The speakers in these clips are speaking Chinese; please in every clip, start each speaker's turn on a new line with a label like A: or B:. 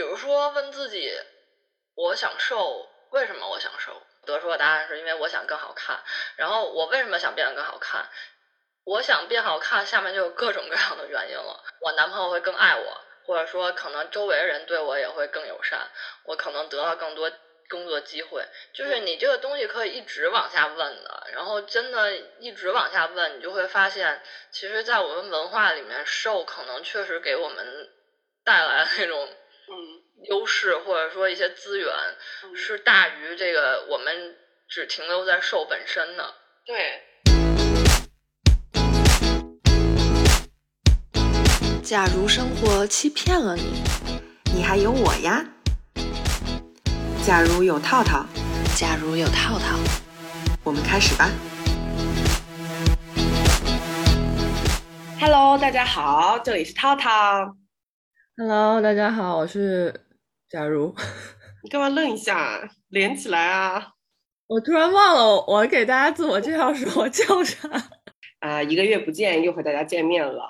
A: 比如说问自己，我想瘦，为什么我想瘦？得出的答案是因为我想更好看。然后我为什么想变得更好看？我想变好看，下面就有各种各样的原因了。我男朋友会更爱我，或者说可能周围人对我也会更友善，我可能得到更多工作机会。就是你这个东西可以一直往下问的，然后真的一直往下问，你就会发现，其实，在我们文化里面，瘦可能确实给我们带来那种优势，或者说一些资源，是大于这个我们只停留在瘦本身的。
B: 对。
C: 假如生活欺骗了你，你还有我呀。假如有套套，
D: 假如有套套，
C: 我们开始吧。
B: Hello，大家好，这里是套套。
A: Hello，大家好，我是假如。
B: 你干嘛愣一下？连起来啊！
A: 我突然忘了我给大家自我介绍时我叫啥。
B: 啊，一个月不见，又和大家见面了。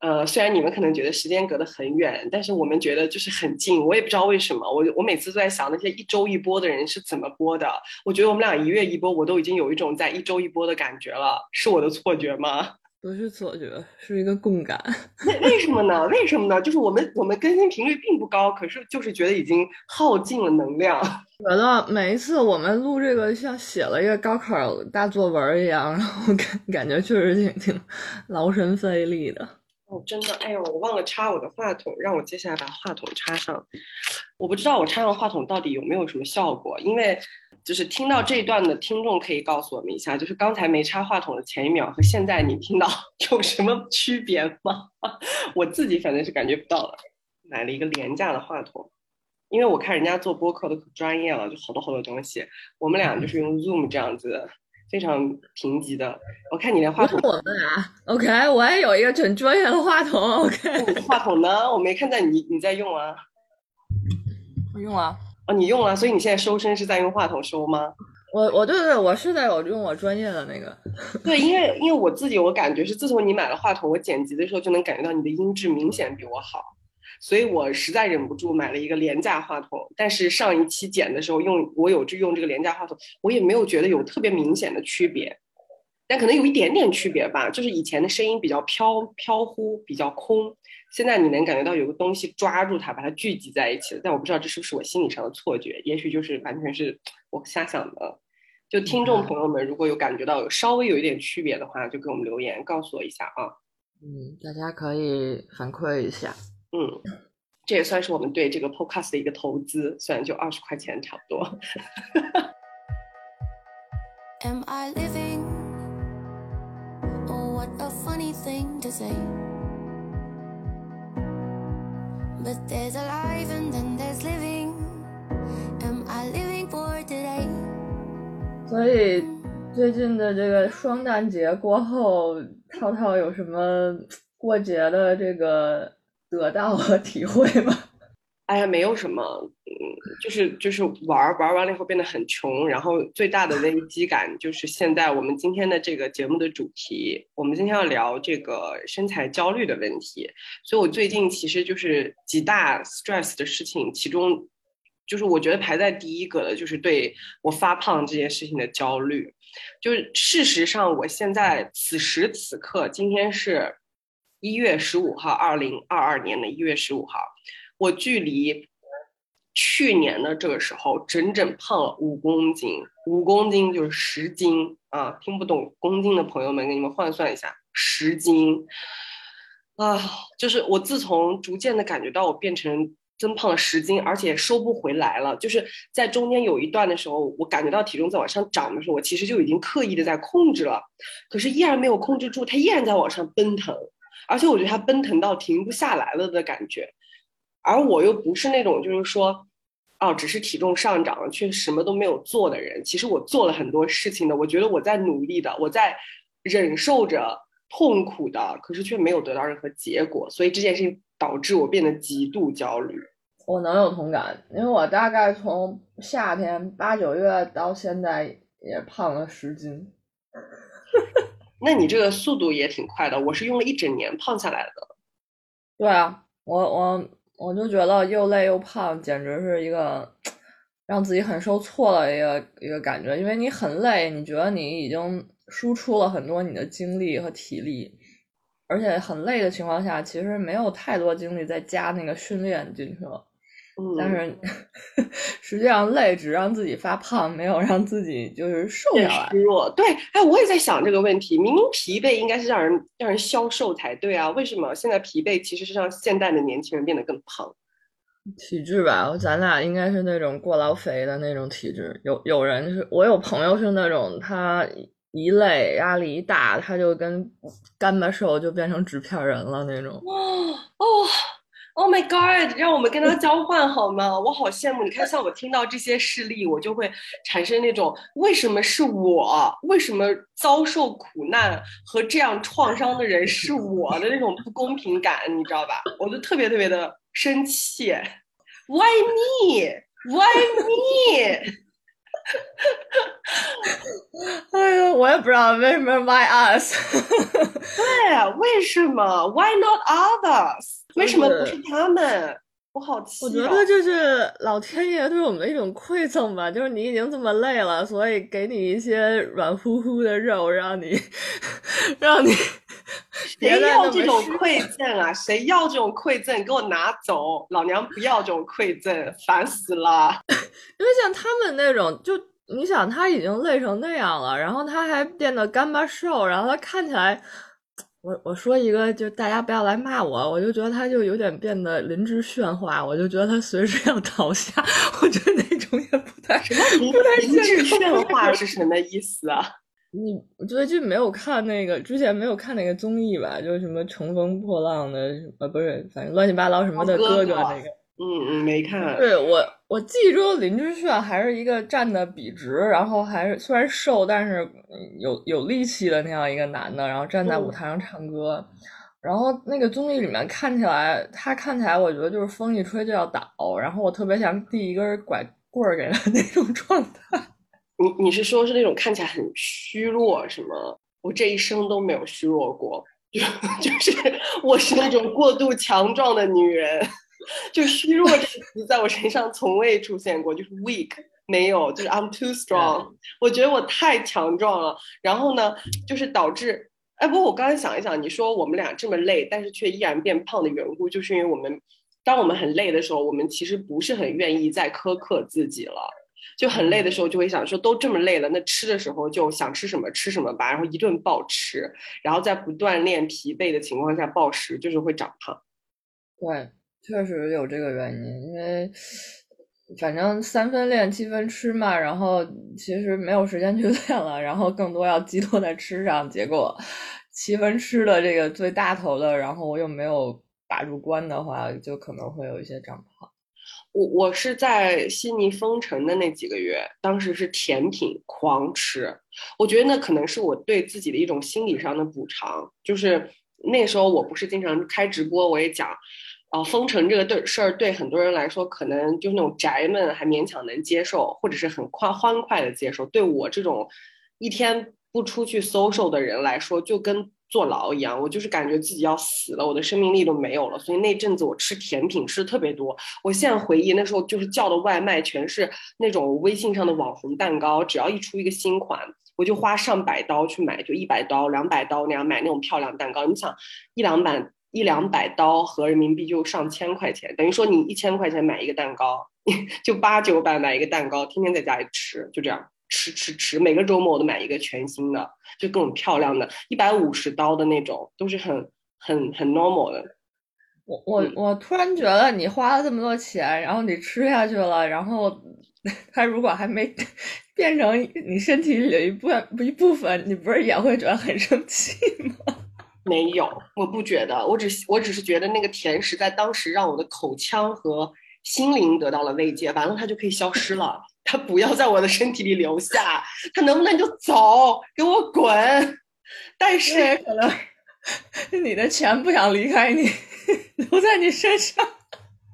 B: 呃，虽然你们可能觉得时间隔得很远，但是我们觉得就是很近。我也不知道为什么，我我每次都在想那些一周一播的人是怎么播的。我觉得我们俩一月一播，我都已经有一种在一周一播的感觉了，是我的错觉吗？
A: 不是错觉，是一个共感。
B: 为为什么呢？为什么呢？就是我们我们更新频率并不高，可是就是觉得已经耗尽了能量。
A: 觉得每一次我们录这个像写了一个高考大作文一样，然后感感觉确实挺挺劳神费力的。
B: 哦，真的，哎呦，我忘了插我的话筒，让我接下来把话筒插上。我不知道我插上话筒到底有没有什么效果，因为就是听到这一段的听众可以告诉我们一下，就是刚才没插话筒的前一秒和现在你听到 有什么区别吗？我自己反正是感觉不到了。买了一个廉价的话筒，因为我看人家做播客都可专业了，就好多好多东西。我们俩就是用 Zoom 这样子。非常贫瘠的，我看你连话筒，
A: 我们俩，OK，我也有一个很专业的话筒，OK，
B: 你的话筒呢？我没看到你你在用啊，
A: 我用了，
B: 哦，你用了，所以你现在收声是在用话筒收吗？
A: 我我对对，我是在我用我专业的那个，
B: 对，因为因为我自己我感觉是，自从你买了话筒，我剪辑的时候就能感觉到你的音质明显比我好。所以我实在忍不住买了一个廉价话筒，但是上一期剪的时候用我有就用这个廉价话筒，我也没有觉得有特别明显的区别，但可能有一点点区别吧，就是以前的声音比较飘飘忽，比较空，现在你能感觉到有个东西抓住它，把它聚集在一起了，但我不知道这是不是我心理上的错觉，也许就是完全是我瞎想的。就听众朋友们如果有感觉到有稍微有一点区别的话，就给我们留言告诉我一下啊。
A: 嗯，大家可以反馈一下。
B: 嗯，这也算是我们对这个 podcast 的一个投资，虽然就二十块钱差不多。
E: Am I living? Oh, what a funny thing to say. But there's alive and then there's living. Am I living for today?
A: 所以最近的这个双旦节过后，涛涛有什么过节的这个？得到和体会吗。
B: 哎呀，没有什么，嗯，就是就是玩玩完了以后变得很穷，然后最大的危机感就是现在我们今天的这个节目的主题，我们今天要聊这个身材焦虑的问题，所以我最近其实就是几大 stress 的事情，其中就是我觉得排在第一个的就是对我发胖这件事情的焦虑，就是事实上我现在此时此刻，今天是。一月十五号，二零二二年的一月十五号，我距离去年的这个时候整整胖了五公斤，五公斤就是十斤啊！听不懂公斤的朋友们，给你们换算一下，十斤啊！就是我自从逐渐的感觉到我变成增胖了十斤，而且收不回来了。就是在中间有一段的时候，我感觉到体重在往上涨的时候，我其实就已经刻意的在控制了，可是依然没有控制住，它依然在往上奔腾。而且我觉得它奔腾到停不下来了的感觉，而我又不是那种就是说，哦，只是体重上涨了，却什么都没有做的人。其实我做了很多事情的，我觉得我在努力的，我在忍受着痛苦的，可是却没有得到任何结果。所以这件事情导致我变得极度焦虑。
A: 我能有同感，因为我大概从夏天八九月到现在也胖了十斤。
B: 那你这个速度也挺快的，我是用了一整年胖下来的。
A: 对啊，我我我就觉得又累又胖，简直是一个让自己很受挫的一个一个感觉。因为你很累，你觉得你已经输出了很多你的精力和体力，而且很累的情况下，其实没有太多精力再加那个训练进去了。
B: 嗯，
A: 但是 实际上累只让自己发胖，没有让自己就是瘦下来。
B: 虚弱。对，哎，我也在想这个问题。明明疲惫应该是让人让人消瘦才对啊，为什么现在疲惫其实是让现代的年轻人变得更胖？
A: 体质吧，咱俩应该是那种过劳肥的那种体质。有有人是我有朋友是那种，他一累压力一大，他就跟干巴瘦就变成纸片人了那种。
B: 哦哦，Oh my God！让我们跟他 交换好吗？我好羡慕。你看，像我听到这些事例，我就会产生那种为什么是我？为什么遭受苦难和这样创伤的人是我的那种不公平感，你知道吧？我就特别特别的生气。Why me? Why me?
A: 哎呦，我也不知道为什么 why us。
B: 对，为什么？Why not others？为什么不是他们？我好气、哦！
A: 我觉得这是老天爷对我们的一种馈赠吧，就是你已经这么累了，所以给你一些软乎乎的肉，让你让你
B: 谁要这种馈赠啊？谁要这种馈赠？给我拿走！老娘不要这种馈赠，烦死了！
A: 因为像他们那种，就你想他已经累成那样了，然后他还变得干巴瘦，然后他看起来。我我说一个，就大家不要来骂我，我就觉得他就有点变得林之炫化，我就觉得他随时要倒下，我觉得那种也不太
B: 什么林林之炫 化是什么意思啊？
A: 你最近没有看那个，之前没有看那个综艺吧？就是什么乘风破浪的，呃，不是，反正乱七八糟什么的哥哥那个。
B: 嗯嗯，没看。
A: 对我，我记忆中林志炫还是一个站的笔直，然后还是虽然瘦，但是有有力气的那样一个男的，然后站在舞台上唱歌。嗯、然后那个综艺里面看起来，他看起来我觉得就是风一吹就要倒，然后我特别想递一根拐棍儿给他 那种状态。
B: 你你是说是那种看起来很虚弱是吗？我这一生都没有虚弱过，就就是我是那种过度强壮的女人。就虚弱这个词在我身上从未出现过，就是 weak 没有，就是 I'm too strong。我觉得我太强壮了，然后呢，就是导致，哎，不过我刚才想一想，你说我们俩这么累，但是却依然变胖的缘故，就是因为我们当我们很累的时候，我们其实不是很愿意再苛刻自己了。就很累的时候，就会想说，都这么累了，那吃的时候就想吃什么吃什么吧，然后一顿暴吃，然后在不锻炼、疲惫的情况下暴食，就是会长胖。
A: 对。确实有这个原因，因为反正三分练七分吃嘛，然后其实没有时间去 练了，然后更多要寄托在吃上，结果七分吃的这个最大头的，然后我又没有把住关的话，就可能会有一些长胖。
B: 我我是在悉尼封城的那几个月，当时是甜品狂吃，我觉得那可能是我对自己的一种心理上的补偿，就是那时候我不是经常开直播，我也讲。啊，封城这个对事儿对很多人来说，可能就是那种宅们还勉强能接受，或者是很快欢快的接受。对我这种一天不出去 social 的人来说，就跟坐牢一样，我就是感觉自己要死了，我的生命力都没有了。所以那阵子我吃甜品吃的特别多。我现在回忆那时候，就是叫的外卖全是那种微信上的网红蛋糕，只要一出一个新款，我就花上百刀去买，就一百刀、两百刀那样买那种漂亮蛋糕。你想一两百。一两百刀合人民币就上千块钱，等于说你一千块钱买一个蛋糕，就八九百买一个蛋糕，天天在家里吃，就这样吃吃吃。每个周末我都买一个全新的，就各种漂亮的，一百五十刀的那种，都是很很很 normal 的。
A: 我我我突然觉得你花了这么多钱，然后你吃下去了，然后 它如果还没变成你身体里的一部一部分，你不是也会觉得很生气吗？
B: 没有，我不觉得，我只我只是觉得那个甜食在当时让我的口腔和心灵得到了慰藉，完了它就可以消失了，它不要在我的身体里留下，它能不能就走，给我滚？但是
A: 可能你的钱不想离开你，留在你身上。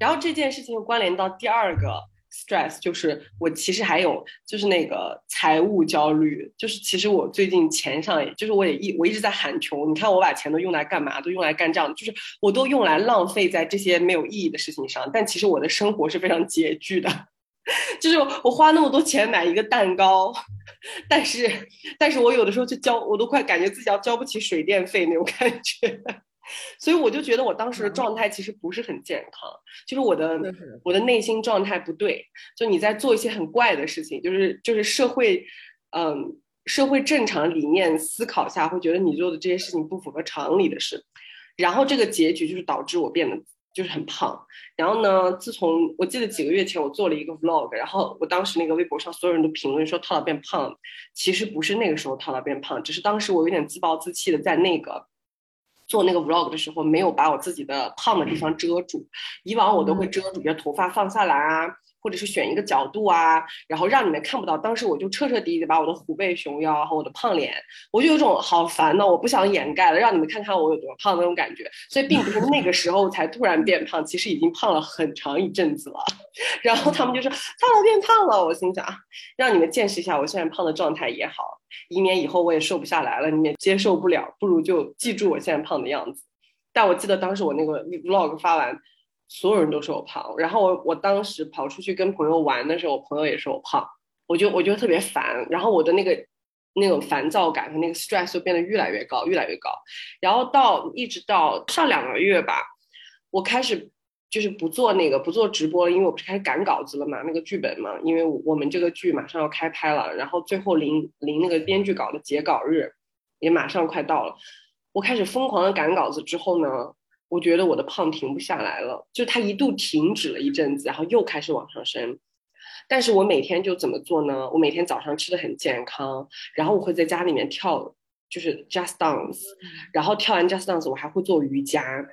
B: 然后这件事情又关联到第二个 stress，就是我其实还有就是那个财务焦虑，就是其实我最近钱上，就是我也一我一直在喊穷，你看我把钱都用来干嘛？都用来干这样，就是我都用来浪费在这些没有意义的事情上，但其实我的生活是非常拮据的，就是我花那么多钱买一个蛋糕，但是但是我有的时候就交，我都快感觉自己要交不起水电费那种感觉。所以我就觉得我当时的状态其实不是很健康，就是我的我的内心状态不对。就你在做一些很怪的事情，就是就是社会，嗯，社会正常理念思考下会觉得你做的这些事情不符合常理的事，然后这个结局就是导致我变得就是很胖。然后呢，自从我记得几个月前我做了一个 vlog，然后我当时那个微博上所有人都评论说涛涛变胖，其实不是那个时候套套变胖，只是当时我有点自暴自弃的在那个。做那个 vlog 的时候，没有把我自己的胖的地方遮住。以往我都会遮住，比如头发放下来啊。或者是选一个角度啊，然后让你们看不到。当时我就彻彻底底把我的虎背熊腰和我的胖脸，我就有种好烦呐，我不想掩盖了，让你们看看我有多胖那种感觉。所以并不是那个时候才突然变胖，其实已经胖了很长一阵子了。然后他们就说：“胖了变胖了。”我心想：“让你们见识一下我现在胖的状态也好，以免以后我也瘦不下来了，你们接受不了，不如就记住我现在胖的样子。”但我记得当时我那个 vlog 发完。所有人都说我胖，然后我我当时跑出去跟朋友玩的时候，我朋友也说我胖，我就我就特别烦，然后我的那个那种烦躁感和那个 stress 就变得越来越高，越来越高，然后到一直到上两个月吧，我开始就是不做那个不做直播了，因为我不是开始赶稿子了嘛，那个剧本嘛，因为我们这个剧马上要开拍了，然后最后临临那个编剧稿的截稿日也马上快到了，我开始疯狂的赶稿子之后呢。我觉得我的胖停不下来了，就它一度停止了一阵子，然后又开始往上升。但是我每天就怎么做呢？我每天早上吃的很健康，然后我会在家里面跳，就是 just dance，然后跳完 just dance，我还会做瑜伽，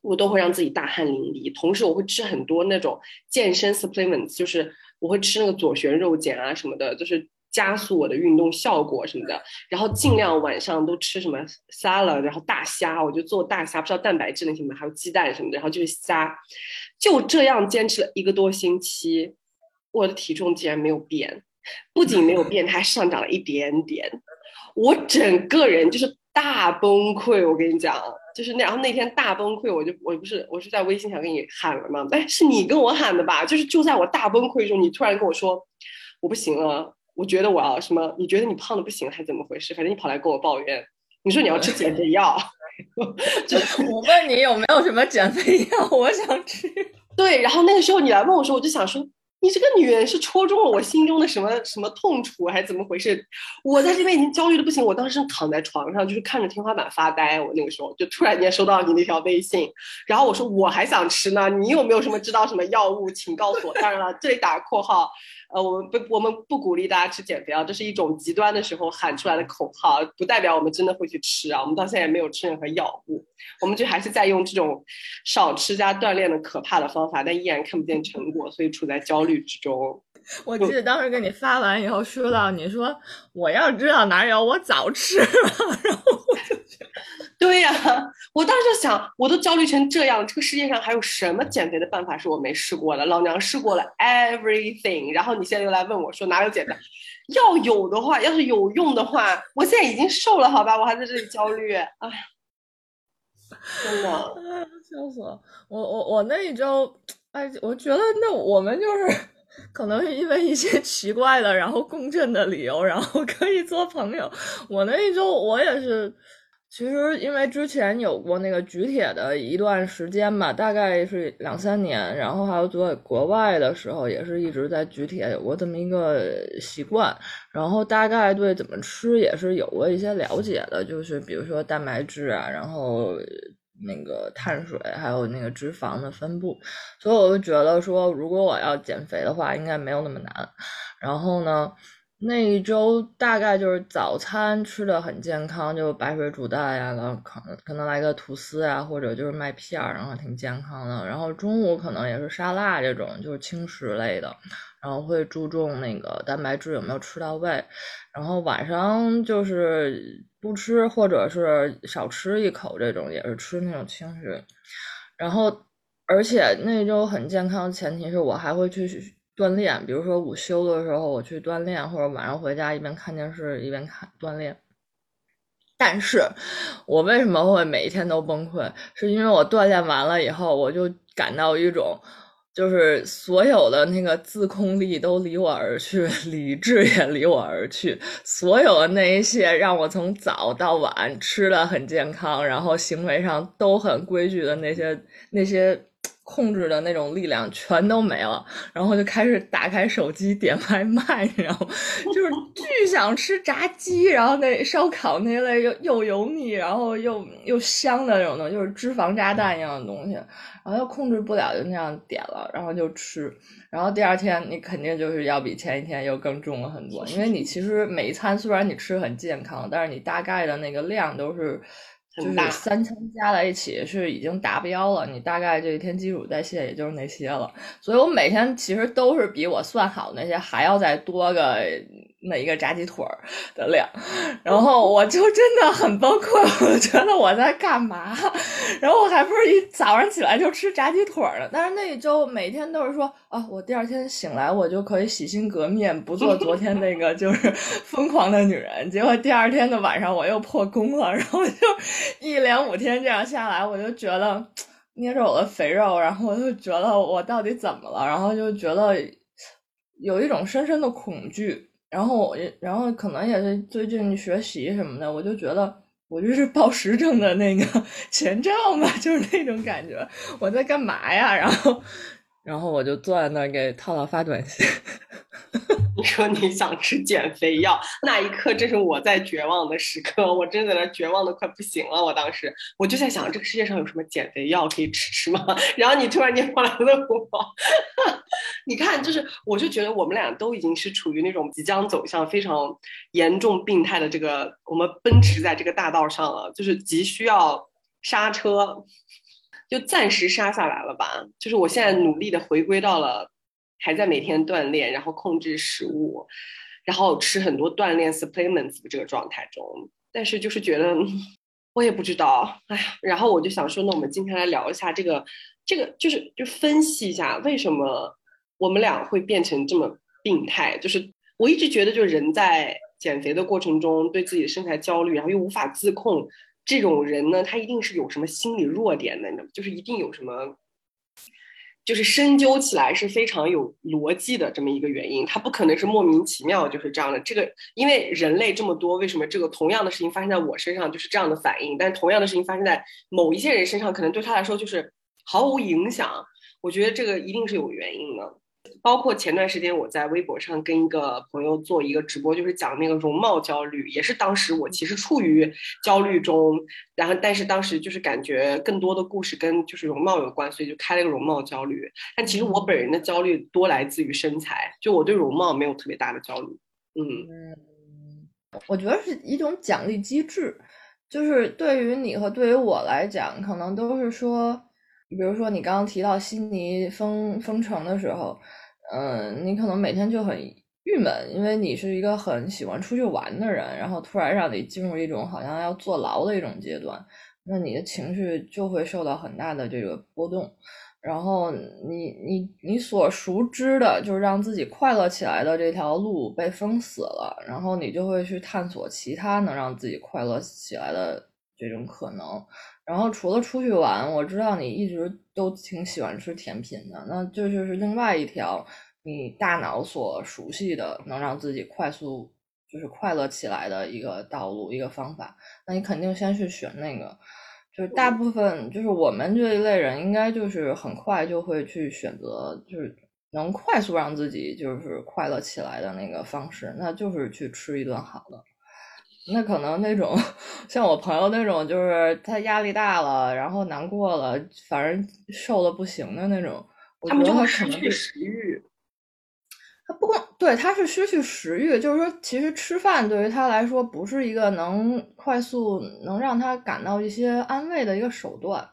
B: 我都会让自己大汗淋漓。同时我会吃很多那种健身 supplements，就是我会吃那个左旋肉碱啊什么的，就是。加速我的运动效果什么的，然后尽量晚上都吃什么沙拉，然后大虾，我就做大虾，不知道蛋白质那些嘛，还有鸡蛋什么的，然后就是虾，就这样坚持了一个多星期，我的体重竟然没有变，不仅没有变，它还上涨了一点点，我整个人就是大崩溃，我跟你讲，就是那然后那天大崩溃，我就我不是我是在微信上给你喊了吗？哎，是你跟我喊的吧？就是就在我大崩溃的时候，你突然跟我说我不行了。我觉得我要什么？你觉得你胖的不行，还是怎么回事？反正你跑来跟我抱怨，你说你要吃减肥药，
A: 就我问你有没有什么减肥药，我想吃。
B: 对，然后那个时候你来问我说，我就想说，你这个女人是戳中了我心中的什么什么痛处，还是怎么回事？我在这边已经焦虑的不行，我当时躺在床上，就是看着天花板发呆。我那个时候就突然间收到你那条微信，然后我说我还想吃呢，你有没有什么知道什么药物，请告诉我。当然了，这里打个括号。呃，我们不，我们不鼓励大家吃减肥药，这是一种极端的时候喊出来的口号，不代表我们真的会去吃啊。我们到现在也没有吃任何药物，我们就还是在用这种少吃加锻炼的可怕的方法，但依然看不见成果，所以处在焦虑之中。
A: 我记得当时给你发完以后，说到你说我要知道哪有，我早吃了，然后我就觉得。
B: 对呀，我当时就想，我都焦虑成这样，这个世界上还有什么减肥的办法是我没试过的？老娘试过了 everything，然后你现在又来问我说哪有减肥？要有的话，要是有用的话，我现在已经瘦了，好吧？我还在这里焦虑，哎，真的，
A: 笑死了！我我我那一周，哎，我觉得那我们就是可能是因为一些奇怪的，然后共振的理由，然后可以做朋友。我那一周，我也是。其实，因为之前有过那个举铁的一段时间吧，大概是两三年，然后还有在国外的时候，也是一直在举铁，有过这么一个习惯，然后大概对怎么吃也是有过一些了解的，就是比如说蛋白质啊，然后那个碳水，还有那个脂肪的分布，所以我就觉得说，如果我要减肥的话，应该没有那么难。然后呢？那一周大概就是早餐吃的很健康，就白水煮蛋呀，然后可能可能来个吐司啊，或者就是麦片儿，然后挺健康的。然后中午可能也是沙拉这种，就是轻食类的，然后会注重那个蛋白质有没有吃到位。然后晚上就是不吃或者是少吃一口这种，也是吃那种轻食。然后而且那周很健康的前提是我还会去。锻炼，比如说午休的时候我去锻炼，或者晚上回家一边看电视一边看锻炼。但是，我为什么会每一天都崩溃？是因为我锻炼完了以后，我就感到一种，就是所有的那个自控力都离我而去，理智也离我而去，所有的那一些让我从早到晚吃的很健康，然后行为上都很规矩的那些那些。控制的那种力量全都没了，然后就开始打开手机点外卖，然后就是巨想吃炸鸡，然后那烧烤那一类又又油腻，然后又又香的那种东西，就是脂肪炸弹一样的东西，然后又控制不了，就那样点了，然后就吃，然后第二天你肯定就是要比前一天又更重了很多，因为你其实每一餐虽然你吃很健康，但是你大概的那个量都是。就是三餐加在一起是已经达标了，你大概这一天基础代谢也就是那些了，所以我每天其实都是比我算好那些还要再多个。那一个炸鸡腿儿的量，然后我就真的很崩溃，我觉得我在干嘛？然后我还不是一早上起来就吃炸鸡腿儿但是那一周每天都是说啊，我第二天醒来我就可以洗心革面，不做昨天那个就是 疯狂的女人。结果第二天的晚上我又破功了，然后就一连五天这样下来，我就觉得捏着我的肥肉，然后我就觉得我到底怎么了？然后就觉得有一种深深的恐惧。然后我，然后可能也是最近学习什么的，我就觉得我就是暴食症的那个 前兆嘛，就是那种感觉，我在干嘛呀？然后，然后我就坐在那儿给套套发短信。
B: 你说你想吃减肥药，那一刻正是我在绝望的时刻，我真的在那绝望的快不行了。我当时我就在想，这个世界上有什么减肥药可以吃吃吗？然后你突然间过来问我，你看，就是我就觉得我们俩都已经是处于那种即将走向非常严重病态的这个，我们奔驰在这个大道上了，就是急需要刹车，就暂时杀下来了吧。就是我现在努力的回归到了。还在每天锻炼，然后控制食物，然后吃很多锻炼 supplements 的这个状态中，但是就是觉得我也不知道，哎呀，然后我就想说，那我们今天来聊一下这个，这个就是就分析一下为什么我们俩会变成这么病态。就是我一直觉得，就人在减肥的过程中对自己的身材焦虑，然后又无法自控，这种人呢，他一定是有什么心理弱点的，就是一定有什么。就是深究起来是非常有逻辑的这么一个原因，他不可能是莫名其妙就是这样的。这个因为人类这么多，为什么这个同样的事情发生在我身上就是这样的反应，但同样的事情发生在某一些人身上，可能对他来说就是毫无影响？我觉得这个一定是有原因的。包括前段时间我在微博上跟一个朋友做一个直播，就是讲那个容貌焦虑，也是当时我其实处于焦虑中，然后但是当时就是感觉更多的故事跟就是容貌有关，所以就开了一个容貌焦虑。但其实我本人的焦虑多来自于身材，就我对容貌没有特别大的焦虑。
A: 嗯，我觉得是一种奖励机制，就是对于你和对于我来讲，可能都是说。比如说，你刚刚提到悉尼封封城的时候，嗯，你可能每天就很郁闷，因为你是一个很喜欢出去玩的人，然后突然让你进入一种好像要坐牢的一种阶段，那你的情绪就会受到很大的这个波动，然后你你你所熟知的，就是让自己快乐起来的这条路被封死了，然后你就会去探索其他能让自己快乐起来的这种可能。然后除了出去玩，我知道你一直都挺喜欢吃甜品的，那这就是另外一条你大脑所熟悉的能让自己快速就是快乐起来的一个道路一个方法。那你肯定先去选那个，就是大部分就是我们这一类人应该就是很快就会去选择，就是能快速让自己就是快乐起来的那个方式，那就是去吃一顿好的。那可能那种像我朋友那种，就是他压力大了，然后难过了，反正瘦的不行的那种，
B: 他们就会失去食欲。
A: 他不光对，他是失去食欲，就是说，其实吃饭对于他来说不是一个能快速能让他感到一些安慰的一个手段。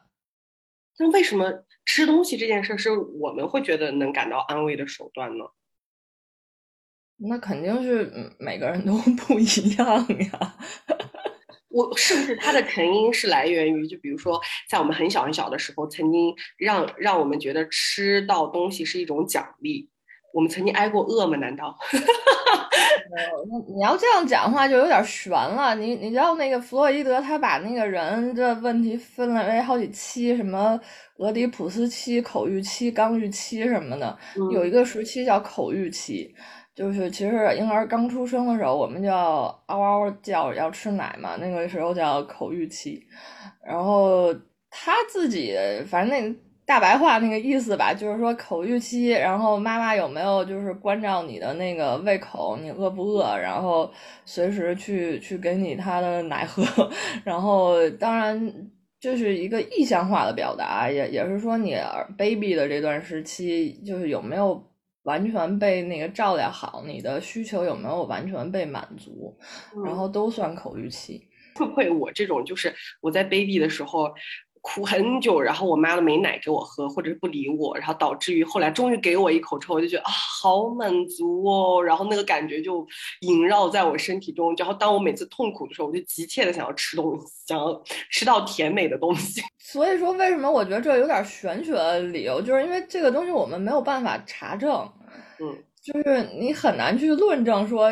B: 那为什么吃东西这件事是我们会觉得能感到安慰的手段呢？
A: 那肯定是每个人都 不一样呀。
B: 我是不是它的成因是来源于，就比如说，在我们很小很小的时候，曾经让让我们觉得吃到东西是一种奖励，我们曾经挨过饿吗？难道？
A: 那你要这样讲的话，就有点悬了。你你知道那个弗洛伊德他把那个人的问题分了为好几期，什么俄狄浦斯期、口欲期、刚欲期什么的，有一个时期叫口欲期。就是其实婴儿刚出生的时候，我们就要嗷嗷叫要吃奶嘛，那个时候叫口欲期。然后他自己反正那大白话那个意思吧，就是说口欲期，然后妈妈有没有就是关照你的那个胃口，你饿不饿，然后随时去去给你他的奶喝。然后当然就是一个意象化的表达，也也是说你 baby 的这段时期就是有没有。完全被那个照料好，你的需求有没有完全被满足，然后都算口欲期。
B: 会不会我这种就是我在 baby 的时候。哭很久，然后我妈都没奶给我喝，或者是不理我，然后导致于后来终于给我一口之后，我就觉得啊，好满足哦，然后那个感觉就萦绕在我身体中。然后当我每次痛苦的时候，我就急切的想要吃东西，想要吃到甜美的东西。
A: 所以说，为什么我觉得这有点玄学的理由，就是因为这个东西我们没有办法查证，
B: 嗯，
A: 就是你很难去论证说。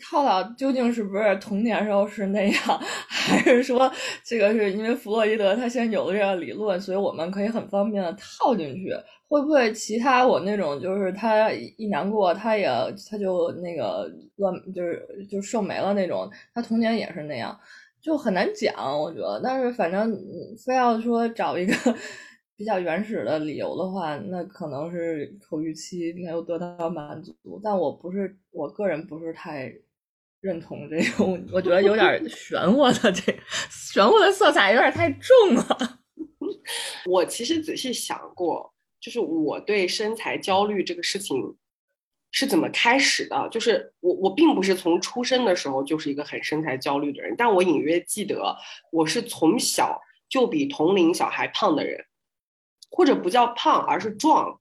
A: 套套究竟是不是童年时候是那样，还是说这个是因为弗洛伊德他先有了这个理论，所以我们可以很方便的套进去？会不会其他我那种就是他一难过他也他就那个乱就是就瘦没了那种，他童年也是那样，就很难讲，我觉得。但是反正非要说找一个比较原始的理由的话，那可能是口欲期没有得到满足，但我不是我个人不是太。认同这种，我觉得有点玄乎的，这玄乎的色彩有点太重了。
B: 我其实仔细想过，就是我对身材焦虑这个事情是怎么开始的。就是我我并不是从出生的时候就是一个很身材焦虑的人，但我隐约记得我是从小就比同龄小孩胖的人，或者不叫胖，而是壮。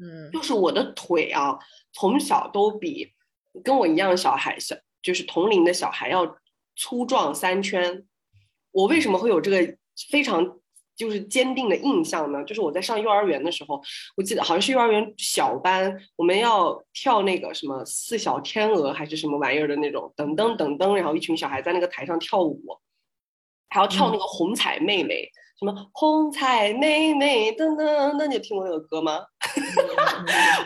A: 嗯，
B: 就是我的腿啊，从小都比跟我一样小孩小。就是同龄的小孩要粗壮三圈，我为什么会有这个非常就是坚定的印象呢？就是我在上幼儿园的时候，我记得好像是幼儿园小班，我们要跳那个什么四小天鹅还是什么玩意儿的那种，噔噔噔噔，然后一群小孩在那个台上跳舞，还要跳那个红彩妹妹，什么红彩妹妹噔噔噔，你有听过那个歌吗？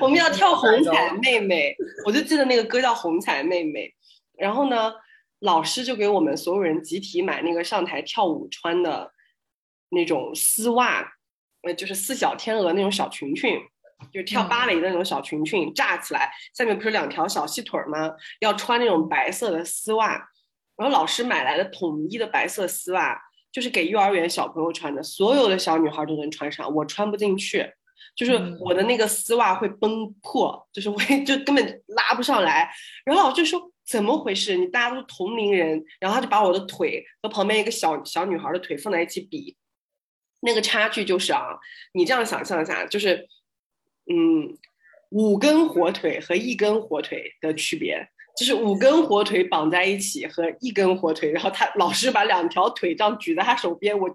B: 我们要跳红彩妹妹，我就记得那个歌叫红彩妹妹。然后呢，老师就给我们所有人集体买那个上台跳舞穿的那种丝袜，呃，就是四小天鹅那种小裙裙，就是跳芭蕾的那种小裙裙，炸起来，下面不是两条小细腿吗？要穿那种白色的丝袜。然后老师买来的统一的白色丝袜，就是给幼儿园小朋友穿的，所有的小女孩都能穿上，我穿不进去，就是我的那个丝袜会崩破，就是我 就根本拉不上来。然后老师说。怎么回事？你大家都是同龄人，然后他就把我的腿和旁边一个小小女孩的腿放在一起比，那个差距就是啊，你这样想象一下，就是，嗯，五根火腿和一根火腿的区别，就是五根火腿绑在一起和一根火腿，然后他老师把两条腿这样举在他手边，我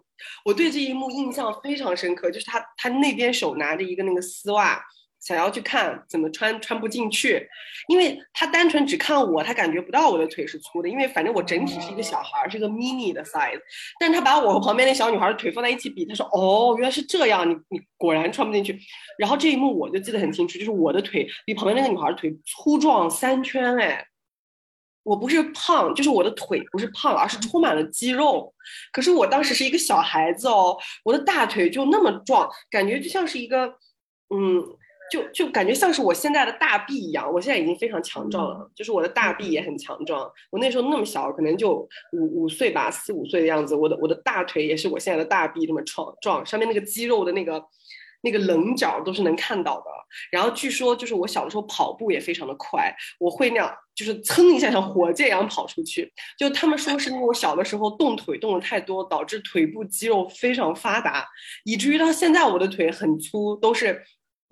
B: 我对这一幕印象非常深刻，就是他他那边手拿着一个那个丝袜。想要去看怎么穿穿不进去，因为他单纯只看我，他感觉不到我的腿是粗的，因为反正我整体是一个小孩，是个 mini 的 size。但是他把我和旁边那小女孩的腿放在一起比，他说：“哦，原来是这样，你你果然穿不进去。”然后这一幕我就记得很清楚，就是我的腿比旁边那个女孩的腿粗壮三圈，哎，我不是胖，就是我的腿不是胖，而是充满了肌肉。可是我当时是一个小孩子哦，我的大腿就那么壮，感觉就像是一个，嗯。就就感觉像是我现在的大臂一样，我现在已经非常强壮了，就是我的大臂也很强壮。我那时候那么小，可能就五五岁吧，四五岁的样子。我的我的大腿也是我现在的大臂这么壮壮，上面那个肌肉的那个那个棱角都是能看到的。然后据说就是我小的时候跑步也非常的快，我会那样就是噌一下像火箭一样跑出去。就他们说是因为我小的时候动腿动的太多，导致腿部肌肉非常发达，以至于到现在我的腿很粗，都是。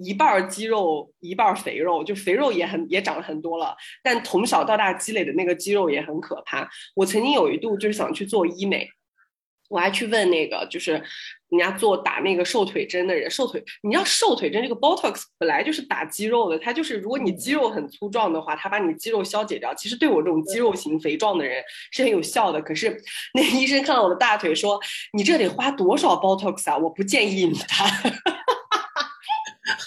B: 一半肌肉，一半肥肉，就肥肉也很也长了很多了，但从小到大积累的那个肌肉也很可怕。我曾经有一度就是想去做医美，我还去问那个，就是人家做打那个瘦腿针的人，瘦腿，你知道瘦腿针这个 Botox 本来就是打肌肉的，它就是如果你肌肉很粗壮的话，它把你肌肉消解掉，其实对我这种肌肉型肥壮的人是很有效的。可是那医生看到我的大腿说：“你这得花多少 Botox 啊？我不建议你打。”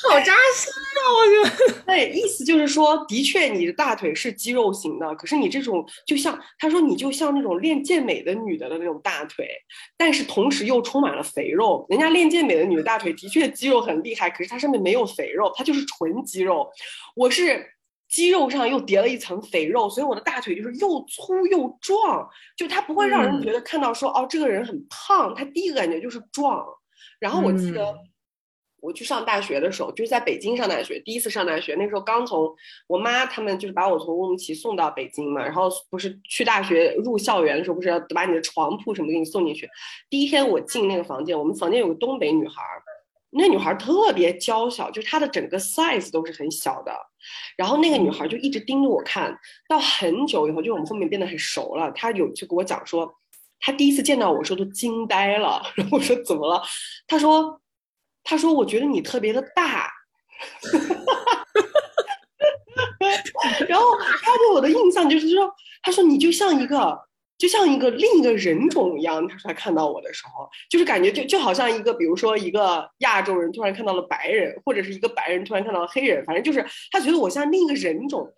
A: 好扎心！我觉得，
B: 对，意思就是说，的确你的大腿是肌肉型的，可是你这种就像他说，你就像那种练健美的女的的那种大腿，但是同时又充满了肥肉。人家练健美的女的大腿的确肌肉很厉害，可是它上面没有肥肉，它就是纯肌肉。我是肌肉上又叠了一层肥肉，所以我的大腿就是又粗又壮，就它不会让人觉得看到说哦这个人很胖，他第一个感觉就是壮。然后我记得。我去上大学的时候，就是在北京上大学，第一次上大学，那时候刚从我妈他们就是把我从乌鲁木齐送到北京嘛，然后不是去大学入校园的时候，不是要把你的床铺什么给你送进去。第一天我进那个房间，我们房间有个东北女孩，那女孩特别娇小，就她的整个 size 都是很小的。然后那个女孩就一直盯着我看，到很久以后，就我们后面变得很熟了。她有就跟我讲说，她第一次见到我时候都惊呆了。然后我说怎么了？她说。他说：“我觉得你特别的大。”然后他对我的印象就是说：“他说你就像一个，就像一个另一个人种一样。”他说他看到我的时候，就是感觉就就好像一个，比如说一个亚洲人突然看到了白人，或者是一个白人突然看到了黑人，反正就是他觉得我像另一个人种。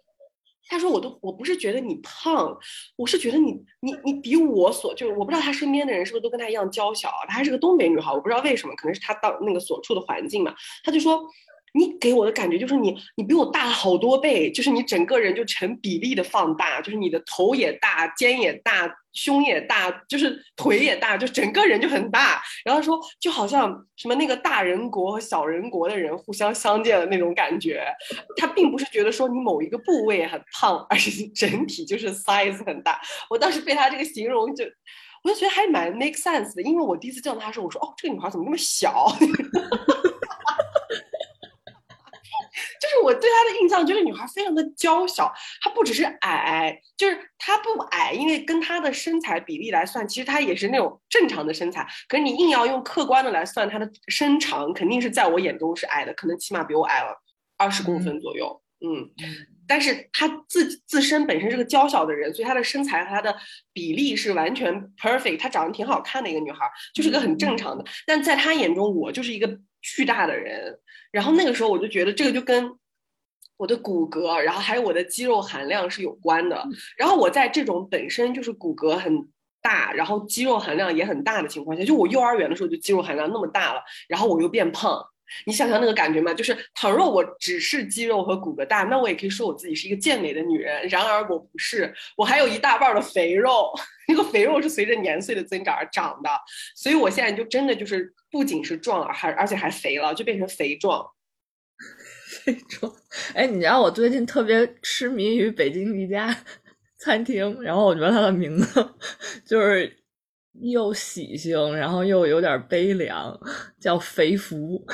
B: 他说：“我都我不是觉得你胖，我是觉得你你你比我所就是我不知道他身边的人是不是都跟他一样娇小。她还是个东北女孩，我不知道为什么，可能是她当那个所处的环境嘛。他就说，你给我的感觉就是你你比我大了好多倍，就是你整个人就成比例的放大，就是你的头也大，肩也大。”胸也大，就是腿也大，就整个人就很大。然后说，就好像什么那个大人国和小人国的人互相相见的那种感觉。他并不是觉得说你某一个部位很胖，而是整体就是 size 很大。我当时被他这个形容就，我就觉得还蛮 make sense 的。因为我第一次见到他的时候，我说哦，这个女孩怎么那么小？就是我对她的印象，就是女孩非常的娇小，她不只是矮，就是她不矮，因为跟她的身材比例来算，其实她也是那种正常的身材。可是你硬要用客观的来算她的身长，肯定是在我眼中是矮的，可能起码比我矮了二十公分左右。嗯，但是她自自身本身是个娇小的人，所以她的身材和她的比例是完全 perfect。她长得挺好看的一个女孩，就是个很正常的。但在她眼中，我就是一个巨大的人。然后那个时候我就觉得这个就跟我的骨骼，然后还有我的肌肉含量是有关的。然后我在这种本身就是骨骼很大，然后肌肉含量也很大的情况下，就我幼儿园的时候就肌肉含量那么大了，然后我又变胖，你想想那个感觉嘛？就是倘若我只是肌肉和骨骼大，那我也可以说我自己是一个健美的女人。然而我不是，我还有一大半的肥肉，那个肥肉是随着年岁的增长而长的，所以我现在就真的就是。不仅是壮了，还而且还肥了，就变成肥壮。
A: 肥壮，哎，你知道我最近特别痴迷于北京一家 餐厅，然后我觉得它的名字就是又喜庆，然后又有点悲凉，叫肥福。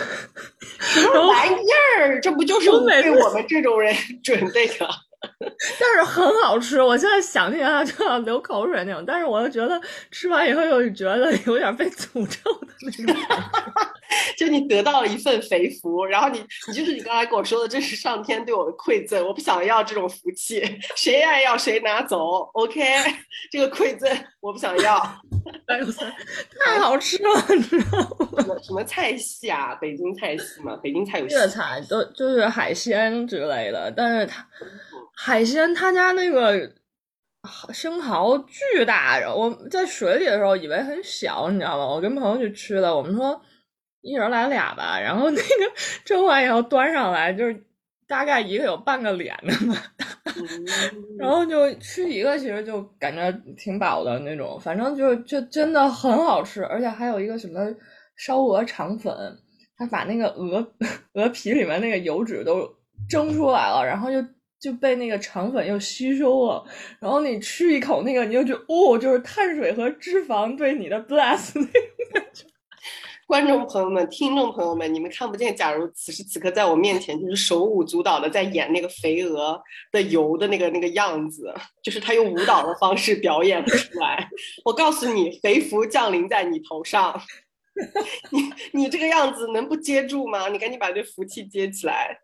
B: 什么玩意儿？这不就是为我们这种人准备的？
A: 但是很好吃，我现在想起来就要流口水那种。但是我又觉得吃完以后又觉得有点被诅咒的那种。
B: 就你得到了一份肥福，然后你你就是你刚才跟我说的，这是上天对我的馈赠，我不想要这种福气，谁爱要谁拿走。OK，这个馈赠我不想要。
A: 哎呦，太好吃了，你知道
B: 吗？什么菜系啊？北京菜系嘛，北京菜有
A: 粤菜，都就是海鲜之类的，但是它。海鲜他家那个生蚝巨大，我在水里的时候以为很小，你知道吗？我跟朋友去吃的，我们说一人来俩吧，然后那个蒸完以后端上来，就是大概一个有半个脸那么大，然后就吃一个，其实就感觉挺饱的那种，反正就就真的很好吃，而且还有一个什么烧鹅肠粉，他把那个鹅 鹅皮里面那个油脂都蒸出来了，然后就。就被那个肠粉又吸收了，然后你吃一口那个，你就觉得哦，就是碳水和脂肪对你的 bless 那种感觉。
B: 观众朋友们、听众朋友们，你们看不见，假如此时此刻在我面前就是手舞足蹈的在演那个肥鹅的游的那个那个样子，就是他用舞蹈的方式表演出来。我告诉你，肥福降临在你头上，你你这个样子能不接住吗？你赶紧把这福气接起来。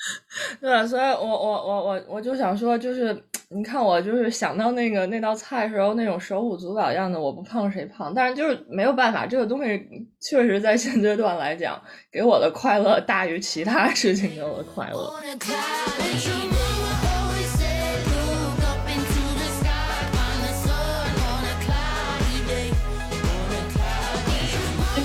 A: 对，所以我我我我我就想说，就是你看我就是想到那个那道菜时候那种手舞足蹈样的，我不胖谁胖？但是就是没有办法，这个东西确实在现阶段来讲，给我的快乐大于其他事情给我的快乐。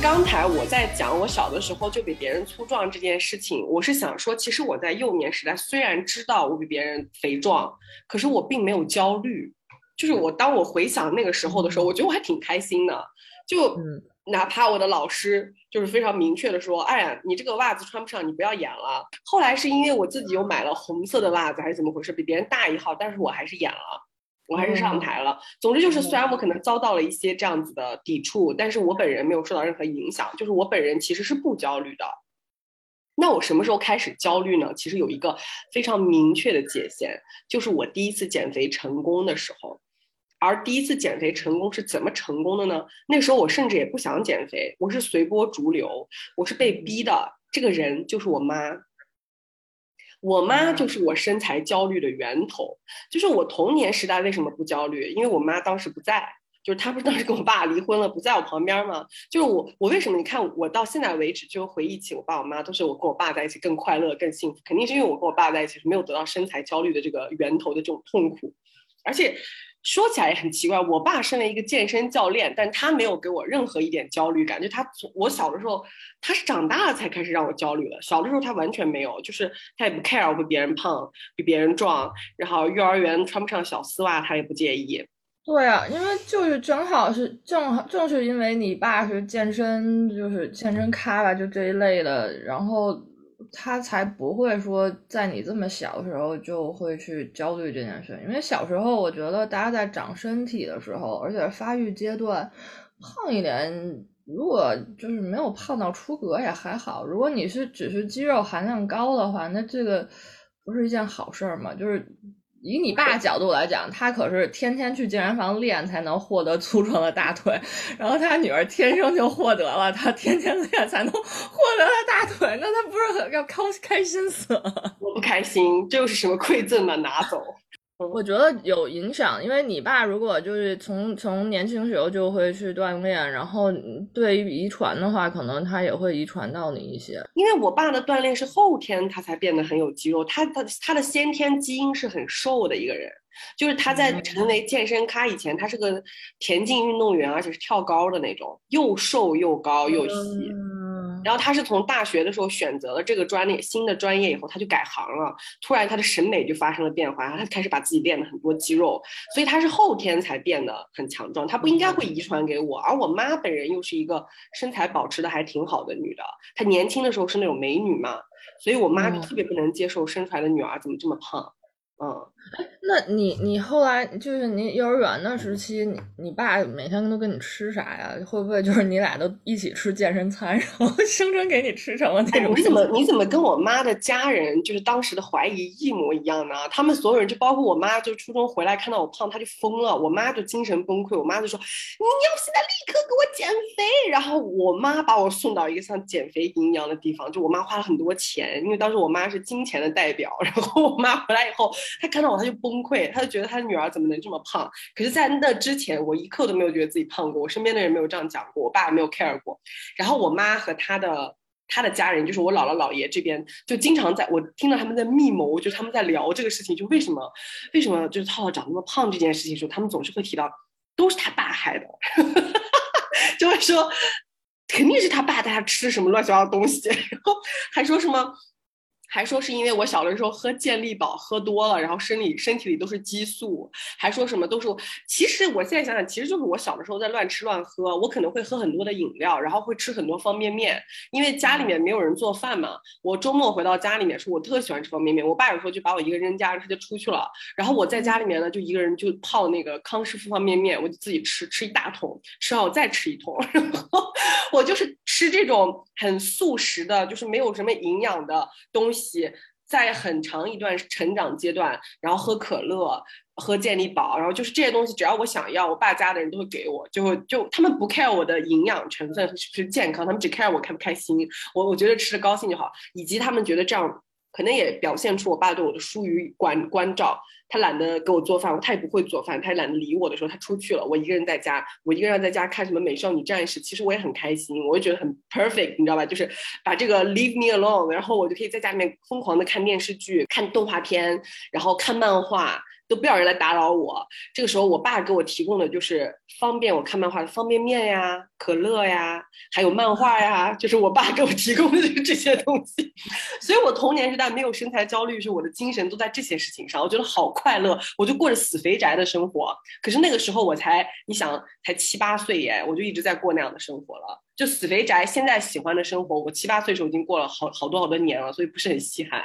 B: 刚才我在讲我小的时候就比别人粗壮这件事情，我是想说，其实我在幼年时代虽然知道我比别人肥壮，可是我并没有焦虑。就是我当我回想那个时候的时候，我觉得我还挺开心的。就
A: 嗯
B: 哪怕我的老师就是非常明确的说：“哎呀，你这个袜子穿不上，你不要演了。”后来是因为我自己又买了红色的袜子，还是怎么回事，比别人大一号，但是我还是演了。我还是上台了。总之就是，虽然我可能遭到了一些这样子的抵触，但是我本人没有受到任何影响，就是我本人其实是不焦虑的。那我什么时候开始焦虑呢？其实有一个非常明确的界限，就是我第一次减肥成功的时候。而第一次减肥成功是怎么成功的呢？那时候我甚至也不想减肥，我是随波逐流，我是被逼的。这个人就是我妈，我妈就是我身材焦虑的源头。就是我童年时代为什么不焦虑？因为我妈当时不在，就是她不是当时跟我爸离婚了，不在我旁边吗？就是我，我为什么？你看我到现在为止，就回忆起我爸我妈，都是我跟我爸在一起更快乐、更幸福，肯定是因为我跟我爸在一起是没有得到身材焦虑的这个源头的这种痛苦，而且。说起来也很奇怪，我爸身为一个健身教练，但他没有给我任何一点焦虑感。就他从我小的时候，他是长大了才开始让我焦虑的。小的时候他完全没有，就是他也不 care 我比别人胖，比别人壮，然后幼儿园穿不上小丝袜他也不介意。
A: 对啊，因为就是正好是正好正是因为你爸是健身，就是健身咖吧，就这一类的，然后。他才不会说在你这么小的时候就会去焦虑这件事，因为小时候我觉得大家在长身体的时候，而且发育阶段胖一点，如果就是没有胖到出格也还好。如果你是只是肌肉含量高的话，那这个不是一件好事儿嘛？就是。以你爸角度来讲，他可是天天去健身房练才能获得粗壮的大腿，然后他女儿天生就获得了，他天天练才能获得了大腿，那他不是很要开开心死了？
B: 我不开心，这又是什么馈赠嘛？拿走。
A: 我觉得有影响，因为你爸如果就是从从年轻时候就会去锻炼，然后对于遗传的话，可能他也会遗传到你一些。
B: 因为我爸的锻炼是后天他才变得很有肌肉，他他他的先天基因是很瘦的一个人，就是他在成为健身咖以前，他是个田径运动员，而且是跳高的那种，又瘦又高又细。
A: 嗯
B: 然后他是从大学的时候选择了这个专业新的专业以后，他就改行了。突然他的审美就发生了变化，他开始把自己练了很多肌肉，所以他是后天才变得很强壮。他不应该会遗传给我，而我妈本人又是一个身材保持的还挺好的女的，她年轻的时候是那种美女嘛，所以我妈就特别不能接受生出来的女儿怎么这么胖。嗯，
A: 那你你后来就是你幼儿园的时期，你你爸每天都跟你吃啥呀？会不会就是你俩都一起吃健身餐，然后生生给你吃成了那种？
B: 你怎么你怎么跟我妈的家人就是当时的怀疑一模一样呢？他们所有人就包括我妈，就初中回来看到我胖，她就疯了，我妈就精神崩溃，我妈就说你要现在立刻给我减肥，然后我妈把我送到一个像减肥营一样的地方，就我妈花了很多钱，因为当时我妈是金钱的代表，然后我妈回来以后。她看到我，他就崩溃，他就觉得他女儿怎么能这么胖？可是，在那之前，我一刻都没有觉得自己胖过，我身边的人没有这样讲过，我爸也没有 care 过。然后我妈和他的他的家人，就是我姥姥姥爷这边，就经常在我听到他们在密谋，就是他们在聊这个事情，就为什么为什么就是浩浩长那么胖这件事情的时候，他们总是会提到都是他爸害的，就会说肯定是他爸带他吃什么乱七八糟东西，然后还说什么。还说是因为我小的时候喝健力宝喝多了，然后身里身体里都是激素，还说什么都是。其实我现在想想，其实就是我小的时候在乱吃乱喝，我可能会喝很多的饮料，然后会吃很多方便面，因为家里面没有人做饭嘛。我周末回到家里面说，我特喜欢吃方便面。我爸有时候就把我一个人扔家，他就出去了，然后我在家里面呢，就一个人就泡那个康师傅方便面，我就自己吃，吃一大桶，吃完我再吃一桶，然后我就是吃这种很速食的，就是没有什么营养的东西，在很长一段成长阶段，然后喝可乐。喝健力宝，然后就是这些东西，只要我想要，我爸家的人都会给我，就就他们不 care 我的营养成分是不是健康，他们只 care 我开不开心，我我觉得吃的高兴就好，以及他们觉得这样可能也表现出我爸对我的疏于关关照，他懒得给我做饭，他也不会做饭，他也懒得理我的时候，他出去了，我一个人在家，我一个人在家看什么美少女战士，其实我也很开心，我就觉得很 perfect，你知道吧？就是把这个 leave me alone，然后我就可以在家里面疯狂的看电视剧、看动画片，然后看漫画。都不要人来打扰我。这个时候，我爸给我提供的就是方便我看漫画的方便面呀、可乐呀，还有漫画呀，就是我爸给我提供的这些东西。所以我童年时代没有身材焦虑，是我的精神都在这些事情上，我觉得好快乐，我就过着死肥宅的生活。可是那个时候我才，你想才七八岁耶，我就一直在过那样的生活了。就死肥宅现在喜欢的生活，我七八岁时候已经过了好好多好多年了，所以不是很稀罕。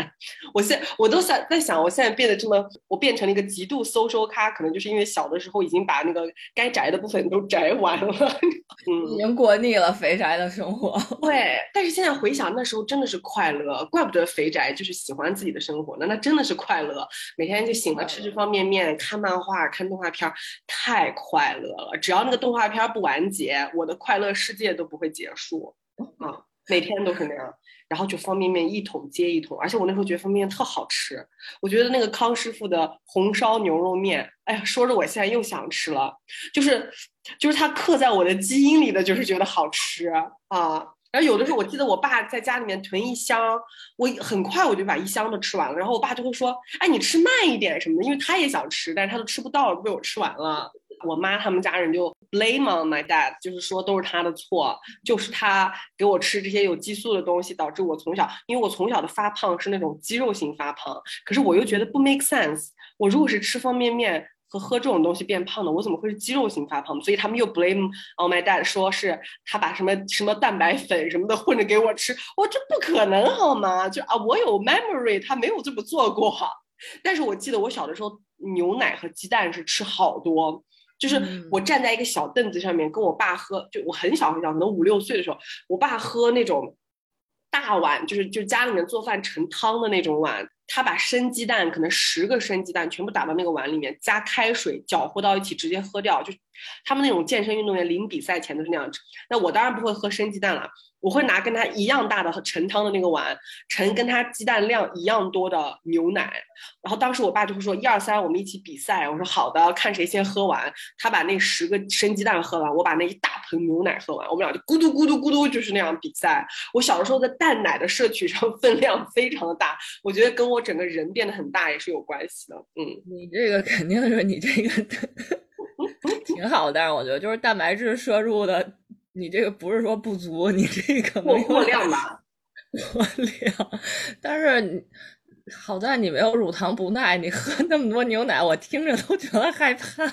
B: 我现我都想在想，我现在变得这么，我变成了一个极度 social 咖，可能就是因为小的时候已经把那个该宅的部分都宅完了。嗯，
A: 已经过腻了肥宅的生活。
B: 对，但是现在回想那时候真的是快乐，怪不得肥宅就是喜欢自己的生活，那那真的是快乐，每天就醒了吃吃方便面，看漫画，看动画片，太快乐了。只要那个动画片不完结，我的快乐世界都不会结束啊，每天都是那样。然后就方便面一桶接一桶，而且我那时候觉得方便面特好吃，我觉得那个康师傅的红烧牛肉面，哎呀，说着我现在又想吃了，就是就是它刻在我的基因里的，就是觉得好吃啊。然后有的时候我记得我爸在家里面囤一箱，我很快我就把一箱都吃完了，然后我爸就会说，哎，你吃慢一点什么的，因为他也想吃，但是他都吃不到了，被我吃完了。我妈他们家人就 blame on my dad，就是说都是他的错，就是他给我吃这些有激素的东西，导致我从小，因为我从小的发胖是那种肌肉型发胖，可是我又觉得不 make sense，我如果是吃方便面和喝这种东西变胖的，我怎么会是肌肉型发胖？所以他们又 blame on my dad，说是他把什么什么蛋白粉什么的混着给我吃，我这不可能好吗？就啊，我有 memory，他没有这么做过。但是我记得我小的时候，牛奶和鸡蛋是吃好多。就是我站在一个小凳子上面，跟我爸喝，就我很小很小，可能五六岁的时候，我爸喝那种大碗，就是就家里面做饭盛汤的那种碗，他把生鸡蛋，可能十个生鸡蛋全部打到那个碗里面，加开水搅和到一起，直接喝掉。就他们那种健身运动员临比赛前都是那样吃。那我当然不会喝生鸡蛋了，我会拿跟他一样大的盛汤的那个碗，盛跟他鸡蛋量一样多的牛奶。然后当时我爸就会说一二三，我们一起比赛。我说好的，看谁先喝完。他把那十个生鸡蛋喝完，我把那一大盆牛奶喝完，我们俩就咕嘟咕嘟咕嘟就是那样比赛。我小时候在蛋奶的摄取上分量非常的大，我觉得跟我整个人变得很大也是有关系的。嗯，
A: 你这个肯定是你这个 挺好，但是我觉得就是蛋白质摄入的，你这个不是说不足，你这个
B: 过过量吧。
A: 过量，但是你好在你没有乳糖不耐，你喝那么多牛奶，我听着都觉得害怕。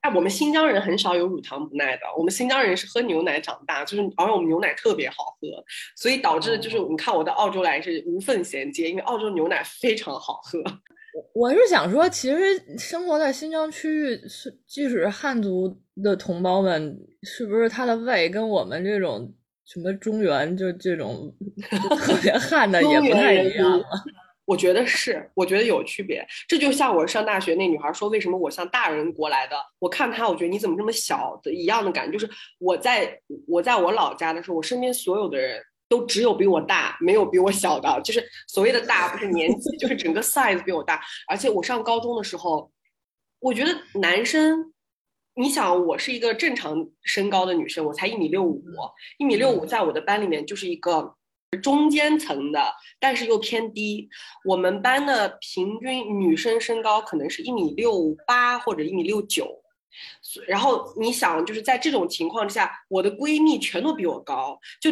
B: 哎，我们新疆人很少有乳糖不耐的，我们新疆人是喝牛奶长大，就是而且我们牛奶特别好喝，所以导致就是你看我到澳洲来是无缝衔接，因为澳洲牛奶非常好喝。
A: 我是想说，其实生活在新疆区域，是即使是汉族的同胞们，是不是他的胃跟我们这种什么中原就这种就 特别汉的也不太一样啊？
B: 我觉得是，我觉得有区别。这就像我上大学那女孩说，为什么我像大人国来的？我看她，我觉得你怎么这么小的一样的感觉。就是我在我在我老家的时候，我身边所有的人都只有比我大，没有比我小的。就是所谓的大，不是年纪，就是整个 size 比我大。而且我上高中的时候，我觉得男生，你想，我是一个正常身高的女生，我才一米六五，一米六五在我的班里面就是一个。中间层的，但是又偏低。我们班的平均女生身高可能是一米六八或者一米六九，然后你想，就是在这种情况之下，我的闺蜜全都比我高。就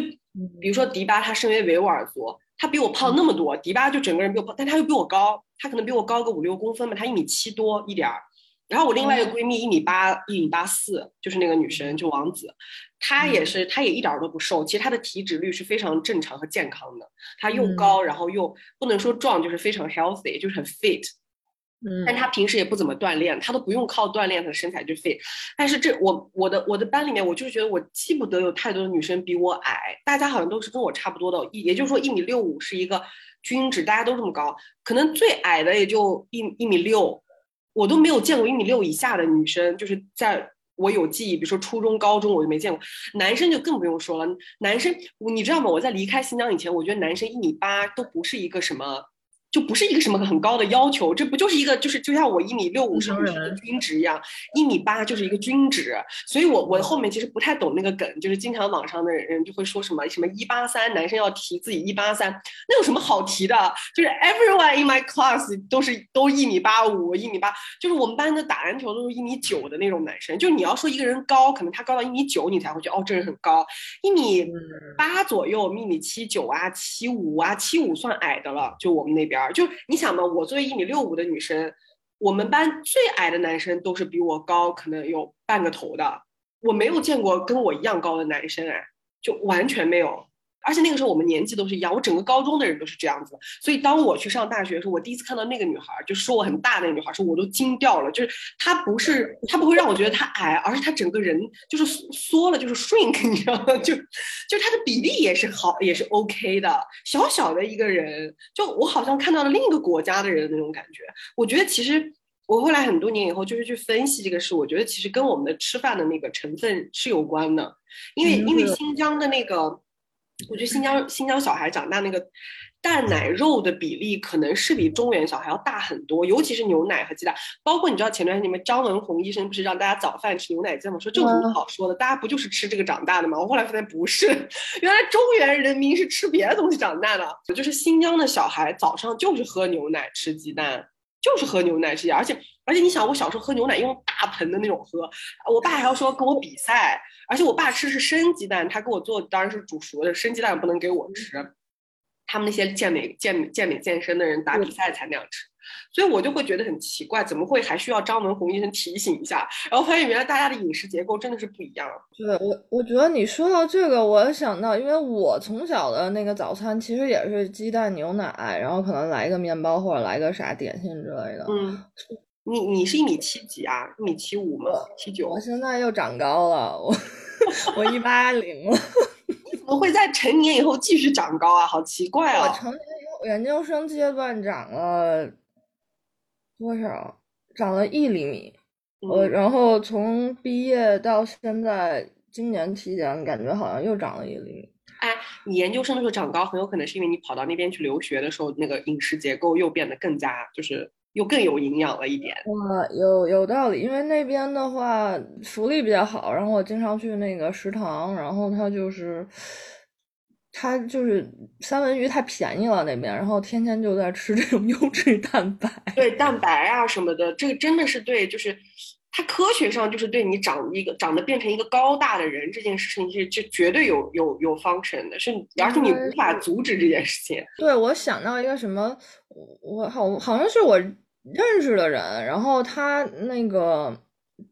B: 比如说迪巴，她身为维吾尔族，她比我胖那么多，迪巴就整个人比我胖，但她又比我高，她可能比我高个五六公分吧，她一米七多一点儿。然后我另外一个闺蜜一米八，一米八四，就是那个女生，就王子，她也是，她也一点儿都不瘦，其实她的体脂率是非常正常和健康的，她又高，然后又不能说壮，就是非常 healthy，就是很 fit。但他平时也不怎么锻炼，他都不用靠锻炼，她的身材就 fit。但是这我我的我的班里面，我就觉得我记不得有太多的女生比我矮，大家好像都是跟我差不多的，也就是说一米六五是一个均值，大家都这么高，可能最矮的也就一一米六，我都没有见过一米六以下的女生，就是在。我有记忆，比如说初中、高中，我就没见过。男生就更不用说了，男生你知道吗？我在离开新疆以前，我觉得男生一米八都不是一个什么就不是一个什么很高的要求，这不就是一个就是就像我一米六五是一个均值一样，一米八就是一个均值，所以我我后面其实不太懂那个梗，就是经常网上的人就会说什么什么一八三，男生要提自己一八三，那有什么好提的？就是 everyone in my class 都是都一米八五，一米八，就是我们班的打篮球都是一米九的那种男生，就你要说一个人高，可能他高到一米九，你才会觉得哦这人很高，一米八左右，一米七九啊，七五啊，七五算矮的了，就我们那边就你想嘛，我作为一米六五的女生，我们班最矮的男生都是比我高，可能有半个头的，我没有见过跟我一样高的男生，哎，就完全没有。而且那个时候我们年纪都是一样，我整个高中的人都是这样子，所以当我去上大学的时候，我第一次看到那个女孩儿，就说我很大那个女孩儿，时候我都惊掉了。就是她不是她不会让我觉得她矮，而是她整个人就是缩缩了，就是 shrink，你知道吗？就就她的比例也是好，也是 OK 的，小小的一个人，就我好像看到了另一个国家的人的那种感觉。我觉得其实我后来很多年以后就是去分析这个事，我觉得其实跟我们的吃饭的那个成分是有关的，因为因为新疆的那个。我觉得新疆新疆小孩长大那个蛋奶肉的比例可能是比中原小孩要大很多，尤其是牛奶和鸡蛋。包括你知道前段时间你们张文宏医生不是让大家早饭吃牛奶酱吗？说这有什么好说的？大家不就是吃这个长大的吗？我后来发现不是，原来中原人民是吃别的东西长大的。就是新疆的小孩早上就是喝牛奶吃鸡蛋。就是喝牛奶这样，而且而且你想，我小时候喝牛奶用大盆的那种喝，我爸还要说跟我比赛，而且我爸吃的是生鸡蛋，他给我做当然是煮熟的，生鸡蛋不能给我吃。他们那些健美健健美健身的人打比赛才那样吃，所以我就会觉得很奇怪，怎么会还需要张文宏医生提醒一下？然后发现原来大家的饮食结构真的是不一样。
A: 对我，我觉得你说到这个，我想到，因为我从小的那个早餐其实也是鸡蛋牛奶，然后可能来一个面包或者来个啥点心之类的。
B: 嗯，你你是一米七几啊？一米七五吗？七九？
A: 我现在又长高了，我我一八零了。
B: 怎么会在成年以后继续长高啊？好奇怪啊！
A: 我成年以后研究生阶段长了多少？长了一厘米。我
B: 嗯
A: 然后从毕业到现在，今年体检感觉好像又长了一厘米。
B: 哎，你研究生的时候长高，很有可能是因为你跑到那边去留学的时候，那个饮食结构又变得更加就是又更有营养了一点。
A: 哇，有有道理，因为那边的话福利比较好，然后我经常去那个食堂，然后它就是，它就是三文鱼太便宜了那边，然后天天就在吃这种 优质蛋白。
B: 对蛋白啊什么的，这个真的是对，就是它科学上就是对你长一个长得变成一一个高大的人这件事情是就绝对有有有 function 的，是而且你无法阻止这件事情。
A: 对，我想到一个什么，我我好好像是我认识的人，然后他那个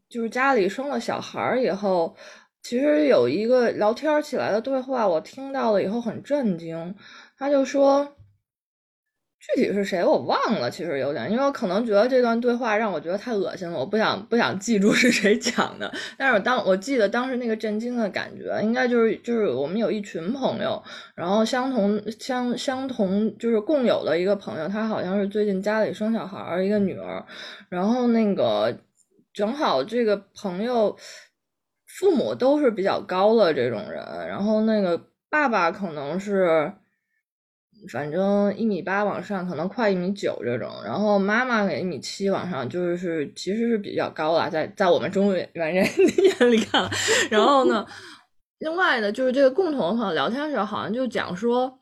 A: 就是家里生了小孩儿以后，其实有一个聊天起来的对话，我听到了以后很震惊。他就说，具体是谁我忘了，其实有点，因为我可能觉得这段对话让我觉得太恶心了，我不想不想记住是谁讲的。但是我当我记得当时那个震惊的感觉，应该就是就是我们有一群朋友，然后相同相相同就是共有的一个朋友，他好像是最近家里生小孩儿，一个女儿，然后那个正好这个朋友父母都是比较高的这种人，然后那个爸爸可能是。反正一米八往上，可能快一米九这种，然后妈妈给一米七往上，就是其实是比较高了，在在我们中原人眼里看。然后呢，另外呢，就是这个共同的朋友聊天的时候，好像就讲说，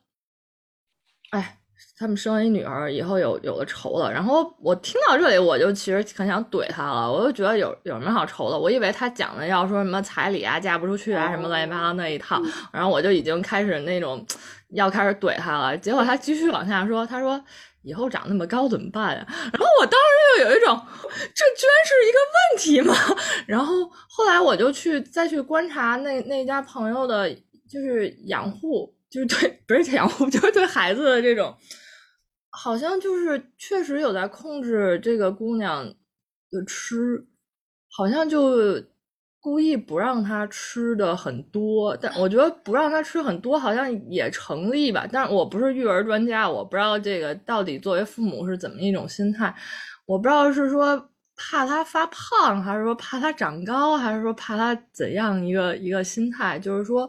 A: 哎，他们生了一女儿以后有有了仇了。然后我听到这里，我就其实很想怼他了，我就觉得有有什么好愁的？我以为他讲的要说什么彩礼啊、嫁不出去啊什么乱七八糟那一套，然后我就已经开始那种要开始怼他了。结果他继续往下说，他说。以后长那么高怎么办呀？然后我当时就有一种，这居然是一个问题吗？然后后来我就去再去观察那那家朋友的，就是养护，就是对不是养护，就是对孩子的这种，好像就是确实有在控制这个姑娘的吃，好像就故意不让她吃的很多。但我觉得不让她吃很多好像也成立吧。但是我不是育儿专家，我不知道这个到底作为父母是怎么一种心态。我不知道是说怕她发胖，还是说怕她长高，还是说怕她怎样一个一个心态？就是说，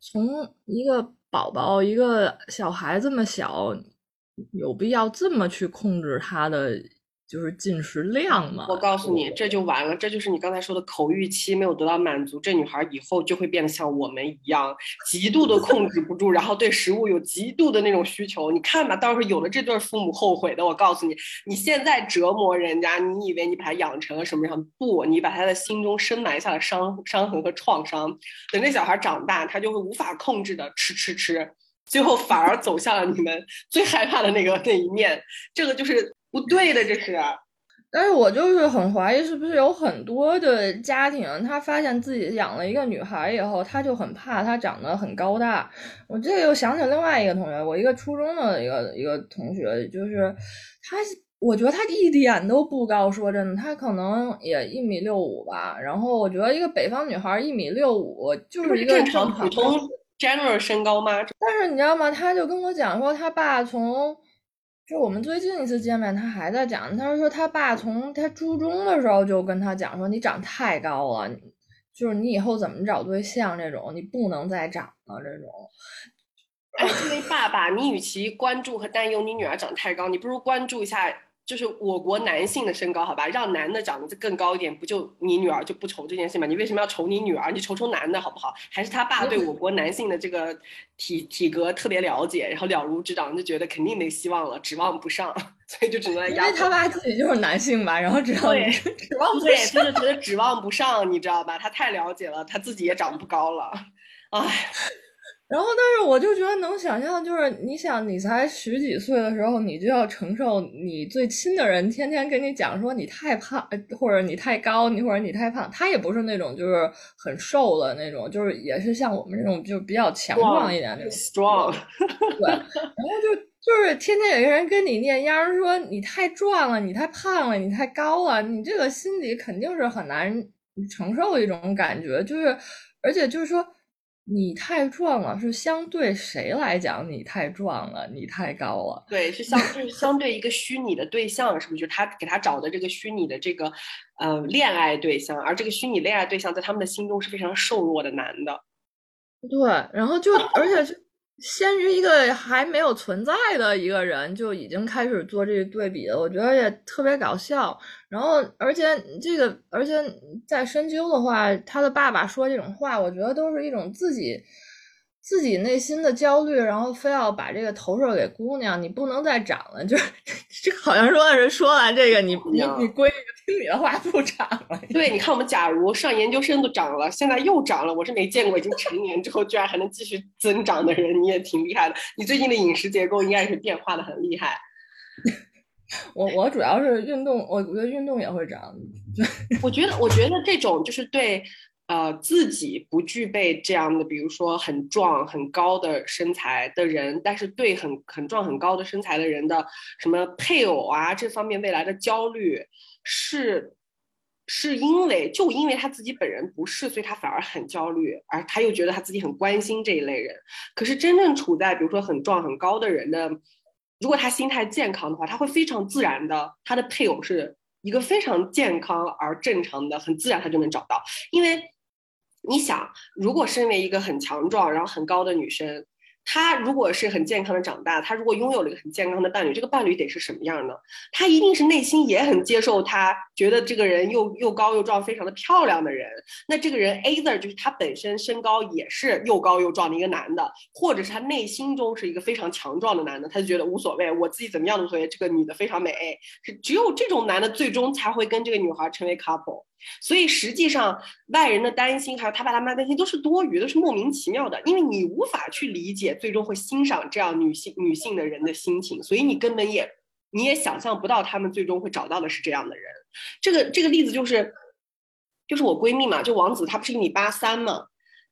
A: 从一个宝宝，一个小孩这么小，有必要这么去控制他的就是进食量吗？
B: 我告诉你，这就完了，这就是你刚才说的口欲期没有得到满足，这女孩以后就会变得像我们一样，极度的控制不住，然后对食物有极度的那种需求。你看吧，到时候有了这对父母后悔的。我告诉你，你现在折磨人家，你以为你把他养成了什么样？不，你把他的心中深埋下了伤伤痕和创伤。等这小孩长大，他就会无法控制的吃吃吃，最后反而走向了你们最害怕的那个那一面。这个就是不对的，这是。
A: 但是我就是很怀疑，是不是有很多的家庭，他发现自己养了一个女孩以后，他就很怕她长得很高大。我这个又想起另外一个同学，我一个初中的一个一个同学，就是他，我觉得他一点都不高，说真的，他可能也一米六五吧。然后我觉得一个北方女孩一米六五就是一个
B: 正常普通 general 身高吗？
A: 但是你知道吗？他就跟我讲说，他爸从。就我们最近一次见面，他还在讲，他说他爸从他初中的时候就跟他讲说，你长太高了，就是你以后怎么找对象这种，你不能再长了这种。
B: 哎，作为爸爸，你与其关注和担忧你女儿长太高，你不如关注一下，就是我国男性的身高，好吧？让男的长得更高一点，不就你女儿就不愁这件事吗？你为什么要愁你女儿？你愁愁男的好不好？还是他爸对我国男性的这个体体格特别了解，然后了如指掌，就觉得肯定没希望了，指望不上，所以就只能来压。
A: 因为他爸自己就是男性吧，然后指望
B: 对
A: 指望不
B: 对，
A: 上
B: 就是觉得指望不上，你知道吧？他太了解了，他自己也长不高了，唉。
A: 然后，但是我就觉得能想象，就是你想，你才十几岁的时候，你就要承受你最亲的人天天跟你讲说你太胖，呃或者你太高，你或者你太胖。他也不是那种就是很瘦的那种，就是也是像我们这种就比较强壮一点那种。
B: strong，
A: 对，然后就就是天天有一个人跟你念秧儿说你太壮了，你太胖了，你太高了，你这个心里肯定是很难承受一种感觉，就是而且就是说你太壮了，是相对谁来讲你太壮了，你太高了。
B: 对，是相就是 相对一个虚拟的对象，是不是？就是他给他找的这个虚拟的这个呃恋爱对象，而这个虚拟恋爱对象在他们的心中是非常瘦弱的男的。
A: 对，然后就而且是先于一个还没有存在的一个人就已经开始做这个对比了，我觉得也特别搞笑。然后，而且这个，而且在深究的话，他的爸爸说这种话，我觉得都是一种自己自己内心的焦虑，然后非要把这个投射给姑娘，你不能再长了，就是 这好像说的是说完这个，你你你闺女听你的话不长了。
B: 对，你看我们假如上研究生都长了，现在又长了，我是没见过已经成年之后居然还能继续增长的人，你也挺厉害的。你最近的饮食结构应该是变化的很厉害。
A: 我我主要是运动，我觉得运动也会长。
B: 我觉得，我觉得这种就是对，呃，自己不具备这样的，比如说很壮很高的身材的人，但是对很很壮很高的身材的人的什么配偶啊这方面未来的焦虑，是是因为就因为他自己本人不是，所以他反而很焦虑，而他又觉得他自己很关心这一类人。可是真正处在比如说很壮很高的人的，如果他心态健康的话，他会非常自然的，他的配偶是一个非常健康而正常的，很自然他就能找到。因为你想，如果身为一个很强壮然后很高的女生，她如果是很健康的长大，她如果拥有了一个很健康的伴侣，这个伴侣得是什么样呢？他一定是内心也很接受他，觉得这个人又又高又壮，非常的漂亮的人。那这个人 either 就是他本身身高也是又高又壮的一个男的，或者是他内心中是一个非常强壮的男的，他就觉得无所谓，我自己怎么样都无所谓，这个女的非常美，是只有这种男的最终才会跟这个女孩成为 couple。所以实际上，外人的担心，还有他爸他妈担心，都是多余的，是莫名其妙的，因为你无法去理解，最终会欣赏这样女性女性的人的心情，所以你根本也你也想象不到他们最终会找到的是这样的人。这个这个例子就是，就是我闺蜜嘛，就王子，她不是一米八三嘛，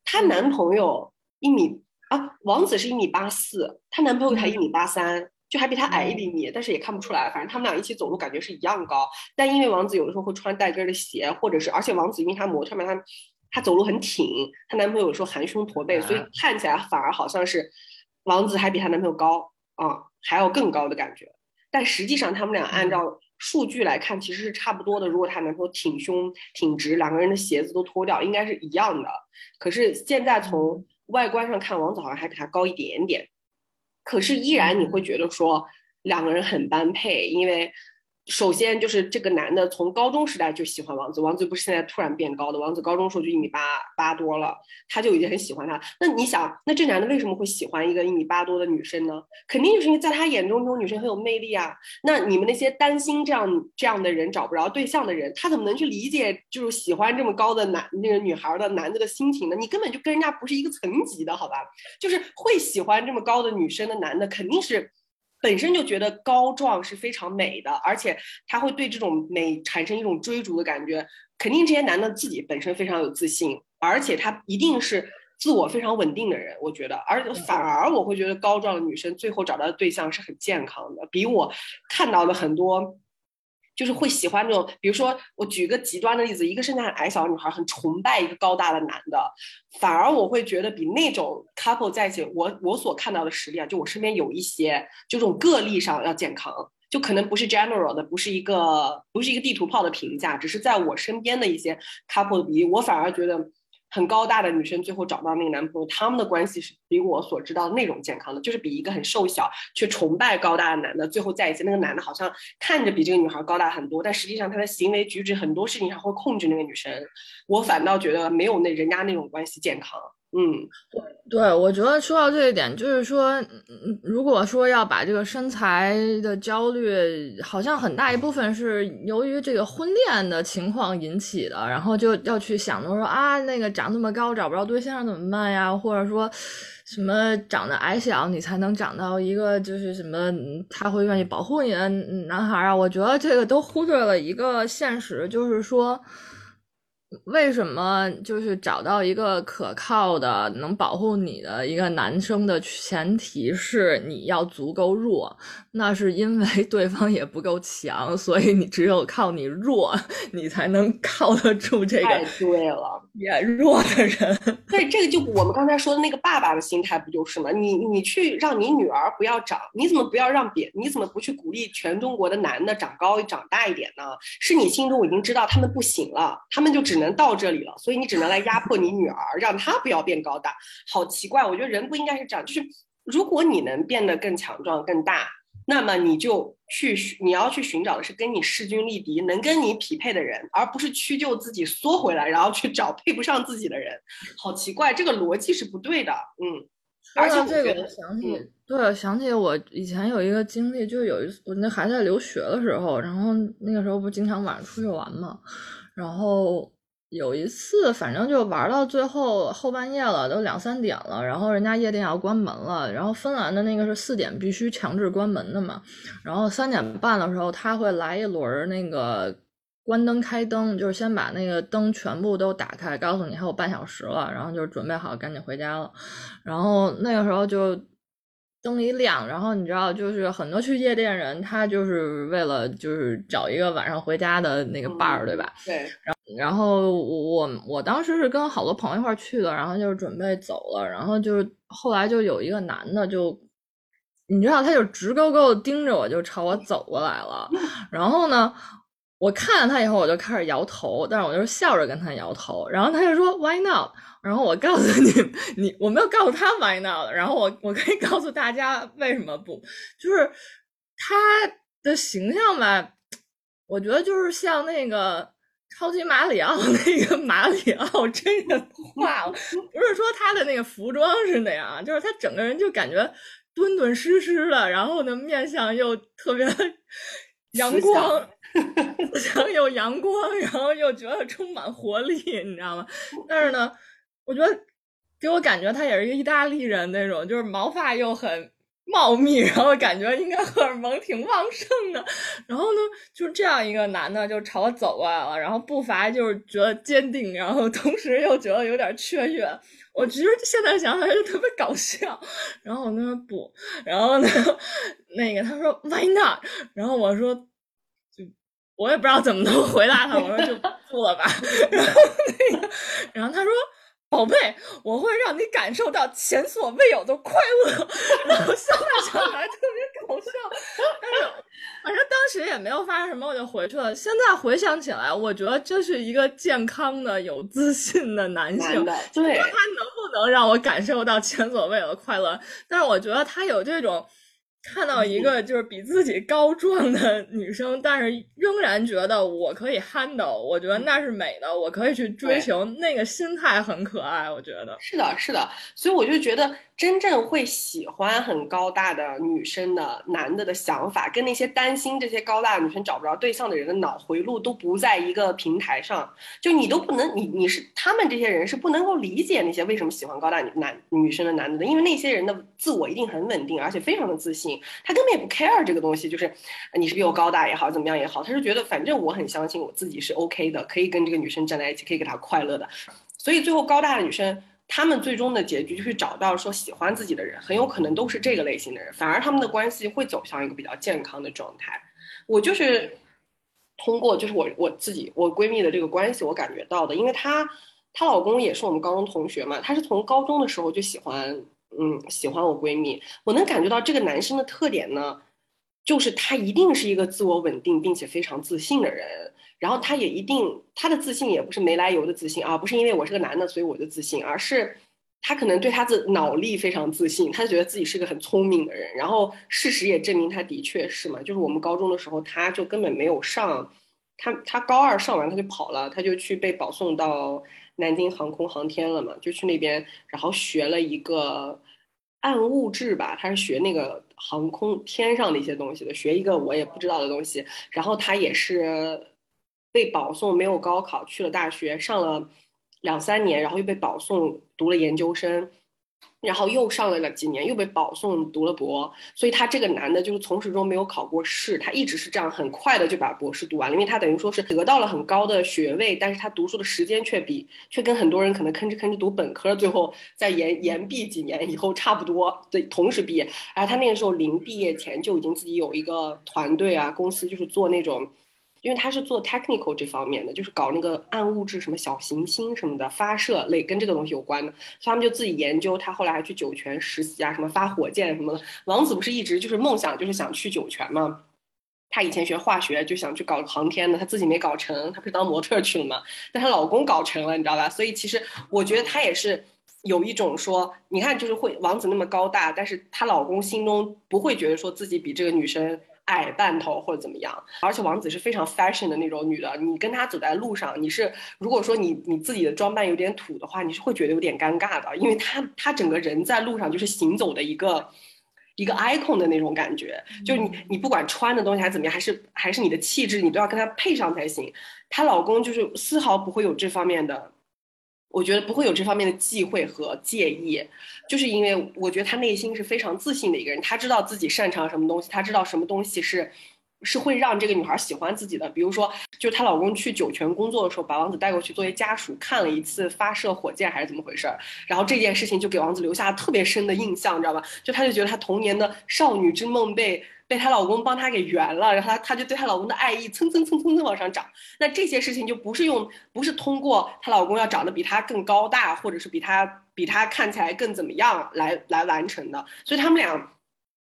B: 她男朋友一米啊，王子是一米八四，她男朋友才一米八三。就还比他矮一厘米，但是也看不出来，反正他们俩一起走路感觉是一样高。但因为王子有的时候会穿带跟的鞋，或者是而且王子因为他模特嘛，他他走路很挺，她男朋友有时候含胸驼背，所以看起来反而好像是王子还比她男朋友高啊，还要更高的感觉。但实际上他们俩按照数据来看，其实是差不多的。如果她男朋友挺胸挺直，两个人的鞋子都脱掉，应该是一样的。可是现在从外观上看，王子好像还比她高一点点。可是依然你会觉得说两个人很般配，因为首先就是这个男的从高中时代就喜欢王子，王子不是现在突然变高的，王子高中时候就一米八八多了，他就已经很喜欢他。那你想，那这男的为什么会喜欢一个一米八多的女生呢？肯定就是因为在他眼中这种女生很有魅力啊。那你们那些担心这样这样的人找不着对象的人，他怎么能去理解就是喜欢这么高的男那个女孩的男的的心情呢？你根本就跟人家不是一个层级的，好吧？就是会喜欢这么高的女生的男的，肯定是本身就觉得高壮是非常美的，而且他会对这种美产生一种追逐的感觉。肯定这些男的自己本身非常有自信，而且他一定是自我非常稳定的人，我觉得。而反而我会觉得高壮的女生最后找到的对象是很健康的，比我看到的很多。就是会喜欢那种，比如说我举个极端的例子，一个身材很矮小的女孩很崇拜一个高大的男的，反而我会觉得比那种 couple 在一起，我我所看到的实例啊，就我身边有一些就这种个例上要健康，就可能不是 general 的，不是一个不是一个地图炮的评价，只是在我身边的一些 couple 的比例，我反而觉得。很高大的女生最后找到那个男朋友，他们的关系是比我所知道的那种健康的，就是比一个很瘦小却崇拜高大的男的最后在一起，那个男的好像看着比这个女孩高大很多，但实际上他的行为举止很多事情上会控制那个女生。我反倒觉得没有那人家那种关系健康。嗯，
A: 对，我觉得说到这一点，就是说，如果说要把这个身材的焦虑，好像很大一部分是由于这个婚恋的情况引起的，然后就要去想着说啊，那个长这么高找不着对象怎么办呀？或者说什么长得矮小你才能找到一个就是什么他会愿意保护你的男孩啊？我觉得这个都忽略了一个现实，就是说。为什么就是找到一个可靠的能保护你的一个男生的前提是你要足够弱？那是因为 对方也不够强，所以你只有靠你弱，你才能 靠得住这
B: 太
A: 个
B: 对了。
A: 也弱的人。
B: 对，这个就我们刚才说的那个爸爸的心态不就是吗？你你去让你女儿不要长，你怎么不要让别？你怎么不去鼓励全中国的男的长高长大一点呢？是你心中已经知道他们不行了，他们就只能到这里了，所以你只能来压迫你女儿，让她不要变高大。好奇怪，我觉得人不应该是这样，就是如果你能变得更强壮、更大，那么你就去寻你要去寻找的是跟你势均力敌、能跟你匹配的人，而不是屈就自己缩回来，然后去找配不上自己的人。好奇怪，这个逻辑是不对的。嗯，而且
A: 这个，想起，
B: 嗯
A: 对，想起我以前有一个经历，就是有一次我那还在留学的时候，然后那个时候不是经常晚上出去玩嘛，然后有一次反正就玩到最后后半夜了，都两三点了，然后人家夜店要关门了，然后芬兰的那个是四点必须强制关门的嘛，然后三点半的时候他会来一轮那个。关灯开灯，就是先把那个灯全部都打开，告诉你还有半小时了，然后就准备好赶紧回家了。然后那个时候就灯一亮，然后你知道，就是很多去夜店人，他就是为了就是找一个晚上回家的那个伴儿，对吧？
B: 对，
A: 然后我我当时是跟好多朋友一块儿去的，然后就是准备走了，然后就是后来就有一个男的就，你知道他就直勾勾的盯着我，就朝我走过来了，然后呢。我看了他以后，我就开始摇头，但是我就是笑着跟他摇头。然后他就说 “Why not？” 然后我告诉你，你我没有告诉他 “Why not”，然后我我可以告诉大家为什么不，就是他的形象吧，我觉得就是像那个超级马里奥 那个马里奥真人化了，不是说他的那个服装是那样啊，就是他整个人就感觉敦敦实实的，然后呢面相又特别 阳光，然后又阳光，然后又觉得充满活力，你知道吗？但是呢，我觉得给我感觉他也是一个意大利人那种，就是毛发又很茂密，然后感觉应该荷尔蒙挺旺盛的。然后呢，就这样一个男的就朝我走过来了，然后步伐就是觉得坚定，然后同时又觉得有点雀跃。我其实现在想想就特别搞笑，然后我跟他不，然后呢，那个他说 Why not？然后我说就我也不知道怎么能回答他，我说就不了吧。然后那个，然后他说。宝贝，我会让你感受到前所未有的快乐。然后现在想来特别搞笑，但是反正当时也没有发生什么，我就回去了。现在回想起来，我觉得这是一个健康的、有自信的男性。
B: 男的对
A: 他能不能让我感受到前所未有的快乐？但是我觉得他有这种看到一个就是比自己高壮的女生，但是仍然觉得我可以 handle，我觉得那是美的，我可以去追求，那个心态很可爱，我觉得。
B: 是的，是的，所以我就觉得真正会喜欢很高大的女生的男的的想法，跟那些担心这些高大的女生找不着对象的人的脑回路都不在一个平台上，就你都不能，你你是他们这些人是不能够理解那些为什么喜欢高大女男女生的男的的，因为那些人的自我一定很稳定，而且非常的自信，他根本也不 care 这个东西，就是你是比我高大也好，怎么样也好，他是觉得反正我很相信我自己是 OK 的，可以跟这个女生站在一起，可以给她快乐的，所以最后高大的女生。他们最终的结局就是找到说喜欢自己的人，很有可能都是这个类型的人，反而他们的关系会走向一个比较健康的状态。我就是通过就是我我自己我闺蜜的这个关系，我感觉到的，因为她她老公也是我们高中同学嘛，她是从高中的时候就喜欢嗯喜欢我闺蜜，我能感觉到这个男生的特点呢，就是他一定是一个自我稳定并且非常自信的人。然后他也一定，他的自信也不是没来由的自信啊，不是因为我是个男的所以我就自信，而是他可能对他的脑力非常自信，他觉得自己是个很聪明的人。然后事实也证明他的确是嘛，就是我们高中的时候他就根本没有上，他他高二上完他就跑了，他就去被保送到南京航空航天了嘛，就去那边，然后学了一个暗物质吧，他是学那个航空天上的一些东西的，学一个我也不知道的东西。然后他也是被保送，没有高考，去了大学，上了两三年，然后又被保送读了研究生，然后又上了几年，又被保送读了博。所以他这个男的，就是从始终没有考过试，他一直是这样很快的就把博士读完了，因为他等于说是得到了很高的学位，但是他读书的时间却比却跟很多人可能吭哧吭哧读本科，最后在延延毕几年以后差不多对同时毕业。然后他那个时候临毕业前就已经自己有一个团队啊，公司就是做那种。因为他是做 technical 这方面的，就是搞那个暗物质什么小行星什么的发射类跟这个东西有关的，所以他们就自己研究。他后来还去酒泉实习啊，什么发火箭什么的。王子不是一直就是梦想就是想去酒泉吗？她以前学化学就想去搞航天的，她自己没搞成，她不是当模特去了吗？但她老公搞成了，你知道吧？所以其实我觉得她也是有一种说，你看就是会王子那么高大，但是她老公心中不会觉得说自己比这个女生。矮半头或者怎么样，而且王子是非常 fashion 的那种女的，你跟她走在路上，你是如果说你你自己的装扮有点土的话，你是会觉得有点尴尬的，因为她她整个人在路上就是行走的一个一个 icon 的那种感觉，就是你你不管穿的东西还是怎么样，还是还是你的气质，你都要跟她配上才行。她老公就是丝毫不会有这方面的。我觉得不会有这方面的忌讳和介意，就是因为我觉得他内心是非常自信的一个人，他知道自己擅长什么东西，他知道什么东西是是会让这个女孩喜欢自己的。比如说，就是她老公去酒泉工作的时候，把王子带过去作为家属看了一次发射火箭还是怎么回事儿，然后这件事情就给王子留下了特别深的印象，你知道吧？就他就觉得他童年的少女之梦被。被她老公帮她给圆了，然后她她就对她老公的爱意蹭蹭蹭蹭蹭往上涨。那这些事情就不是用，不是通过她老公要长得比她更高大，或者是比她比她看起来更怎么样来来完成的。所以他们俩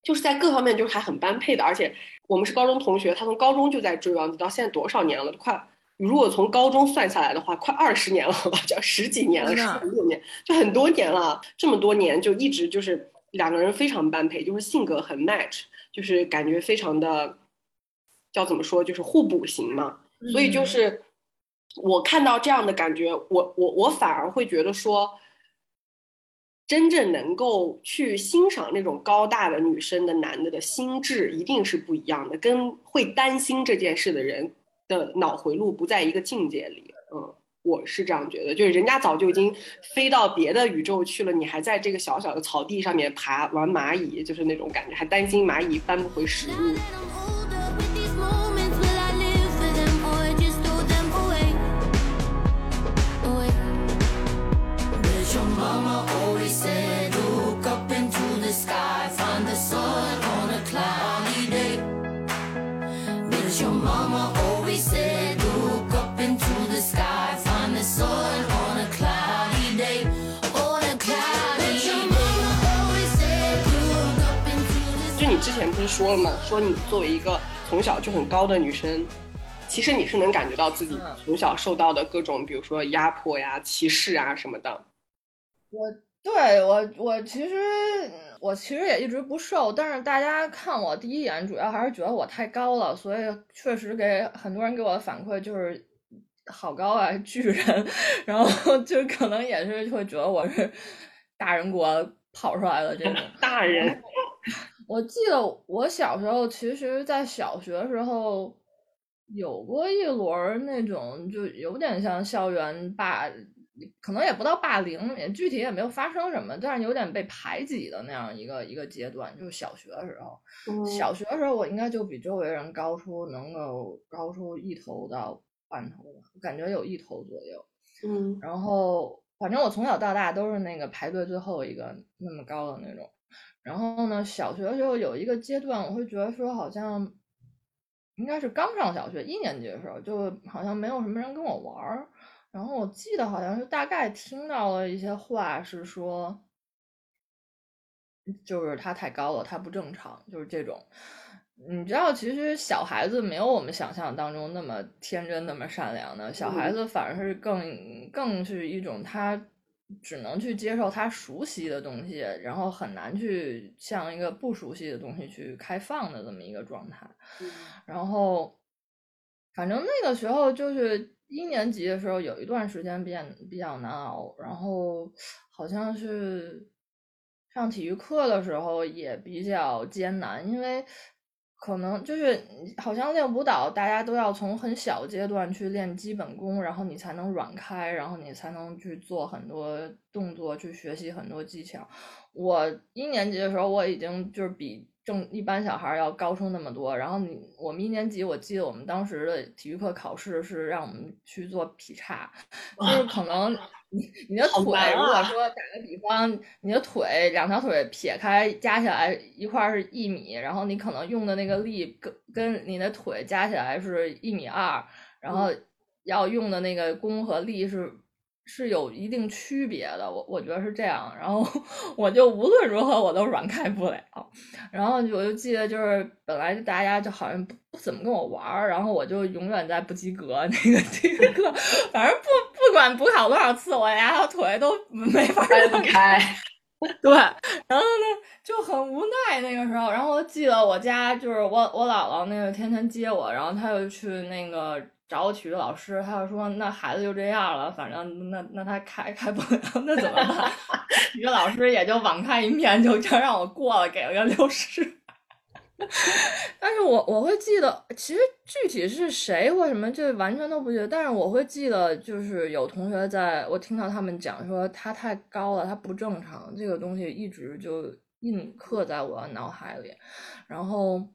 B: 就是在各方面就是还很般配的，而且我们是高中同学，她从高中就在追王子，到现在多少年了？都快，如果从高中算下来的话，快二十年了吧，叫十几年了，十五六年，就很多年了。这么多年就一直就是两个人非常般配，就是性格很 match，就是感觉非常的叫怎么说，就是互补型嘛。所以就是我看到这样的感觉，我我我反而会觉得说。真正能够去欣赏那种高大的女生的男的的心智一定是不一样的，跟会担心这件事的人的脑回路不在一个境界里。嗯，我是这样觉得，就是人家早就已经飞到别的宇宙去了，你还在这个小小的草地上面爬玩蚂蚁，就是那种感觉，还担心蚂蚁搬不回食物。说了嘛？说你作为一个从小就很高的女生，其实你是能感觉到自己
A: 嗯
B: 从小受到的各种，比如说压迫呀、歧视啊什么的。
A: 我对我我其实我其实也一直不瘦，但是大家看我第一眼主要还是觉得我太高了，所以确实给很多人给我的反馈就是好高啊，巨人，然后就可能也是会觉得我是大人国跑出来的这种。
B: 大人，
A: 我记得我小时候，其实，在小学时候有过一轮儿那种，就有点像校园霸，可能也不到霸凌，也具体也没有发生什么，但是有点被排挤的那样一个一个阶段，就是小学的时候。
B: 嗯
A: 小学的时候，我应该就比周围人高出能够高出一头到半头吧，我感觉有一头左右。
B: 嗯
A: 然后反正我从小到大都是那个排队最后一个那么高的那种。然后呢，小学的时候有一个阶段，我会觉得说好像应该是刚上小学一年级的时候，就好像没有什么人跟我玩儿。然后我记得好像是大概听到了一些话，是说，就是他太高了，他不正常，就是这种。你知道，其实小孩子没有我们想象当中那么天真、那么善良的，小孩
B: 嗯
A: 子反而是更更是一种他只能去接受他熟悉的东西，然后很难去向一个不熟悉的东西去开放的这么一个状态。然后，反正那个时候就是一年级的时候，有一段时间比较比较难熬，然后好像是上体育课的时候也比较艰难，因为可能就是好像练舞蹈，大家都要从很小阶段去练基本功，然后你才能软开，然后你才能去做很多动作，去学习很多技巧。我一年级的时候，我已经就是比正一般小孩要高出那么多。然后你我们一年级，我记得我们当时的体育课考试是让我们去做劈叉，就是可能你你的腿，
B: 啊
A: 如果说打个比方，你的腿两条腿撇开加起来一块儿是一米，然后你可能用的那个力跟跟你的腿加起来是一米二，然后要用的那个功和力是是有一定区别的，我我觉得是这样。然后 我就无论如何我都软开不了。然后我就记得就是本来大家就好像不不怎么跟我玩儿，然后我就永远在不及格那个体育 课，反正不不管补考多少次，我俩条腿都没法
B: 开。
A: 对，然后呢就很无奈那个时候，然后我记得我家就是我我姥姥那个天天接我，然后她就去那个找我体育老师，他就说那孩子就这样了，反正那那他开开不了，那怎么办？体育老师也就网开一面，就这让我过了，给了个六十。但是我我会记得，其实具体是谁或什么，这完全都不记得。但是我会记得，就是有同学在我听到他们讲说他太高了，他不正常，这个东西一直就印刻在我的脑海里。然后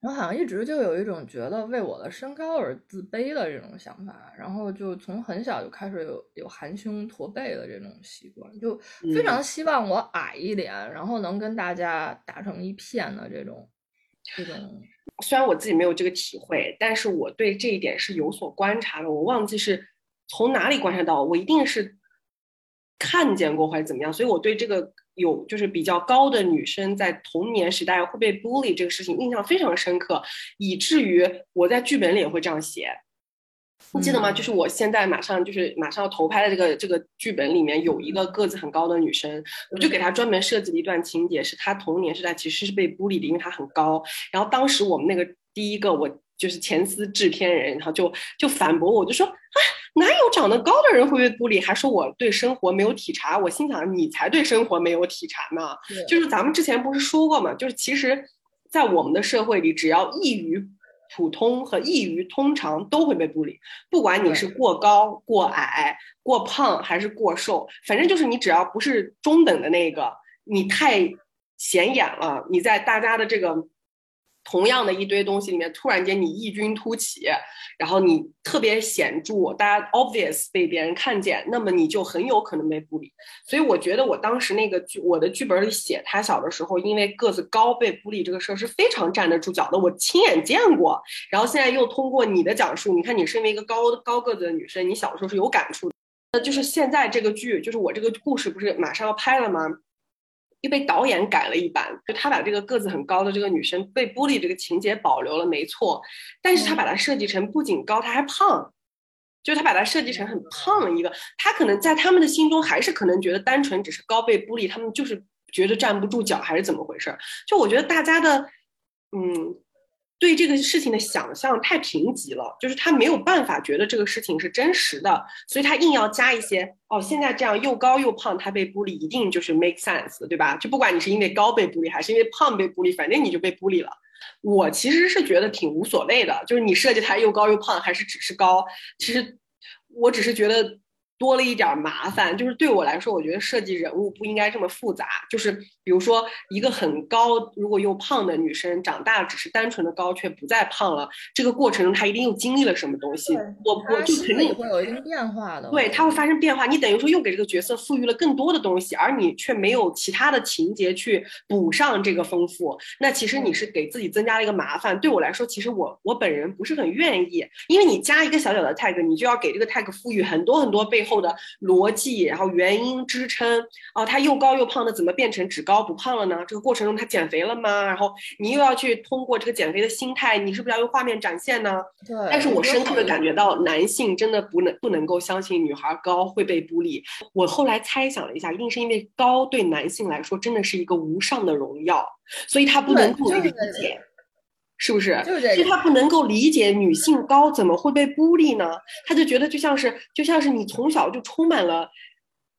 A: 我好像一直就有一种觉得为我的身高而自卑的这种想法，然后就从很小就开始有有含胸驼背的这种习惯，就非常希望我矮一点，然后能跟大家打成一片的这种这种。
B: 虽然我自己没有这个体会，但是我对这一点是有所观察的。我忘记是从哪里观察到，我一定是看见过或者怎么样，所以我对这个有就是比较高的女生在童年时代会被 bully 这个事情印象非常深刻，以至于我在剧本里也会这样写。你记得吗？就是我现在马上就是马上要投拍的这个这个剧本里面有一个个子很高的女生，我就给她专门设计了一段情节，是她童年时代其实是被 bully 的，因为她很高。然后当时我们那个第一个我就是前司制片人，然后就就反驳我，就说啊哪有长得高的人会被 bully，还说我对生活没有体察。我心想你才对生活没有体察呢。就是咱们之前不是说过嘛，就是其实，在我们的社会里，只要异于普通和异于通常，都会被孤立。不管你是过高、过矮、过胖还是过瘦，反正就是你只要不是中等的那个，你太显眼了，你在大家的这个同样的一堆东西里面，突然间你异军突起，然后你特别显著，大家 obvious 被别人看见，那么你就很有可能被孤立。所以我觉得我当时那个剧，我的剧本里写他小的时候，因为个子高被孤立这个事儿是非常站得住脚的，我亲眼见过。然后现在又通过你的讲述，你看你身为一个高高个子的女生，你小时候是有感触。那就是现在这个剧，就是我这个故事不是马上要拍了吗？又被导演改了一版，就他把这个个子很高的这个女生被孤立这个情节保留了，没错，但是他把它设计成不仅高，他还胖。就是他把它设计成很胖的一个，他可能在他们的心中还是可能觉得单纯只是高被孤立，他们就是觉得站不住脚还是怎么回事？就我觉得大家的，嗯，对这个事情的想象太贫瘠了，就是他没有办法觉得这个事情是真实的，所以他硬要加一些哦，现在这样又高又胖，他被孤立一定就是 make sense，对吧？就不管你是因为高被孤立还是因为胖被孤立，反正你就被孤立了。我其实是觉得挺无所谓的，就是你设计他又高又胖，还是只是高，其实我只是觉得多了一点麻烦。就是对我来说，我觉得设计人物不应该这么复杂。就是比如说一个很高如果又胖的女生，长大只是单纯的高却不再胖了，这个过程中她一定又经历了什么东西。我我就肯定
A: 会有一定变化的。
B: 对，它会发生变化。你等于说又给这个角色赋予了更多的东西，而你却没有其他的情节去补上这个丰富。那其实你是给自己增加了一个麻烦。对我来说，其实我我本人不是很愿意，因为你加一个小小的 tag，你就要给这个 tag 赋予很多很多背后的逻辑，然后原因支撑。哦，他又高又胖的，怎么变成只高不胖了呢？这个过程中他减肥了吗？然后你又要去通过这个减肥的心态，你是不是要用画面展现呢？
A: 对。
B: 但是我深刻的感觉到，男性真的不能不能够相信女孩高会被孤立。我后来猜想了一下，一定是因为高对男性来说真的是一个无上的荣耀，所以他不能够理解，是不是？
A: 就是这个
B: 所以他不能够理解女性高怎么会被孤立呢？他就觉得就像是就像是你从小就充满了。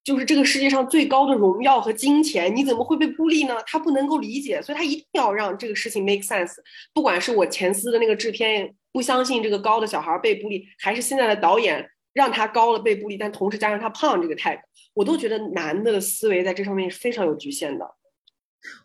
B: 就是这个世界上最高的荣耀和金钱，你怎么会被孤立呢？他不能够理解，所以他一定要让这个事情 make sense。不管是我前司的那个制片不相信这个高的小孩被孤立，还是现在的导演让他高了被孤立，但同时加上他胖这个 tag，我都觉得男的的思维在这上面是非常有局限的。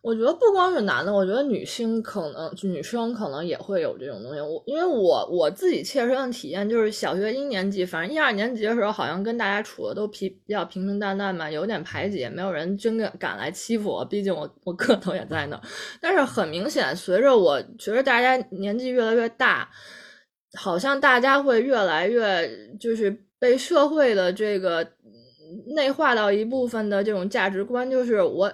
A: 我觉得不光是男的，我觉得女性可能女生可能也会有这种东西。我因为我我自己切身的体验就是小学一年级，反正一二年级的时候，好像跟大家处的都比比较平平淡淡嘛，有点排挤，没有人真敢敢来欺负我。毕竟我我个头也在那。但是很明显，随着我觉得大家年纪越来越大，好像大家会越来越就是被社会的这个内化到一部分的这种价值观，就是我。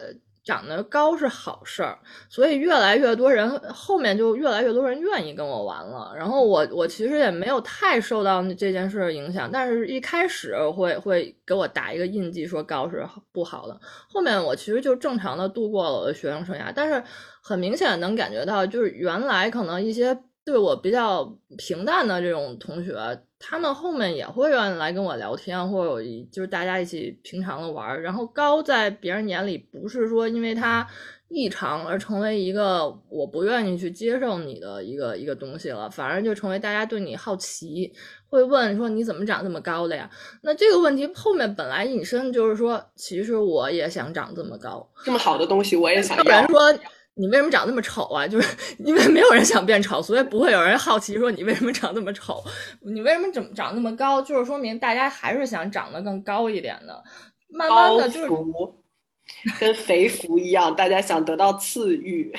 A: 长得高是好事儿，所以越来越多人后面就越来越多人愿意跟我玩了。然后我我其实也没有太受到这件事影响，但是一开始会会给我打一个印记，说高是不好的。后面我其实就正常的度过了我的学生生涯，但是很明显能感觉到，就是原来可能一些对我比较平淡的这种同学。他们后面也会愿意来跟我聊天，或者就是大家一起平常的玩。然后高在别人眼里不是说因为他异常而成为一个我不愿意去接受你的一个一个东西了，反而就成为大家对你好奇，会问说你怎么长这么高的呀？那这个问题后面本来引申就是说，其实我也想长这么高，
B: 这么好的东西我也想要。
A: 不然说。你为什么长那么丑啊？就是 因为没有人想变丑，所以不会有人好奇说你为什么长那么丑。你为什么怎么长那么高？就是说明大家还是想长得更高一点的。慢慢的，就是
B: 跟肥福一样，大家想得到赐予。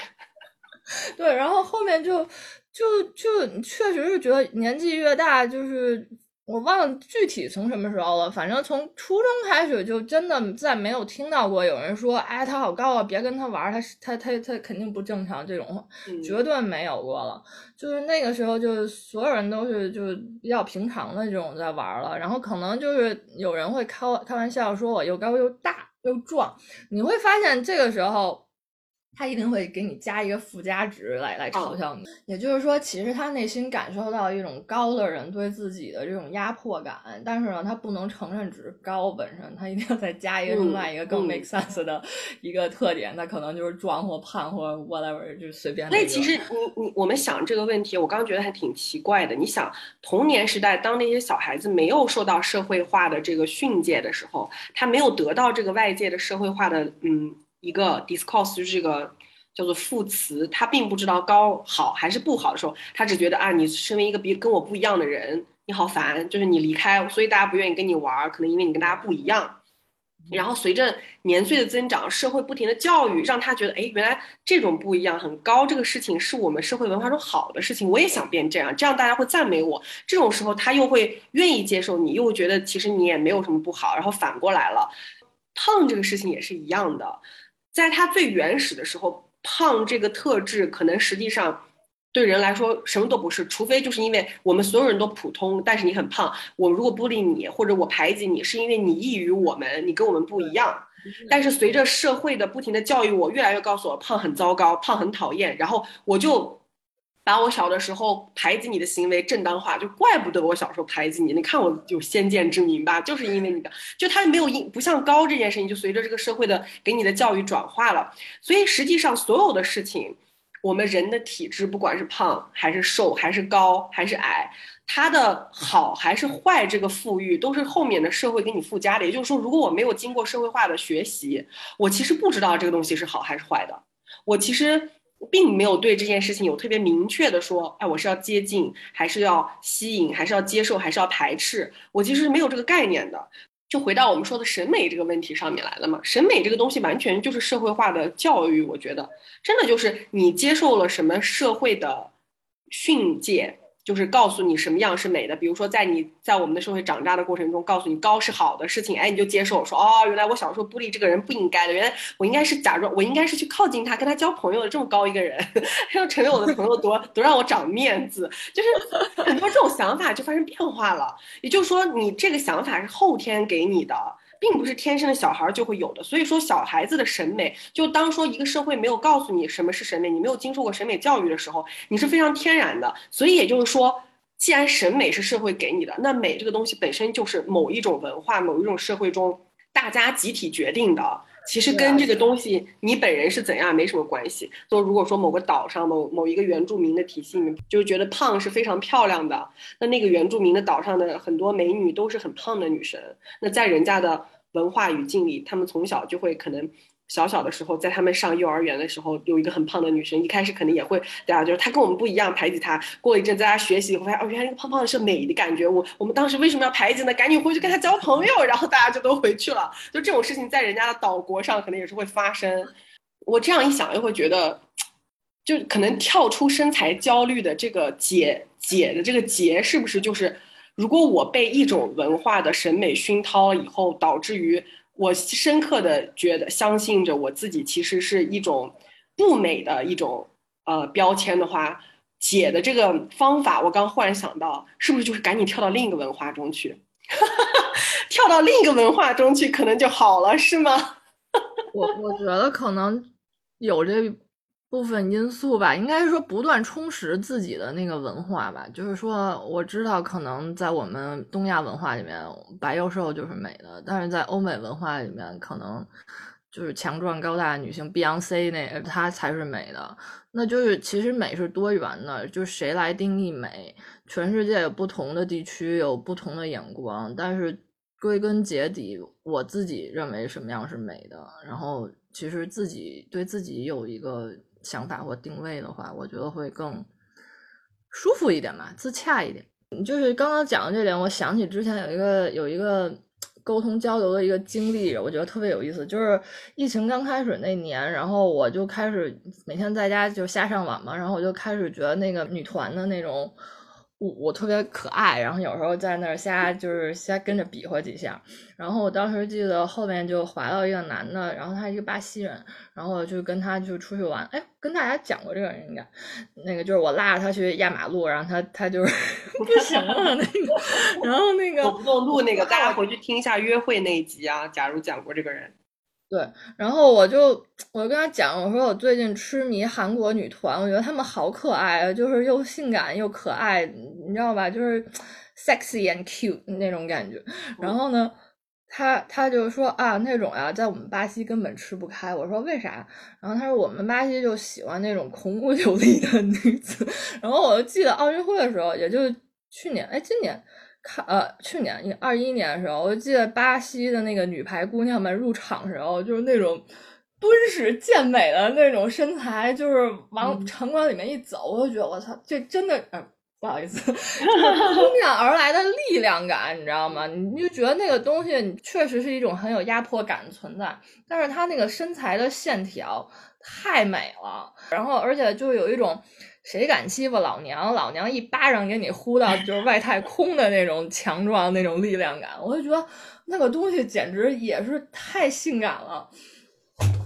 A: 对，然后后面就就就确实是觉得年纪越大，就是我忘了具体从什么时候了，反正从初中开始就真的再没有听到过有人说，哎，他好高啊，别跟他玩儿，他他他他肯定不正常这种绝对没有过了。就是那个时候，就是所有人都是就是比较平常的这种在玩儿了，然后可能就是有人会开开玩笑说我又高又大又壮，你会发现这个时候。他一定会给你加一个附加值来来嘲笑你，也就是说，其实他内心感受到一种高的人对自己的这种压迫感，但是呢，他不能承认只是高本身，他一定要再加一个另外一个更
B: 嗯
A: make sense 的一个特点，他可能就是壮或胖或 whatever，就随便的一个。
B: 所以其实你你我们想这个问题，我刚刚觉得还挺奇怪的。你想童年时代，当那些小孩子没有受到社会化的这个训诫的时候，他没有得到这个外界的社会化的嗯一个 discourse，就是这个叫做副词，他并不知道高好还是不好的时候，他只觉得啊，你身为一个比跟我不一样的人，你好烦，就是你离开，所以大家不愿意跟你玩，可能因为你跟大家不一样。然后随着年岁的增长，社会不停的教育，让他觉得，哎，原来这种不一样很高，这个事情是我们社会文化中好的事情，我也想变这样，这样大家会赞美我。这种时候，他又会愿意接受你，又觉得其实你也没有什么不好。然后反过来了，胖这个事情也是一样的，在他最原始的时候，胖这个特质可能实际上。对人来说什么都不是，除非就是因为我们所有人都普通，但是你很胖。我如果孤立你或者我排挤你，是因为你异于我们，你跟我们不一样。但是随着社会的不停的教育我，越来越告诉我胖很糟糕，胖很讨厌，然后我就把我小的时候排挤你的行为正当化，就怪不得我小时候排挤你。你看我有先见之明吧，就是因为你的，就他没有因不像高这件事情，就随着这个社会的给你的教育转化了。所以实际上所有的事情。我们人的体质，不管是胖还是瘦，还是高还是矮，它的好还是坏，这个富裕都是后面的社会给你附加的。也就是说，如果我没有经过社会化的学习，我其实不知道这个东西是好还是坏的。我其实并没有对这件事情有特别明确的说，哎，我是要接近，还是要吸引，还是要接受，还是要排斥？我其实是没有这个概念的。就回到我们说的审美这个问题上面来了嘛。审美这个东西完全就是社会化的教育，我觉得真的就是你接受了什么社会的训诫，就是告诉你什么样是美的。比如说，在你在我们的社会长大的过程中，告诉你高是好的事情，哎，你就接受说，哦，原来我小时候孤立这个人不应该的，原来我应该是假装，我应该是去靠近他，跟他交朋友的这么高一个人，要成为我的朋友多多让我长面子，就是很多这种想法就发生变化了。也就是说，你这个想法是后天给你的。并不是天生的小孩就会有的，所以说小孩子的审美，就当说一个社会没有告诉你什么是审美，你没有经受过审美教育的时候，你是非常天然的。所以也就是说，既然审美是社会给你的，那美这个东西本身就是某一种文化、某一种社会中大家集体决定的。其实跟这个东西你本人是怎样没什么关系。就如果说某个岛上某某一个原住民的体系里面，就是觉得胖是非常漂亮的，那那个原住民的岛上的很多美女都是很胖的女生。那在人家的文化语境里，他们从小就会可能。小小的时候，在他们上幼儿园的时候，有一个很胖的女生，一开始肯定也会，对啊，就是她跟我们不一样，排挤她。过一阵，在她学习以后，发现哦，原来那个胖胖的是美的感觉。我我们当时为什么要排挤呢？赶紧回去跟她交朋友，然后大家就都回去了。就这种事情，在人家的岛国上，可能也是会发生。我这样一想，又会觉得，就可能跳出身材焦虑的这个解解的这个结，是不是就是，如果我被一种文化的审美熏陶以后，导致于。我深刻的觉得，相信着我自己其实是一种不美的一种呃标签的话，解的这个方法，我刚忽然想到，是不是就是赶紧跳到另一个文化中去，跳到另一个文化中去，可能就好了，是吗？
A: 我我觉得可能有这部分因素吧，应该是说不断充实自己的那个文化吧。就是说，我知道可能在我们东亚文化里面，白幼瘦就是美的，但是在欧美文化里面，可能就是强壮高大的女性，Beyonce 那她才是美的。那就是其实美是多元的，就是谁来定义美？全世界有不同的地区有不同的眼光，但是归根结底，我自己认为什么样是美的，然后其实自己对自己有一个。想法或定位的话，我觉得会更舒服一点吧，自洽一点。就是刚刚讲的这点，我想起之前有一个有一个沟通交流的一个经历，我觉得特别有意思。就是疫情刚开始那年，然后我就开始每天在家就瞎上网嘛，然后我就开始觉得那个女团的那种我我特别可爱，然后有时候在那儿瞎就是瞎跟着比划几下。然后我当时记得后面就滑到一个男的，然后他一个巴西人，然后就跟他就出去玩。哎，跟大家讲过这个人应该，那个就是我拉着他去压马路，然后他他就是 不行了那个，然后那个
B: 走不动路那个，大家回去听一下约会那一集啊。假如讲过这个人，
A: 对，然后我就我就跟他讲，我说我最近痴迷韩国女团，我觉得她们好可爱啊，就是又性感又可爱，你知道吧？就是 sexy and cute 那种感觉。然后呢，他他就说啊，那种呀，在我们巴西根本吃不开。我说为啥？然后他说我们巴西就喜欢那种孔武有力的女子。然后我就记得奥运会的时候，也就去年，哎，今年。看，呃，去年二一年的时候，我就记得巴西的那个女排姑娘们入场的时候，就是那种敦实健美的那种身材，就是往场馆里面一走，我就觉得我操，这真的，嗯，不好意思，扑面而来的力量感，你知道吗？你就觉得那个东西确实是一种很有压迫感的存在，但是她那个身材的线条太美了，然后而且就有一种。谁敢欺负老娘，老娘一巴掌给你呼到就是外太空的那种强壮那种力量感，我就觉得那个东西简直也是太性感了。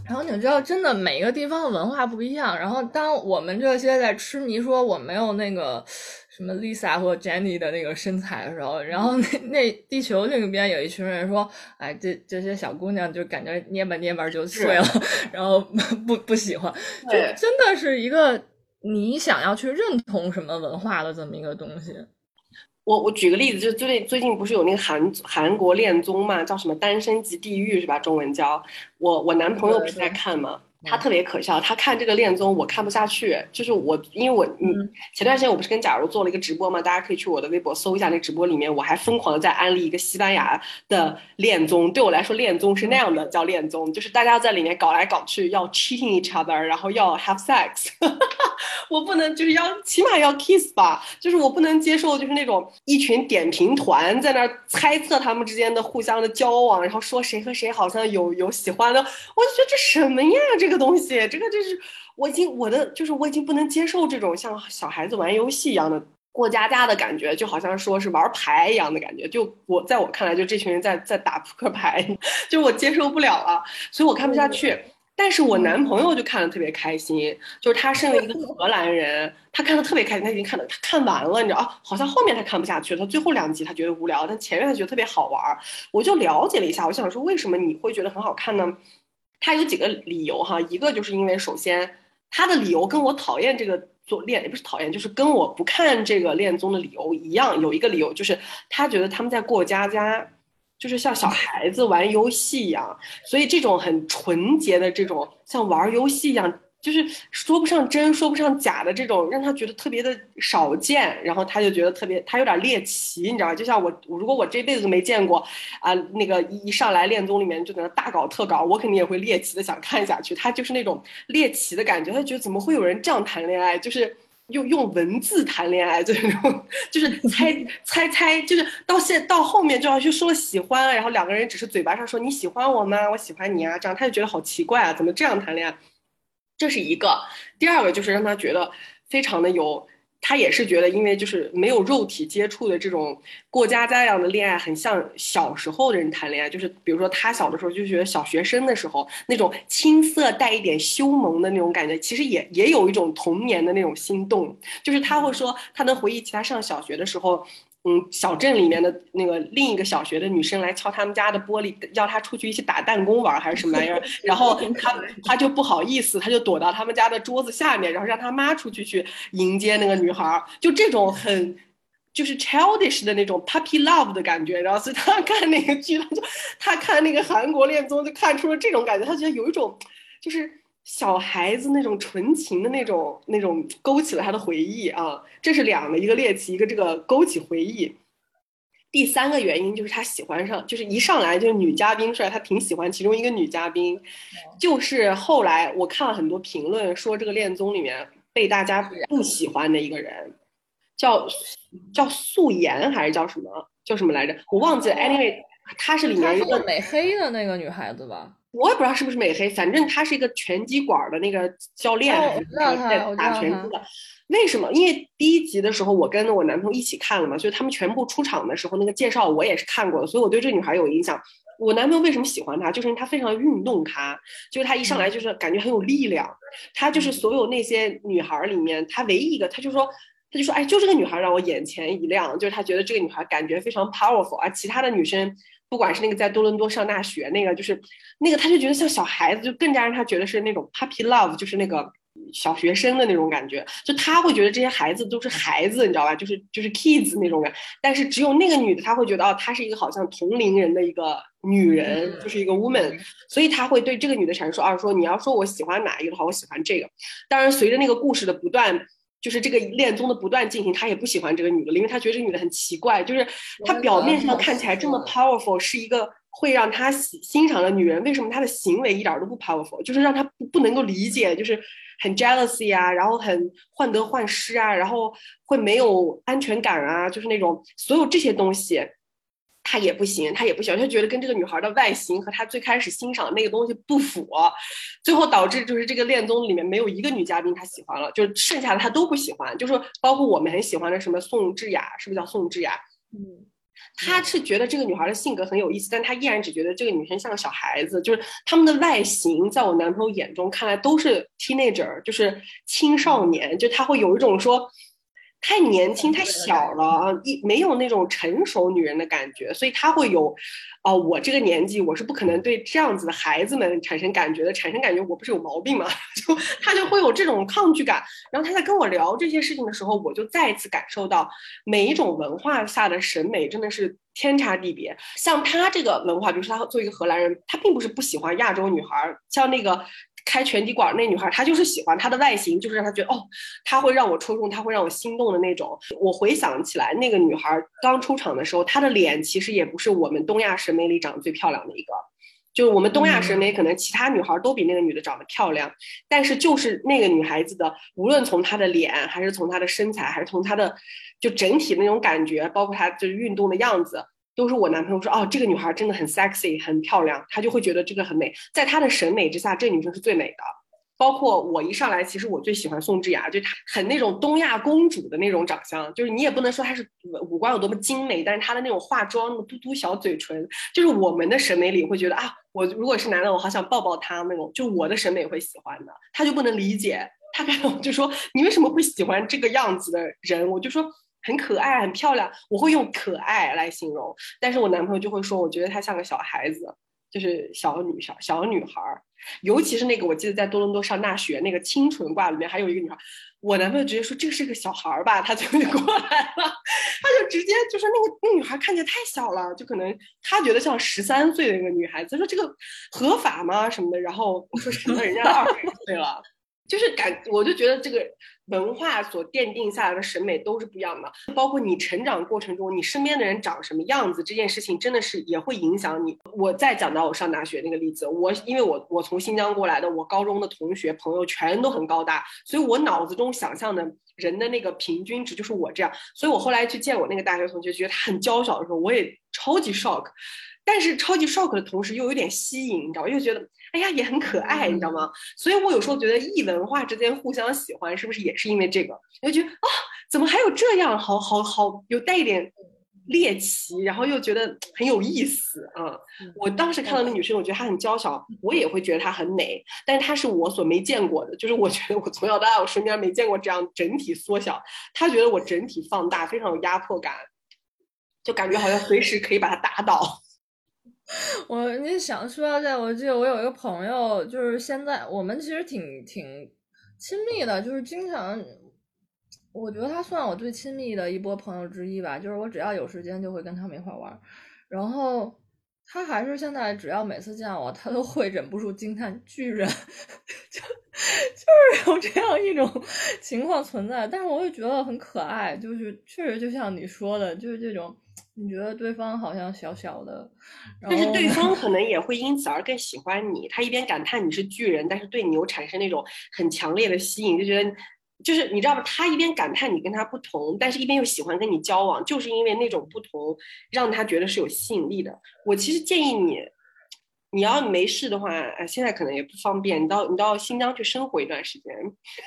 A: 然后你知道，真的每个地方的文化不一样。然后当我们这些在痴迷说我没有那个什么 Lisa 或 Jenny 的那个身材的时候，然后那那地球另一边有一群人说，哎，这这些小姑娘就感觉捏吧捏吧就碎了，然后 不不喜欢，就真的是一个。你想要去认同什么文化的这么一个东西？
B: 我我举个例子，就最近最近不是有那个韩韩国恋综嘛，叫什么《单身即地狱》是吧？中文叫。我我男朋友不是在看吗？他特别可笑，他看这个恋综，我看不下去。就是我，因为我，嗯，前段时间我不是跟假如做了一个直播嘛，大家可以去我的微博搜一下那直播里面，我还疯狂的在安利一个西班牙的恋综。对我来说，恋综是那样的，叫恋综，就是大家在里面搞来搞去，要 cheating each other，然后要 have sex。我不能，就是要起码要 kiss 吧，就是我不能接受，就是那种一群点评团在那猜测他们之间的互相的交往，然后说谁和谁好像有有喜欢的，我就觉得这什么呀，这个。这个东西，这个就是我已经我的就是我已经不能接受这种像小孩子玩游戏一样的过家家的感觉，就好像说是玩牌一样的感觉。就我在我看来，就这群人在在打扑克牌，就我接受不了了，所以我看不下去。但是我男朋友就看的特别开心，就是他身为一个 荷兰人，他看的特别开心，他已经看的他看完了，你知道啊？好像后面他看不下去了，他最后两集他觉得无聊，但前面他觉得特别好玩。我就了解了一下，我想说为什么你会觉得很好看呢？他有几个理由哈，一个就是因为首先他的理由跟我讨厌这个做恋也不是讨厌，就是跟我不看这个恋综的理由一样。有一个理由就是他觉得他们在过家家，就是像小孩子玩游戏一样，所以这种很纯洁的这种像玩游戏一样。就是说不上真，说不上假的这种，让他觉得特别的少见，然后他就觉得特别，他有点猎奇，你知道吧？就像我，如果我这辈子都没见过，啊，那个一上来恋综里面就在那大搞特搞，我肯定也会猎奇的想看下去。他就是那种猎奇的感觉，他觉得怎么会有人这样谈恋爱？就是用用文字谈恋爱，就是那种，就是猜 猜猜，就是到现到后面就要去说喜欢，然后两个人只是嘴巴上说你喜欢我吗？我喜欢你啊，这样他就觉得好奇怪啊，怎么这样谈恋爱？这是一个，第二个就是让他觉得非常的有，他也是觉得，因为就是没有肉体接触的这种过家家一样的恋爱，很像小时候的人谈恋爱，就是比如说他小的时候就觉得小学生的时候那种青涩带一点羞萌的那种感觉，其实也也有一种童年的那种心动，就是他会说他能回忆起他上小学的时候。嗯，小镇里面的那个另一个小学的女生来敲他们家的玻璃，要他出去一起打弹弓玩还是什么玩意儿？然后他他 就不好意思，他就躲到他们家的桌子下面，然后让他妈出去去迎接那个女孩儿。就这种很就是 childish 的那种 puppy love 的感觉。然后所以他看那个剧，他就他看那个韩国恋综就看出了这种感觉，他觉得有一种就是。小孩子那种纯情的那种那种勾起了他的回忆啊，这是两个，一个猎奇，一个这个勾起回忆。第三个原因就是他喜欢上，就是一上来就是女嘉宾出来，他挺喜欢其中一个女嘉宾，就是后来我看了很多评论说这个恋综里面被大家不喜欢的一个人，叫叫素颜还是叫什么叫什么来着？我忘记了。Anyway。她是里面一个
A: 美黑的那个女孩子吧？
B: 我也不知道是不是美黑，反正他是一个拳击馆儿的那个教练，打拳击的。为什么？因为第一集的时候，我跟我男朋友一起看了嘛，所以他们全部出场的时候，那个介绍我也是看过的，所以我对这个女孩有印象。我男朋友为什么喜欢她？就是因为她非常运动咖，就是她一上来就是感觉很有力量。她就是所有那些女孩儿里面，她唯一一个，她就说。她就说：“哎，就这个女孩让我眼前一亮，就是她觉得这个女孩感觉非常 powerful 啊。其他的女生，不管是那个在多伦多上大学那个，就是那个，他就觉得像小孩子，就更加让他觉得是那种 puppy love，就是那个小学生的那种感觉。就他会觉得这些孩子都是孩子，你知道吧？就是就是 kids 那种感。但是只有那个女的，她会觉得哦，她是一个好像同龄人的一个女人，就是一个 woman，所以她会对这个女的产生说啊，说你要说我喜欢哪一个的话，我喜欢这个。当然，随着那个故事的不断。就是这个恋综的不断进行，他也不喜欢这个女的，因为他觉得这个女的很奇怪，就是她表面上看起来这么 powerful，是一个会让他欣欣赏的女人，为什么她的行为一点都不 powerful？就是让他不不能够理解，就是很 jealousy 啊，然后很患得患失啊，然后会没有安全感啊，就是那种所有这些东西。他也不行，他也不行，他觉得跟这个女孩的外形和他最开始欣赏的那个东西不符，最后导致就是这个恋综里面没有一个女嘉宾他喜欢了，就剩下的他都不喜欢，就是包括我们很喜欢的什么宋智雅，是不是叫宋智雅？
A: 嗯，
B: 他是觉得这个女孩的性格很有意思，但他依然只觉得这个女生像个小孩子，就是他们的外形在我男朋友眼中看来都是 teenager，就是青少年，就他会有一种说。太年轻、太小了，一没有那种成熟女人的感觉，所以她会有，哦，我这个年纪我是不可能对这样子的孩子们产生感觉的，产生感觉我不是有毛病吗？就他就会有这种抗拒感。然后他在跟我聊这些事情的时候，我就再一次感受到每一种文化下的审美真的是天差地别。像他这个文化，比如说他作为一个荷兰人，他并不是不喜欢亚洲女孩，像那个。开拳击馆那女孩，她就是喜欢她的外形，就是让她觉得哦，她会让我戳中，她会让我心动的那种。我回想起来，那个女孩刚出场的时候，她的脸其实也不是我们东亚审美里长得最漂亮的一个，就是我们东亚审美可能其他女孩都比那个女的长得漂亮，但是就是那个女孩子的，无论从她的脸，还是从她的身材，还是从她的就整体那种感觉，包括她就是运动的样子。都是我男朋友说哦，这个女孩真的很 sexy，很漂亮，他就会觉得这个很美。在他的审美之下，这女生是最美的。包括我一上来，其实我最喜欢宋智雅，就她很那种东亚公主的那种长相，就是你也不能说她是五官有多么精美，但是她的那种化妆，嘟嘟小嘴唇，就是我们的审美里会觉得啊，我如果是男的，我好想抱抱她那种，就我的审美会喜欢的，他就不能理解，他看到我就说你为什么会喜欢这个样子的人？我就说。很可爱，很漂亮，我会用可爱来形容，但是我男朋友就会说，我觉得她像个小孩子，就是小女小小女孩儿，尤其是那个我记得在多伦多上大学那个清纯挂里面还有一个女孩，我男朋友直接说这是个小孩儿吧，他就过来了，他就直接就说那个那女孩看起来太小了，就可能他觉得像十三岁的一个女孩子，说这个合法吗？什么的，然后我说什么人家二十岁了。就是感，我就觉得这个文化所奠定下来的审美都是不一样的，包括你成长过程中，你身边的人长什么样子，这件事情真的是也会影响你。我再讲到我上大学那个例子，我因为我我从新疆过来的，我高中的同学朋友全都很高大，所以我脑子中想象的人的那个平均值就是我这样，所以我后来去见我那个大学同学，觉得他很娇小的时候，我也超级 shock，但是超级 shock 的同时又有点吸引，你知道，又觉得。哎呀，也很可爱，你知道吗？所以我有时候觉得异文化之间互相喜欢，是不是也是因为这个？我就觉得啊，怎么还有这样，好好好，有带一点猎奇，然后又觉得很有意思啊！我当时看到那女生，我觉得她很娇小，我也会觉得她很美，但是她是我所没见过的，就是我觉得我从小到大我身边没见过这样整体缩小，她觉得我整体放大，非常有压迫感，就感觉好像随时可以把她打倒。
A: 我你想说到这，我记得我有一个朋友，就是现在我们其实挺挺亲密的，就是经常，我觉得他算我最亲密的一波朋友之一吧。就是我只要有时间就会跟他们一块玩，然后他还是现在只要每次见我，他都会忍不住惊叹巨人，就就是有这样一种情况存在。但是我也觉得很可爱，就是确实就像你说的，就是这种。你觉得对方好像小小的，
B: 但是对方可能 也会因此而更喜欢你。他一边感叹你是巨人，但是对你又产生那种很强烈的吸引，就觉得就是你知道吗？他一边感叹你跟他不同，但是一边又喜欢跟你交往，就是因为那种不同让他觉得是有吸引力的。我其实建议你，你要没事的话，呃，现在可能也不方便，你到你到新疆去生活一段时间，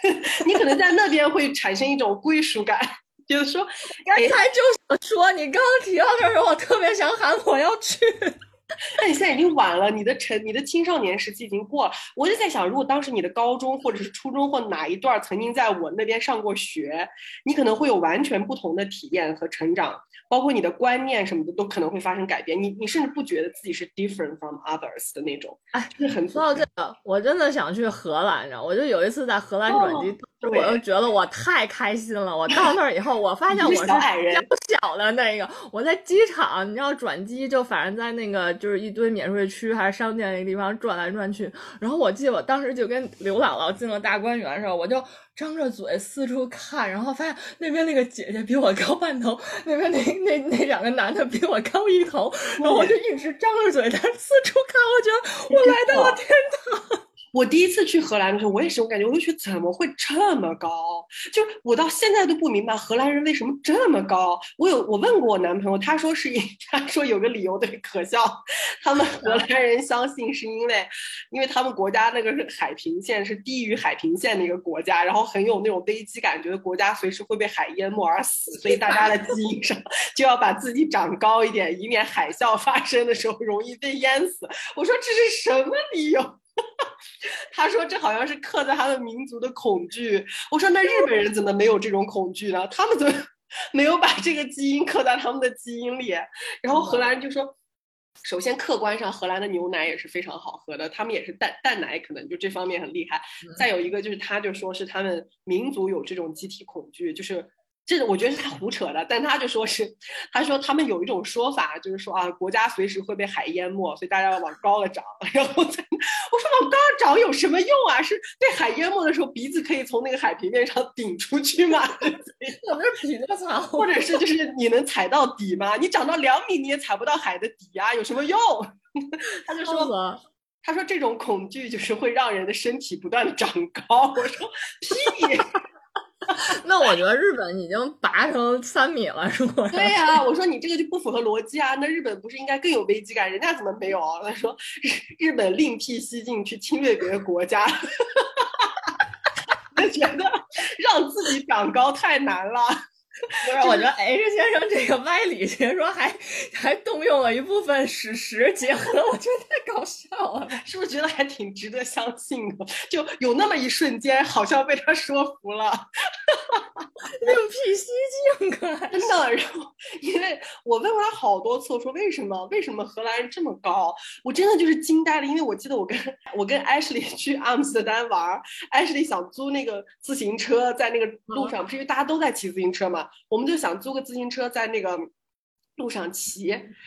B: 你可能在那边会产生一种归属感，觉得说，
A: 刚才就想说，你刚刚提到这儿时候，我特别想喊我要去。
B: 那你现在已经晚了，你的成你的青少年时期已经过了。我就在想，如果当时你的高中或者是初中或哪一段曾经在我那边上过学，你可能会有完全不同的体验和成长，包括你的观念什么的都可能会发生改变。你你甚至不觉得自己是 different from others 的那种，
A: 哎，
B: 就是很
A: 说到这个，我真的想去荷兰你知道。我就有一次在荷兰转机，
B: 哦
A: 我就觉得我太开心了。我到那儿以后，我发现我是
B: 矮
A: 小的那个。我在机场，你知道转机就反正在那个就是一堆免税区还是商店那个地方转来转去。然后我记得我当时就跟刘姥姥进了大观园的时候，我就张着嘴四处看，然后发现那边那个姐姐比我高半头，那边那那那两个男的比我高一头，然后我就一直张着嘴在四处看，我觉得我来到了天堂。
B: 我第一次去荷兰的时候，我也是我感觉，我就觉得怎么会这么高？就是我到现在都不明白荷兰人为什么这么高。我有我问过我男朋友，他说是因 他说有个理由特别可笑，他们荷兰人相信是因为，因为他们国家那个是海平线是低于海平线的一个国家，然后很有那种危机感，觉得国家随时会被海淹没而死，所以大家的基因上就要把自己长高一点，以免海啸发生的时候容易被淹死。我说这是什么理由？他说这好像是刻在他们民族的恐惧。我说那日本人怎么没有这种恐惧呢？他们怎么没有把这个基因刻在他们的基因里？然后荷兰人就说。首先，客观上荷兰的牛奶也是非常好喝的，他们也是蛋蛋奶，可能就这方面很厉害。再有一个就是，他就说是他们民族有这种集体恐惧，就是这我觉得是他胡扯的，但他就说是，他说他们有一种说法，就是说啊，国家随时会被海淹没，所以大家要往高了长。然后在我说往高了长有什么用啊？是被海淹没的时候，鼻子可以从那个海平面上顶出去吗？
A: 我不是匹诺曹，
B: 或者是就是你能踩到底吗？你长到两米你也踩不到海的底啊、有什么用？他就说。
A: 说
B: 他说这种恐惧就是会让人的身体不断的长高。我说屁！
A: 那我觉得日本已经拔成三米了，是不？
B: 对呀、我说你这个就不符合逻辑啊。那日本不是应该更有危机感？人家怎么没有啊？他说日日本另辟蹊径去侵略别的国家，就觉得让自己长高太难了。
A: 不是，我觉得 H 先生这个歪理学说还还动用了一部分史实结合，我觉得太搞笑了。
B: 是不是觉得还挺值得相信的？就有那么一瞬间，好像被他说服了。
A: 另辟蹊径，
B: 真的，然后因为我问过他好多次，我说为什么为什么荷兰人这么高？我真的就是惊呆了，因为我记得我跟我跟 Ashley 去阿姆斯特丹玩，Ashley 想租那个自行车，在那个路上，不是因为大家都在骑自行车嘛，我们就想租个自行车在那个。路上骑，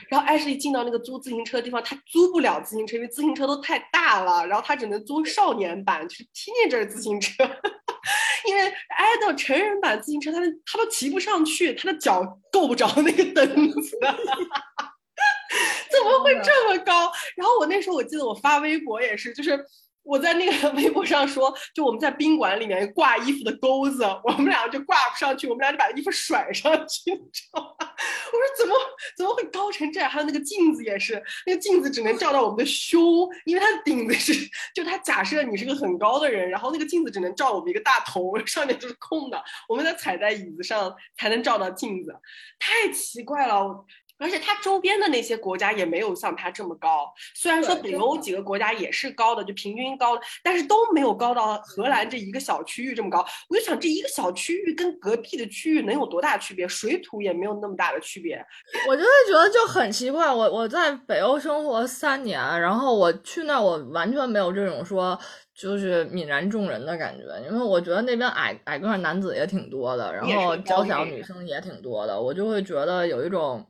B: 然后艾诗丽进到那个租自行车的地方，她租不了自行车，因为自行车都太大了，然后她只能租少年版，就是 teenage 自行车。因为挨到成人版自行车，他的他都骑不上去，他的脚够不着那个凳子，怎么会这么高？然后我那时候我记得我发微博也是，就是我在那个 微博上说，就我们在宾馆里面挂衣服的钩子，我们俩就挂不上去，我们俩就把衣服甩上去，你知道吗？我说怎么怎么会高成这样？还有那个镜子也是，那个镜子只能照到我们的胸，因为它的顶子是，就它假设你是个很高的人，然后那个镜子只能照我们一个大头，上面就是空的，我们得踩在椅子上才能照到镜子，太奇怪了。而且它周边的那些国家也没有像它这么高，虽然说北欧几个国家也是高的，就平均高的，但是都没有高到荷兰这一个小区域这么高。我就想，这一个小区域跟隔壁的区域能有多大区别？水土也没有那么大的区别。
A: 我就会觉得就很奇怪。我我在北欧生活三年，然后我去那儿，我完全没有这种说就是泯然众人的感觉，因为我觉得那边矮矮个儿男子也挺多的，然后娇小女生也挺多的，我就会觉得有一种。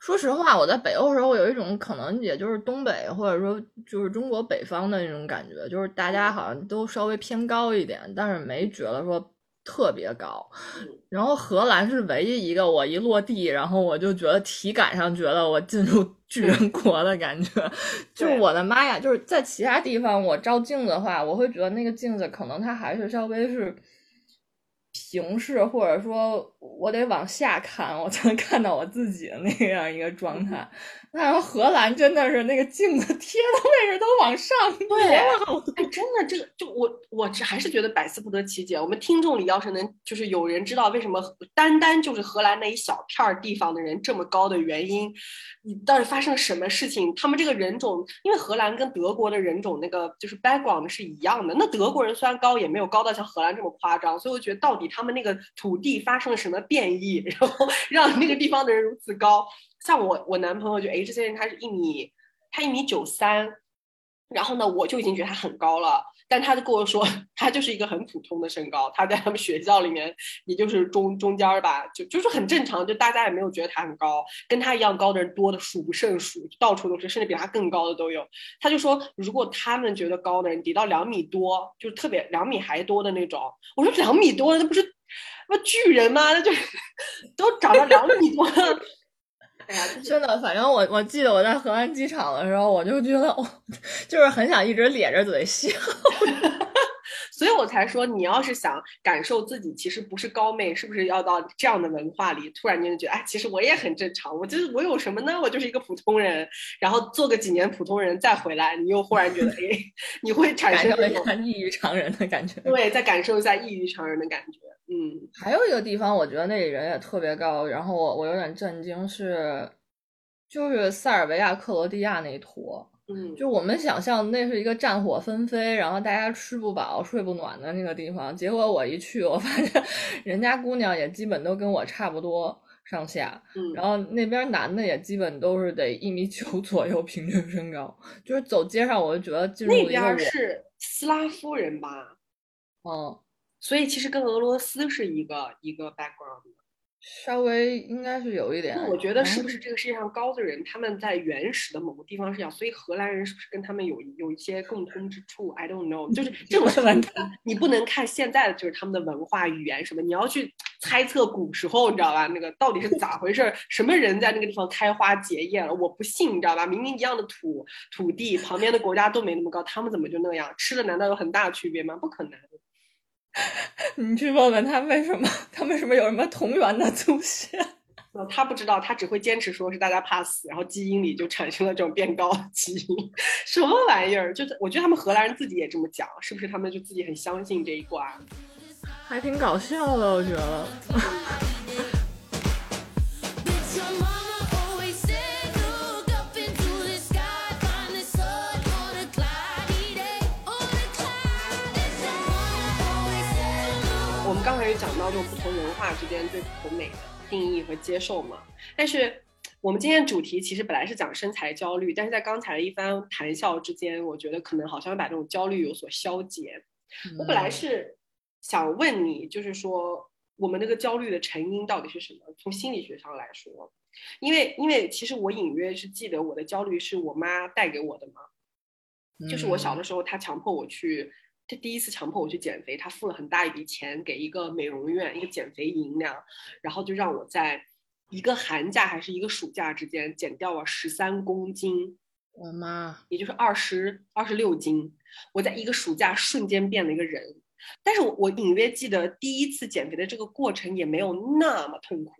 A: 说实话，我在北欧的时候有一种可能，也就是东北或者说就是中国北方的那种感觉，就是大家好像都稍微偏高一点，但是没觉得说特别高。然后荷兰是唯一一个我一落地，然后我就觉得体感上觉得我进入巨人国的感觉，就是我的妈呀！就是在其他地方我照镜子的话，我会觉得那个镜子可能它还是稍微是平视，或者说我得往下看，我才能看到我自己的那样一个状态。那荷兰真的是那个镜子贴的位置都往上挪了好多。
B: 哎，真的，这个就我我这还是觉得百思不得其解。我们听众里要是能就是有人知道为什么单单就是荷兰那一小片儿地方的人这么高的原因，你到底发生了什么事情？他们这个人种，因为荷兰跟德国的人种那个就是 background 是一样的。那德国人虽然高，也没有高到像荷兰这么夸张，所以我觉得到底他们那个土地发生了什么变异，然后让那个地方的人如此高。像我我男朋友就 H C 人，他是一米，他一米九三，然后呢，我就已经觉得他很高了，但他就跟我说，他就是一个很普通的身高，他在他们学校里面也就是中中间儿吧，就就是很正常，就大家也没有觉得他很高，跟他一样高的人多的数不胜数，到处都是，甚至比他更高的都有。他就说，如果他们觉得高的人，抵到两米多，就是特别两米还多的那种，我说两米多那不是那巨人吗？那就 都长到两米多了。哎呀，
A: 真的，反正我我记得我在河安机场的时候，我就觉得我 就是很想一直咧着嘴笑。
B: 所以我才说，你要是想感受自己其实不是高妹，是不是要到这样的文化里，突然间就觉得，哎，其实我也很正常，我就是我有什么呢？我就是一个普通人，然后做个几年普通人再回来，你又忽然觉得，哎，你会产生一种
A: 异于常人的感觉。
B: 对，再感受一下异于常人的感觉。嗯，
A: 还有一个地方，我觉得那里人也特别高，然后我我有点震惊是，就是塞尔维亚、克罗地亚那一坨，
B: 嗯，
A: 就我们想象那是一个战火纷飞，然后大家吃不饱、睡不暖的那个地方，结果我一去，我发现 人家姑娘也基本都跟我差不多上下，
B: 嗯。
A: 然后那边男的也基本都是得一米九 左右平均身高，就是走街上我就觉得进入了
B: 那边是斯拉夫人吧，
A: 嗯，
B: 所以其实跟俄罗斯是一个一个 background 的。
A: 稍微应该是有一点。
B: 那我觉得是不是这个世界上高的人，他们在原始的某个地方是这样，所以荷兰人是不是跟他们有有一些共通之处？I don't know，就是这种事
A: 问
B: 题，你不能看现在的就是他们的文化语言什么，你要去猜测古时候，你知道吧？那个到底是 咋回事儿？什么人在那个地方开花结叶了？我不信，你知道吧？明明一样的土土地，旁边的国家都没那么高，他们怎么就那样？吃的难道有很大区别吗？不可能。
A: 你去问问他为什么，他为什么有什么同源的祖先？
B: 呃，他不知道，他只会坚持说是大家怕死，然后基因里就产生了这种变高的基因，什么玩意儿？就是我觉得他们荷兰人自己也这么讲，是不是他们就自己很相信这一卦？
A: 还挺搞笑的，我觉得。
B: 讲到，就不同文化之间对不同美的定义和接受嘛。但是我们今天主题其实本来是讲身材焦虑，但是在刚才的一番谈笑之间，我觉得可能好像把这种焦虑有所消解。我本来是想问你，就是说我们那个焦虑的成因到底是什么？从心理学上来说，因为因为其实我隐约是记得我的焦虑是我妈带给我的嘛，就是我小的时候，她强迫我去，她第一次强迫我去减肥，他付了很大一笔钱给一个美容院，一个减肥营那样，然后就让我在一个寒假还是一个暑假之间减掉了十三公斤，
A: 我妈，
B: 也就是二十二十六斤。我在一个暑假瞬间变了一个人，但是我我隐约记得第一次减肥的这个过程也没有那么痛苦，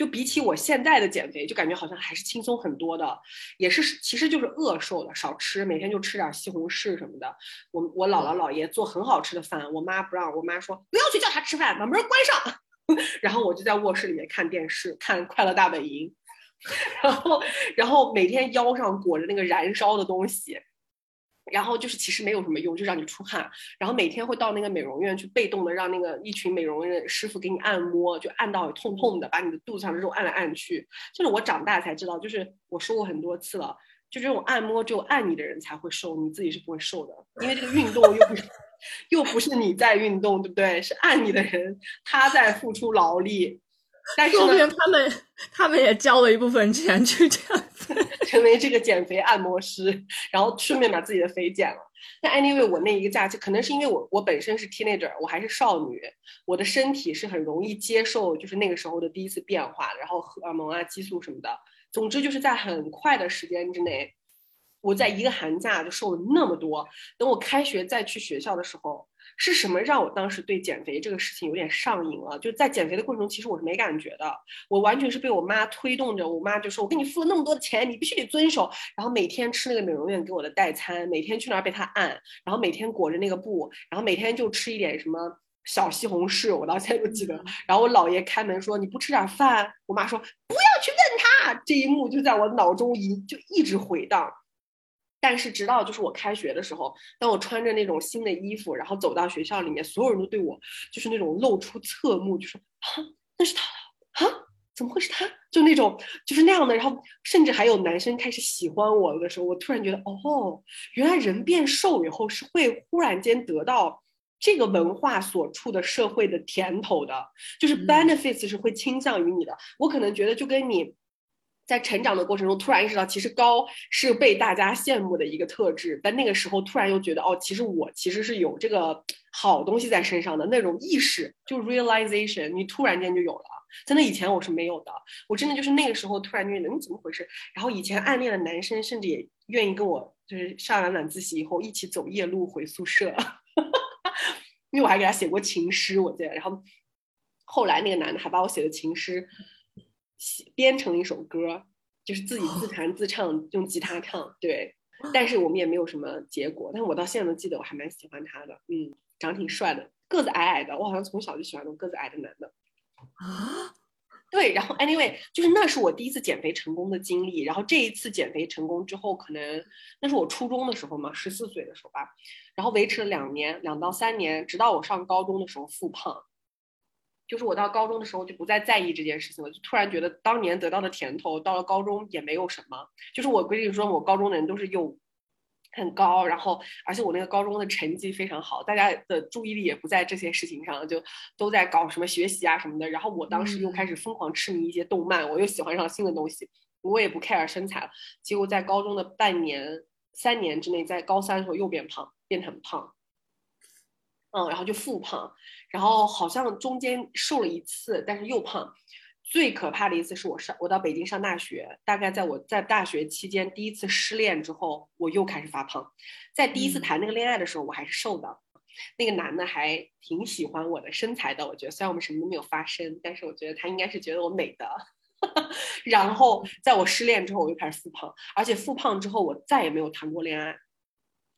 B: 就比起我现在的减肥，就感觉好像还是轻松很多的，也是其实就是饿瘦的，少吃，每天就吃点西红柿什么的。我我姥姥姥爷做很好吃的饭，我妈不让，我妈说不要去叫他吃饭，把门关上。然后我就在卧室里面看电视，看《快乐大本营》，然后然后每天腰上裹着那个燃烧的东西，然后就是其实没有什么用，就让你出汗。然后每天会到那个美容院去被动的让那个一群美容院师傅给你按摩，就按到痛痛的，把你的肚子上的肉按来按去。就是我长大才知道，就是我说过很多次了，就这种按摩只有按你的人才会瘦，你自己是不会瘦的，因为这个运动又不是 又不是你在运动，对不对？是按你的人他在付出劳力。但是
A: 说不
B: 呢，
A: 他们他们也交了一部分钱去这样。
B: 成为这个减肥按摩师，然后顺便把自己的肥减了。但 anyway，我那一个假期，可能是因为我我本身是 teenager，我还是少女，我的身体是很容易接受就是那个时候的第一次变化，然后荷尔蒙啊、激素什么的，总之就是在很快的时间之内，我在一个寒假就瘦了那么多。等我开学再去学校的时候，是什么让我当时对减肥这个事情有点上瘾了？就在减肥的过程中，其实我是没感觉的，我完全是被我妈推动着。我妈就说：“我给你付了那么多的钱，你必须得遵守。”然后每天吃那个美容院给我的代餐，每天去那儿被她按，然后每天裹着那个布，然后每天就吃一点什么小西红柿，我到现在都记得。然后我姥爷开门说：“你不吃点饭？”我妈说：“不要去问他。”这一幕就在我脑中一就一直回荡。但是直到就是我开学的时候，当我穿着那种新的衣服，然后走到学校里面，所有人都对我就是那种露出侧目，就说啊，那是他啊，怎么会是他？就那种就是那样的。然后甚至还有男生开始喜欢我的时候，我突然觉得哦，原来人变瘦以后是会忽然间得到这个文化所处的社会的甜头的，就是 benefits 是会倾向于你的。我可能觉得就跟你。在成长的过程中，突然意识到其实高是被大家羡慕的一个特质，但那个时候突然又觉得，哦，其实我其实是有这个好东西在身上的那种意识，就 realization，你突然间就有了。在那以前我是没有的，我真的就是那个时候突然觉得，你怎么回事？然后以前暗恋的男生甚至也愿意跟我，就是上完晚自习以后一起走夜路回宿舍，因为我还给他写过情诗，我记得。然后后来那个男的还把我写的情诗。编成一首歌，就是自己自弹自唱，用吉他唱。对，但是我们也没有什么结果。但是我到现在都记得，我还蛮喜欢他的。嗯，长挺帅的，个子矮矮的。我好像从小就喜欢那种个子矮的男的。
A: 啊，
B: 对。然后，anyway，就是那是我第一次减肥成功的经历。然后这一次减肥成功之后，可能那是我初中的时候嘛，十四岁的时候吧。然后维持了两年，两到三年，直到我上高中的时候复胖。就是我到高中的时候就不再在意这件事情了，就突然觉得当年得到的甜头到了高中也没有什么。就是我跟你说，我高中的人都是又很高，然后而且我那个高中的成绩非常好，大家的注意力也不在这些事情上，就都在搞什么学习啊什么的。然后我当时又开始疯狂痴迷一些动漫，我又喜欢上新的东西，我也不 care 身材了。结果在高中的半年、三年之内，在高三的时候又变胖，变得很胖。嗯，然后就复胖，然后好像中间瘦了一次，但是又胖。最可怕的一次是我上我到北京上大学，大概在我在大学期间第一次失恋之后，我又开始发胖。在第一次谈那个恋爱的时候，我还是瘦的，那个男的还挺喜欢我的身材的。我觉得虽然我们什么都没有发生，但是我觉得他应该是觉得我美的。然后在我失恋之后，我又开始复胖，而且复胖之后，我再也没有谈过恋爱。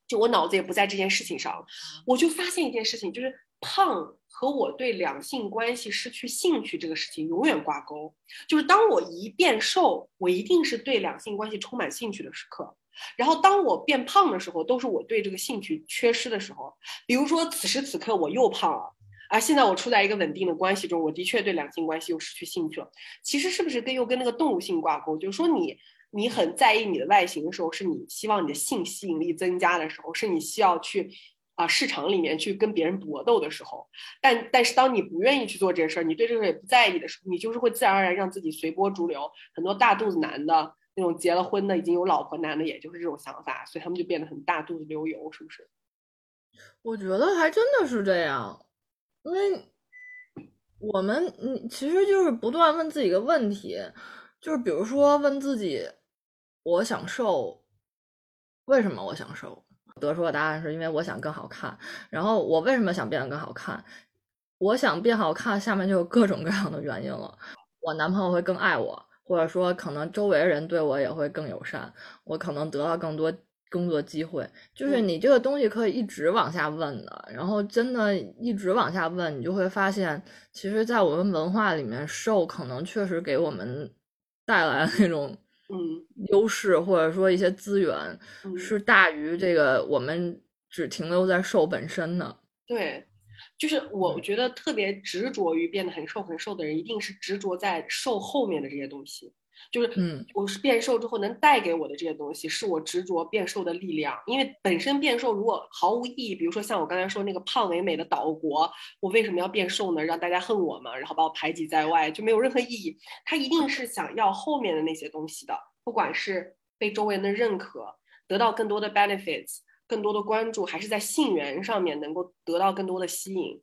B: 就我脑子也不在这件事情上，我就发现一件事情，就是胖和我对两性关系失去兴趣这个事情永远挂钩。就是当我一变瘦，我一定是对两性关系充满兴趣的时刻；然后当我变胖的时候，都是我对这个兴趣缺失的时候。比如说此时此刻我又胖了，啊，现在我处在一个稳定的关系中，我的确对两性关系又失去兴趣了。其实是不是跟又跟那个动物性挂钩？就是说你。你很在意你的外形的时候，是你希望你的性吸引力增加的时候，是你需要去啊市场里面去跟别人搏斗的时候。但但是当你不愿意去做这事儿，你对这个也不在意的时候，你就是会自然而然让自己随波逐流。很多大肚子男的那种结了婚的已经有老婆男的，也就是这种想法，所以他们就变得很大肚子流油，是不是？
A: 我觉得还真的是这样，因为我们嗯，其实就是不断问自己一个问题，就是比如说问自己。我想瘦，为什么我想瘦？得出的答案是因为我想更好看。然后我为什么想变得更好看？我想变好看，下面就有各种各样的原因了。我男朋友会更爱我，或者说可能周围人对我也会更友善，我可能得到更多工作机会。就是你这个东西可以一直往下问的，然后真的一直往下问，你就会发现，其实，在我们文化里面，瘦可能确实给我们带来那种。
B: 嗯，
A: 优势或者说一些资源是大于这个我们只停留在瘦本身的。
B: 对，就是我觉得特别执着于变得很瘦很瘦的人，一定是执着在瘦后面的这些东西。就是，
A: 嗯，
B: 我是变瘦之后能带给我的这些东西，是我执着变瘦的力量。因为本身变瘦如果毫无意义，比如说像我刚才说那个胖为美的岛国，我为什么要变瘦呢？让大家恨我嘛，然后把我排挤在外，就没有任何意义。他一定是想要后面的那些东西的，不管是被周围人的认可，得到更多的 benefits，更多的关注，还是在性缘上面能够得到更多的吸引。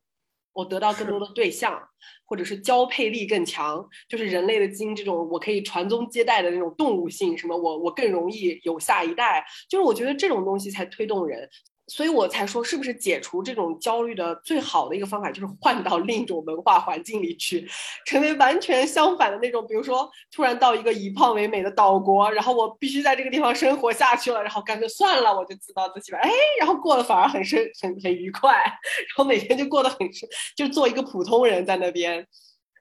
B: 我得到更多的对象，或者是交配力更强，就是人类的基因这种我可以传宗接代的那种动物性，什么我我更容易有下一代，就是我觉得这种东西才推动人。所以我才说，是不是解除这种焦虑的最好的一个方法，就是换到另一种文化环境里去，成为完全相反的那种。比如说，突然到一个以胖为美的岛国，然后我必须在这个地方生活下去了，然后干脆算了，我就自暴自弃吧。哎，然后过得反而很生很很愉快，然后每天就过得很生，就做一个普通人在那边。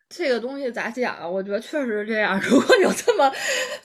A: 这个东西咋讲啊？我觉得确实是这样。如果有这么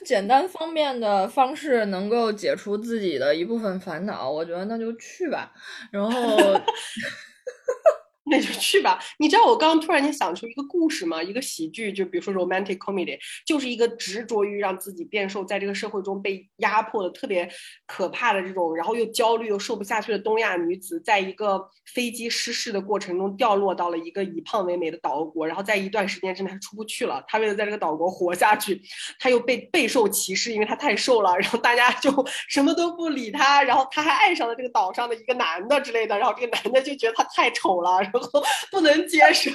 A: 简单方便的方式能够解除自己的一部分烦恼，我觉得那就去吧。然后。
B: 那就去吧。你知道我刚刚突然间想出一个故事吗？一个喜剧，就比如说 romantic comedy，就是一个执着于让自己变瘦，在这个社会中被压迫的特别可怕的这种，然后又焦虑又瘦不下去的东亚女子，在一个飞机失事的过程中掉落到了一个以胖为美的岛国，然后在一段时间之内她出不去了。她为了在这个岛国活下去，她又被备受歧视，因为她太瘦了，然后大家就什么都不理她，然后她还爱上了这个岛上的一个男的之类的，然后这个男的就觉得她太丑了。然后不能接受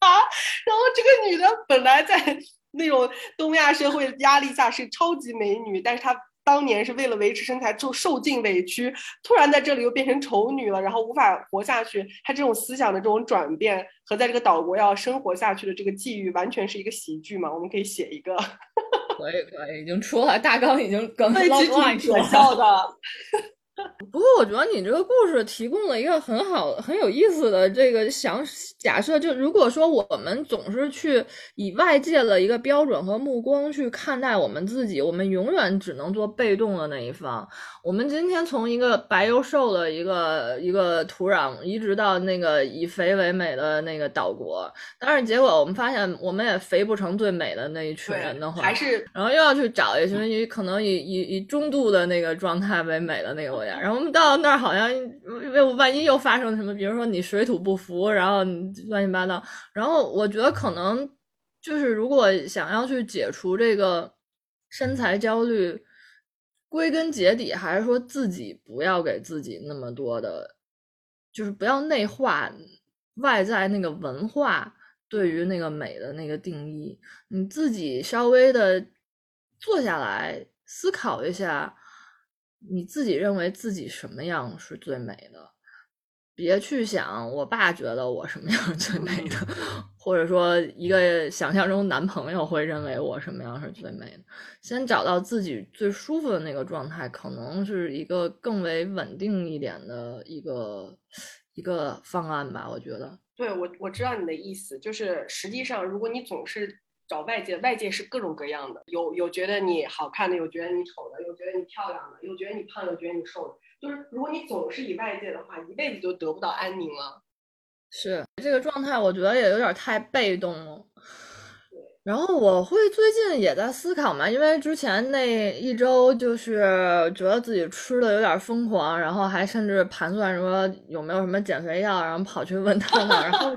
B: 他，然后这个女的本来在那种东亚社会压力下是超级美女，但是她当年是为了维持身材就受尽委屈，突然在这里又变成丑女了，然后无法活下去。她这种思想的这种转变和在这个岛国要生活下去的这个际遇，完全是一个喜剧嘛？我们可以写一个，
A: 可以可以，已经出了大纲，已经跟
B: 对，其实挺可笑的。
A: 不过我觉得你这个故事提供了一个很好、很有意思的这个想假设，就如果说我们总是去以外界的一个标准和目光去看待我们自己，我们永远只能做被动的那一方。我们今天从一个白又瘦的一个一个土壤移植到那个以肥为美的那个岛国，但是结果我们发现我们也肥不成最美的那一群人的话，
B: 还是
A: 然后又要去找一群以可能以以以中度的那个状态为美的那个国家。然后我们到那儿好像为，万一又发生什么，比如说你水土不服，然后你乱七八糟。然后我觉得可能就是如果想要去解除这个身材焦虑，归根结底还是说自己不要给自己那么多的，就是不要内化外在那个文化对于那个美的那个定义，你自己稍微的坐下来思考一下。你自己认为自己什么样是最美的？别去想我爸觉得我什么样是最美的，或者说一个想象中男朋友会认为我什么样是最美的。先找到自己最舒服的那个状态，可能是一个更为稳定一点的一个一个方案吧。我觉得，
B: 对我我知道你的意思，就是实际上如果你总是。找外界，外界是各种各样的，有有觉得你好看的，有觉得你丑的，有觉得你漂亮的，有觉得你胖，有觉得你瘦的。就是如果你总是以外界的话，一辈子就得不到安宁了。
A: 是这个状态，我觉得也有点太被动了。然后我会最近也在思考嘛，因为之前那一周就是觉得自己吃的有点疯狂，然后还甚至盘算说有没有什么减肥药，然后跑去问他们，然后。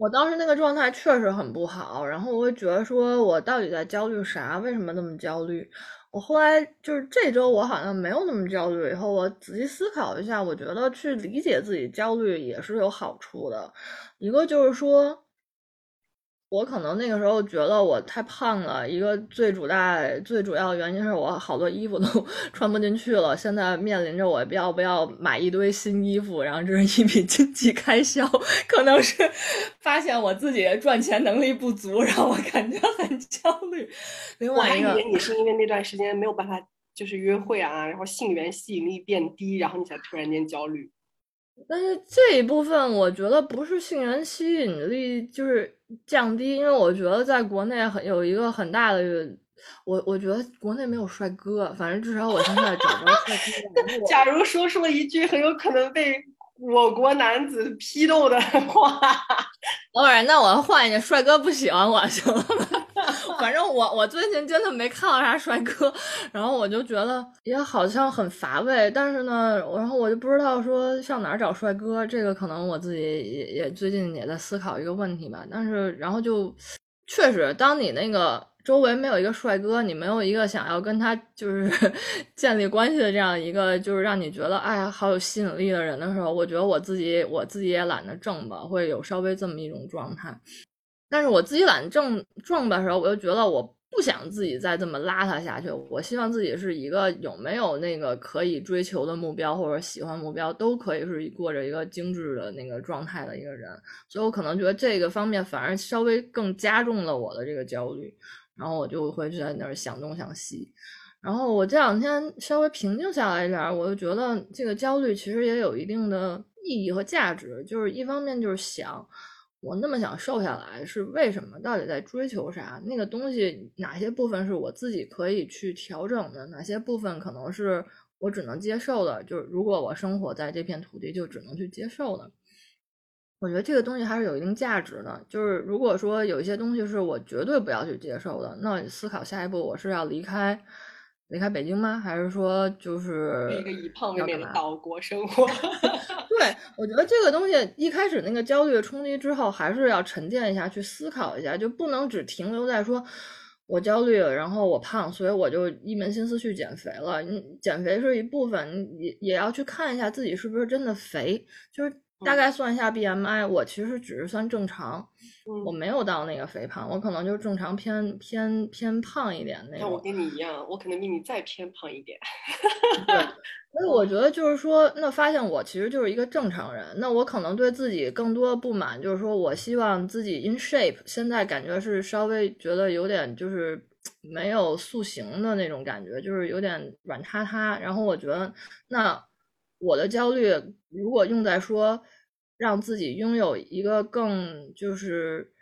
A: 我当时那个状态确实很不好，然后我会觉得说，我到底在焦虑啥？为什么那么焦虑？我后来就是这周我好像没有那么焦虑，以后我仔细思考一下，我觉得去理解自己焦虑也是有好处的。一个就是说。我可能那个时候觉得我太胖了，一个最主大、最主要的原因是我好多衣服都 穿不进去了。现在面临着我要不要买一堆新衣服，然后这是一笔经济开销，可能是发现我自己赚钱能力不足，让我感觉很焦虑。另外一个，
B: 我还以为你是因为那段时间没有办法就是约会啊，然后性缘吸引力变低，然后你才突然间焦虑。
A: 但是这一部分我觉得不是性缘吸引力就是降低，因为我觉得在国内很有一个很大的，我我觉得国内没有帅哥，反正至少我现在找不到帅哥。
B: 假如说出了一句很有可能被我国男子批斗的话，
A: 老板，那我换一个帅哥不喜欢我行了吗？反正我我最近真的没看到啥帅哥，然后我就觉得也好像很乏味。但是呢，然后我就不知道说上哪儿找帅哥，这个可能我自己也也最近也在思考一个问题吧。但是然后就确实，当你那个周围没有一个帅哥，你没有一个想要跟他就是 建立关系的这样一个就是让你觉得哎呀好有吸引力的人的时候，我觉得我自己我自己也懒得挣吧，会有稍微这么一种状态。但是我自己懒正撞的时候，我又觉得我不想自己再这么邋遢下去。我希望自己是一个有没有那个可以追求的目标或者喜欢目标，都可以是过着一个精致的那个状态的一个人。所以我可能觉得这个方面反而稍微更加重了我的这个焦虑，然后我就会在那儿想东想西。然后我这两天稍微平静下来一点儿，我就觉得这个焦虑其实也有一定的意义和价值。就是一方面就是想，我那么想瘦下来是为什么？到底在追求啥？那个东西哪些部分是我自己可以去调整的？哪些部分可能是我只能接受的？就是如果我生活在这片土地，就只能去接受的。我觉得这个东西还是有一定价值的。就是如果说有一些东西是我绝对不要去接受的，那思考下一步我是要离开。离开北京吗？还是说就是
B: 一个以胖为美的岛国生 活？
A: 对，我觉得这个东西一开始那个焦虑的冲击之后，还是要沉淀一下，去思考一下，就不能只停留在说我焦虑了，然后我胖，所以我就一门心思去减肥了。你减肥是一部分，你也也要去看一下自己是不是真的肥，就是大概算一下 BMI，我其实只是算正常，我没有到那个肥胖，我可能就是正常偏偏偏胖一点那
B: 那我。跟你一样，我可能比你再偏胖一点。
A: 对，所以我觉得就是说，那发现我其实就是一个正常人，那我可能对自己更多不满，就是说我希望自己 in shape，现在感觉是稍微觉得有点就是没有塑形的那种感觉，就是有点软塌塌。然后我觉得，那我的焦虑如果用在说让自己拥有一个更就是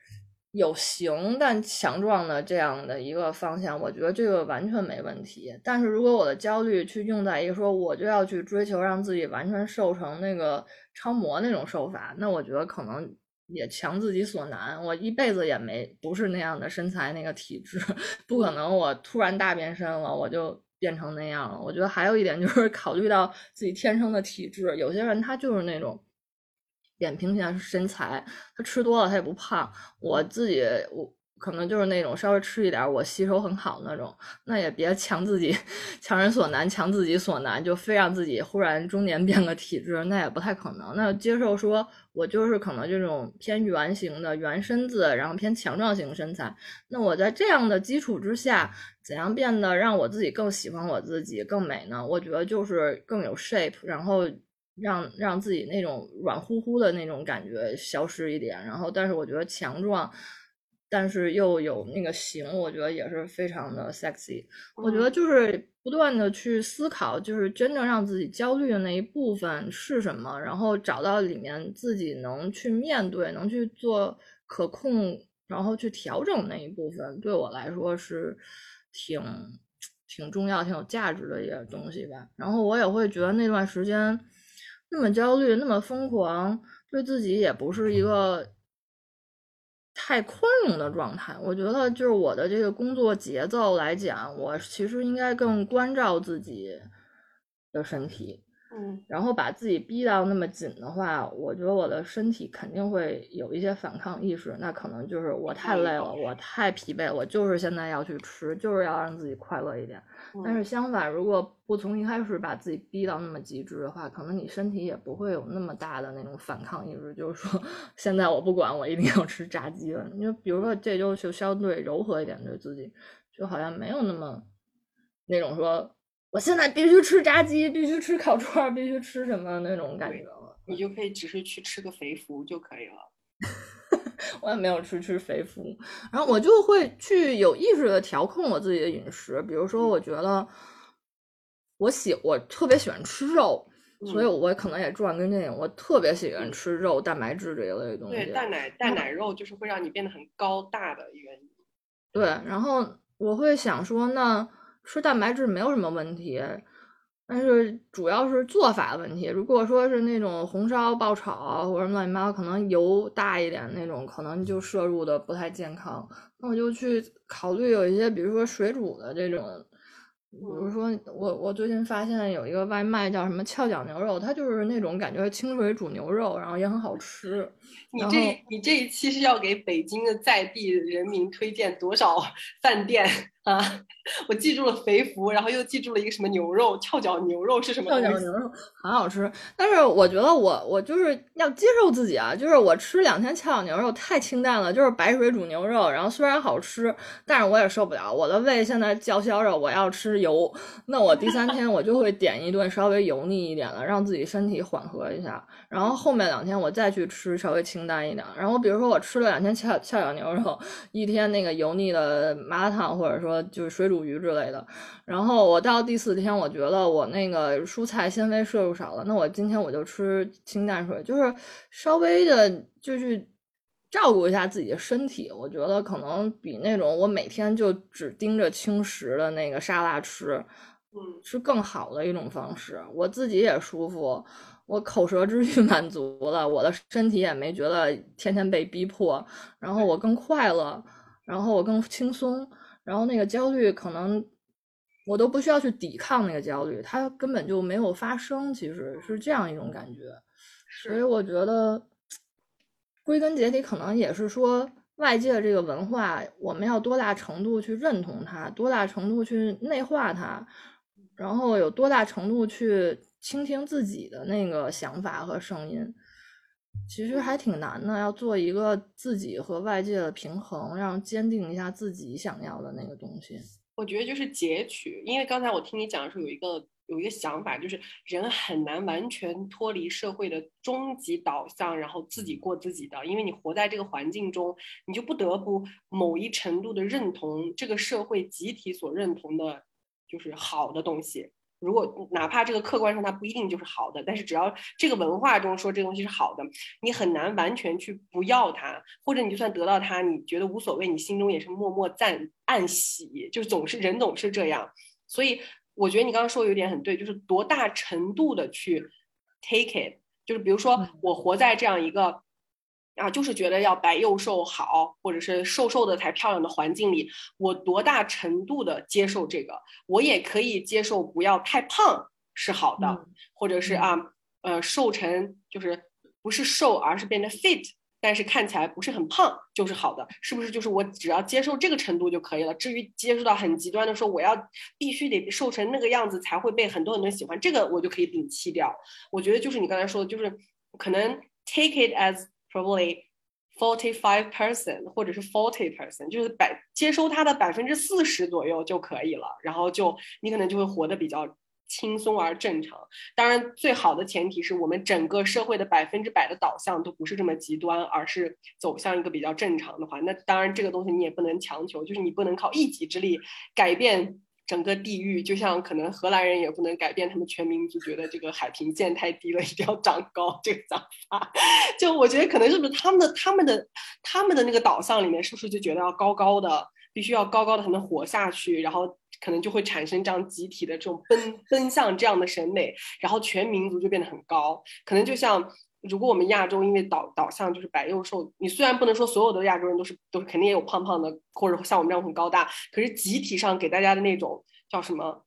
A: 有型但强壮的这样的一个方向，我觉得这个完全没问题。但是如果我的焦虑去用在一个说我就要去追求让自己完全瘦成那个超模那种瘦法，那我觉得可能也强自己所难。我一辈子也没不是那样的身材那个体质，不可能我突然大变身了我就。变成那样了，我觉得还有一点就是考虑到自己天生的体质，有些人他就是那种扁平型身材，他吃多了他也不胖。我自己我可能就是那种稍微吃一点我吸收很好那种，那也别强自己，强人所难，强自己所难，就非让自己忽然中年变个体质，那也不太可能。那接受说我就是可能这种偏圆形的圆身子，然后偏强壮型身材，那我在这样的基础之下，怎样变得让我自己更喜欢我自己更美呢？我觉得就是更有 shape，然后让让自己那种软乎乎的那种感觉消失一点，然后但是我觉得强壮。但是又有那个型，我觉得也是非常的 sexy。我觉得就是不断的去思考，就是真正让自己焦虑的那一部分是什么，然后找到里面自己能去面对、能去做可控，然后去调整那一部分，对我来说是挺挺重要、挺有价值的一个东西吧。然后我也会觉得那段时间那么焦虑、那么疯狂，对自己也不是一个。太宽容的状态，我觉得就是我的这个工作节奏来讲，我其实应该更关照自己的身体，
B: 嗯
A: 然后把自己逼到那么紧的话，我觉得我的身体肯定会有一些反抗意识，那可能就是我太累了，我太疲惫了，我就是现在要去吃，就是要让自己快乐一点。但是相反，如果不从一开始把自己逼到那么极致的话，可能你身体也不会有那么大的那种反抗意识，就是说现在我不管，我一定要吃炸鸡了。你就比如说这周就相对柔和一点对自己，就好像没有那么那种说我现在必须吃炸鸡，必须吃烤串儿，必须吃什么那种感觉了。
B: 你就可以只是去吃个肥福就可以了。
A: 我也没有吃吃肥福，然后我就会去有意识的调控我自己的饮食，比如说我觉得我喜我特别喜欢吃肉，所以我可能也转跟这个，我特别喜欢吃肉、蛋白质这一类的东西。
B: 对，蛋奶蛋奶肉就是会让你变得很高大的原因。
A: 对，然后我会想说，那吃蛋白质没有什么问题，但是主要是做法问题。如果说是那种红烧、爆炒或者乱七八糟，可能油大一点那种，可能就摄入的不太健康。那我就去考虑有一些，比如说水煮的这种。比如说我我最近发现有一个外卖叫什么翘脚牛肉，它就是那种感觉清水煮牛肉，然后也很好吃。
B: 你这你这一期是要给北京的在地人民推荐多少饭店啊，我记住了肥福，然后又记住了一个什么牛肉，翘脚牛肉是什么
A: 翘？脚牛肉很好吃，但是我觉得我我就是要接受自己啊，就是我吃两天翘脚牛肉太清淡了，就是白水煮牛肉，然后虽然好吃，但是我也受不了，我的胃现在叫嚣着我要吃油，那我第三天我就会点一顿稍微油腻一点的，让自己身体缓和一下，然后后面两天我再去吃稍微清淡一点，然后比如说我吃了两天翘翘脚牛肉，一天那个油腻的麻辣烫或者说就是水煮鱼之类的，然后我到第四天，我觉得我那个蔬菜纤维摄入少了，那我今天我就吃清淡水，就是稍微的，就是照顾一下自己的身体。我觉得可能比那种我每天就只盯着轻食的那个沙拉吃，
B: 嗯，
A: 是更好的一种方式。我自己也舒服，我口舌之欲 满足了，我的身体也没觉得天天被逼迫，然后我更快乐，然后我更轻松，然后那个焦虑可能我都不需要去抵抗那个焦虑，它根本就没有发生，其实是这样一种感觉。所以我觉得，归根结底可能也是说，外界这个文化，我们要多大程度去认同它，多大程度去内化它，然后有多大程度去倾听自己的那个想法和声音，其实还挺难的。要做一个自己和外界的平衡，让坚定一下自己想要的那个东西。
B: 我觉得就是截取，因为刚才我听你讲的时候有一个有一个想法，就是人很难完全脱离社会的终极导向，然后自己过自己的，因为你活在这个环境中，你就不得不某一程度的认同这个社会集体所认同的，就是好的东西。如果哪怕这个客观上它不一定就是好的，但是只要这个文化中说这个东西是好的，你很难完全去不要它，或者你就算得到它，你觉得无所谓，你心中也是默默赞暗喜，就是总是人总是这样。所以我觉得你刚刚说的有点很对，就是多大程度的去 take it，就是比如说我活在这样一个。啊，就是觉得要白又瘦好，或者是瘦瘦的才漂亮的环境里，我多大程度的接受这个，我也可以接受不要太胖是好的，
A: 嗯
B: 或者是啊，呃，瘦成就是不是瘦，而是变得 fit，但是看起来不是很胖就是好的，是不是？就是我只要接受这个程度就可以了。至于接受到很极端的说，我要必须得瘦成那个样子才会被很多很多人喜欢，这个我就可以摒弃掉。我觉得就是你刚才说的，就是可能 take it as probably forty five percent 或者是 forty percent，就是百接收它的百分之四十左右就可以了，然后就你可能就会活得比较轻松而正常。当然，最好的前提是我们整个社会的百分之百的导向都不是这么极端，而是走向一个比较正常的话，那当然这个东西你也不能强求，就是你不能靠一己之力改变。整个地域，就像可能荷兰人也不能改变他们全民族觉得这个海平线太低了，一定要长高这个想法。就我觉得可能是不是他们的他们的他们的那个导向里面，是不是就觉得要高高的，必须要高高的才能活下去，然后可能就会产生这样集体的这种奔奔向这样的审美，然后全民族就变得很高。可能就像如果我们亚洲因为导导向就是白幼瘦，你虽然不能说所有的亚洲人都是都是肯定也有胖胖的，或者像我们这样很高大，可是集体上给大家的那种叫什么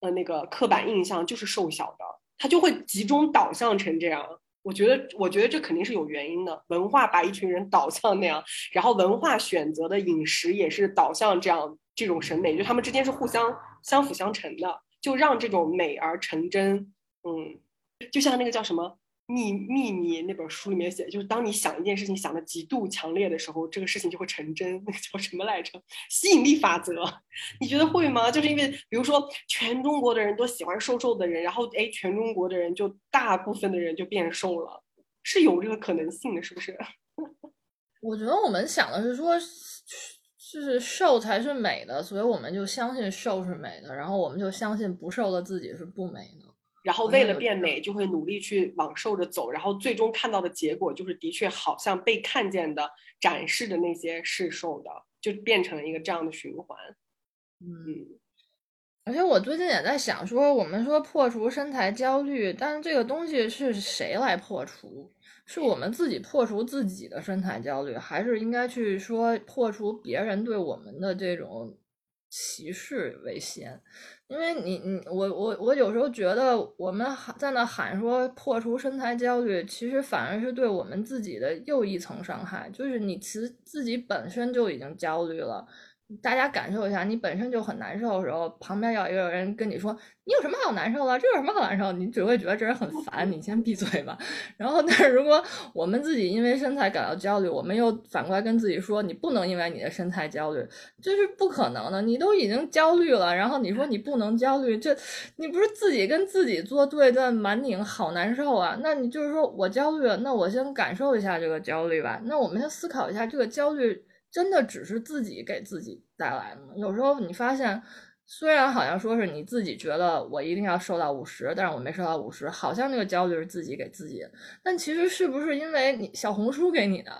B: 呃那个刻板印象就是瘦小的，它就会集中导向成这样。我觉得，我觉得这肯定是有原因的。文化把一群人导向那样，然后文化选择的饮食也是导向这样这种审美，就他们之间是互相相辅相成的，就让这种美而成真。嗯，就像那个叫什么秘秘密那本书里面写，就是当你想一件事情想的极度强烈的时候，这个事情就会成真。那个叫什么来着？吸引力法则。你觉得会吗？就是因为比如说全中国的人都喜欢瘦瘦的人，然后哎，全中国的人就大部分的人就变瘦了，是有这个可能性的，是不是？
A: 我觉得我们想的是说，是瘦才是美的，所以我们就相信瘦是美的，然后我们就相信不瘦的自己是不美的。
B: 然后为了变美，就会努力去往瘦着走，然后最终看到的结果就是，的确好像被看见的、展示的那些是瘦的，就变成了一个这样的循环。嗯，
A: 而且我最近也在想说，我们说破除身材焦虑，但是这个东西是谁来破除？是我们自己破除自己的身材焦虑，还是应该去说破除别人对我们的这种歧视为先？因为你你我我我有时候觉得，我们喊在那喊说破除身材焦虑，其实反而是对我们自己的又一层伤害。就是你其自己本身就已经焦虑了，大家感受一下，你本身就很难受的时候，旁边有一个人跟你说：“你有什么好难受的？这有什么好难受？”你只会觉得这人很烦，你先闭嘴吧。然后，但是如果我们自己因为身材感到焦虑，我们又反过来跟自己说：“你不能因为你的身材焦虑，这是不可能的。你都已经焦虑了，然后你说你不能焦虑，这你不是自己跟自己作对，这蛮拧，好难受啊。那你就是说我焦虑了，那我先感受一下这个焦虑吧。那我们先思考一下这个焦虑。真的只是自己给自己带来的吗？有时候你发现，虽然好像说是你自己觉得我一定要瘦到五十，但是我没瘦到五十，好像那个焦虑是自己给自己。但其实是不是因为你小红书给你的？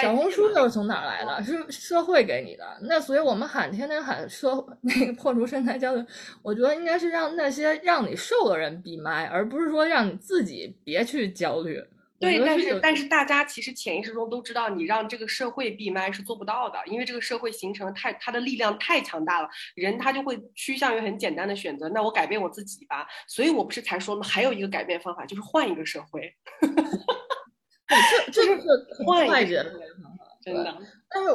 A: 小红书又是从哪儿来的？是社会给你的。那所以我们喊天天喊社 那个破除身材焦虑，我觉得应该是让那些让你瘦的人闭麦，而不是说让你自己别去焦虑。
B: 对，但是但是大家其实潜意识中都知道，你让这个社会闭麦是做不到的，因为这个社会形成太它的力量太强大了，人他就会趋向于很简单的选择，那我改变我自己吧。所以我不是才说吗？还有一个改变方法就是换一个社会，
A: 这这是
B: 换
A: 快捷
B: 的方法，真的。
A: 但是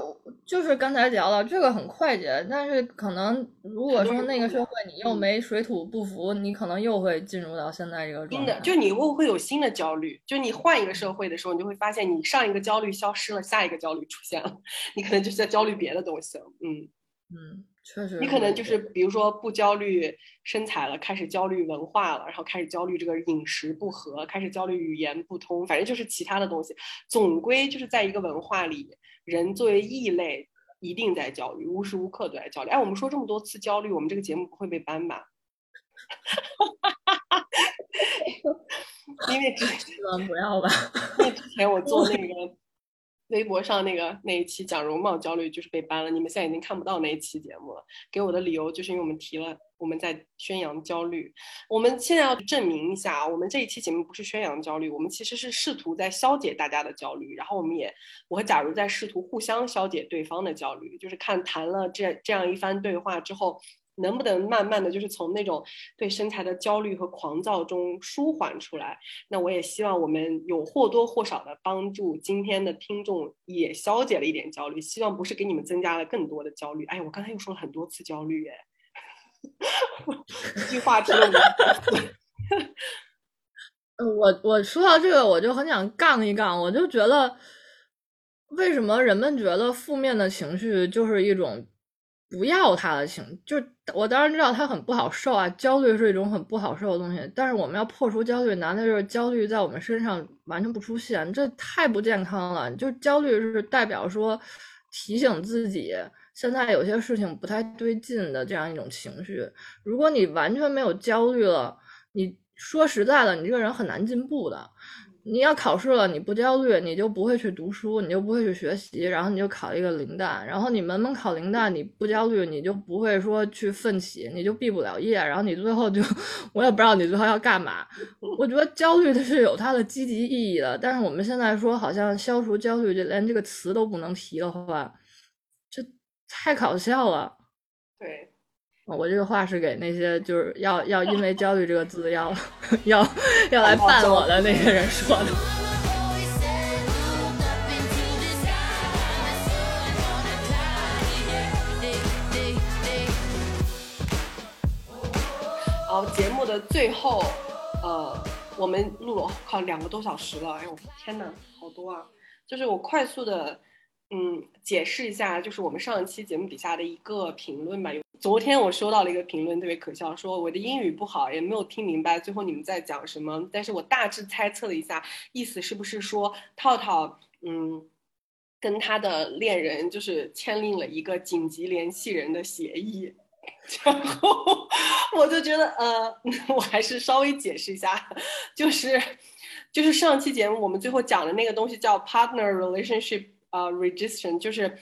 A: 就是刚才聊到这个很快捷，但是可能如果说那个社会你又没水土不服，你可能又会进入到现在这个状态。
B: 就你会会有新的焦虑，就你换一个社会的时候，你就会发现你上一个焦虑消失了，下一个焦虑出现了，你可能就是在焦虑别的东西了。
A: 嗯嗯，确实。
B: 你可能就是比如说不焦虑身材了，开始焦虑文化了，然后开始焦虑这个饮食不合，开始焦虑语言不通，反正就是其他的东西，总归就是在一个文化里。人作为异类，一定在焦虑，无时无刻都在焦虑。哎，我们说这么多次焦虑，我们这个节目不会被搬吧？因为之前
A: 不要吧？
B: 因为之前我做那个。微博上那个那一期讲容貌焦虑就是被搬了，你们现在已经看不到那一期节目了。给我的理由就是因为我们提了我们在宣扬焦虑，我们现在要证明一下，我们这一期节目不是宣扬焦虑，我们其实是试图在消解大家的焦虑。然后我们也我和假如在试图互相消解对方的焦虑，就是看谈了这这样一番对话之后。能不能慢慢的就是从那种对身材的焦虑和狂躁中舒缓出来？那我也希望我们有或多或少的帮助今天的听众也消解了一点焦虑，希望不是给你们增加了更多的焦虑。哎，我刚才又说了很多次焦虑，哎，一句话提了五次。
A: 我我说到这个，我就很想杠一杠，我就觉得为什么人们觉得负面的情绪就是一种。不要他的情，就是我当然知道他很不好受啊，焦虑是一种很不好受的东西。但是我们要破除焦虑，难的就是焦虑在我们身上完全不出现，这太不健康了。就焦虑是代表说提醒自己现在有些事情不太对劲的这样一种情绪。如果你完全没有焦虑了，你说实在的，你这个人很难进步的。你要考试了，你不焦虑，你就不会去读书，你就不会去学习，然后你就考一个零蛋，然后你门门考零蛋，你不焦虑，你就不会说去奋起，你就毕不了业，然后你最后就，我也不知道你最后要干嘛。我觉得焦虑它是有它的积极意义的，但是我们现在说好像消除焦虑，就连这个词都不能提的话，这太搞笑了。
B: 对。
A: 我这个话是给那些就是要要因为焦虑这个字要要 要来办我的那些人说的。
B: 好，节目的最后，呃，我们录了靠两个多小时了，哎呦天呐，好多啊！就是我快速的。嗯，解释一下，就是我们上一期节目底下的一个评论吧。有昨天我收到了一个评论，特别可笑，说我的英语不好，也没有听明白最后你们在讲什么。但是我大致猜测了一下，意思是不是说套套，嗯，跟他的恋人就是签订了一个紧急联系人的协议。然后我就觉得，呃，我还是稍微解释一下，就是就是上期节目我们最后讲的那个东西叫 partner relationship。呃，registration 就是，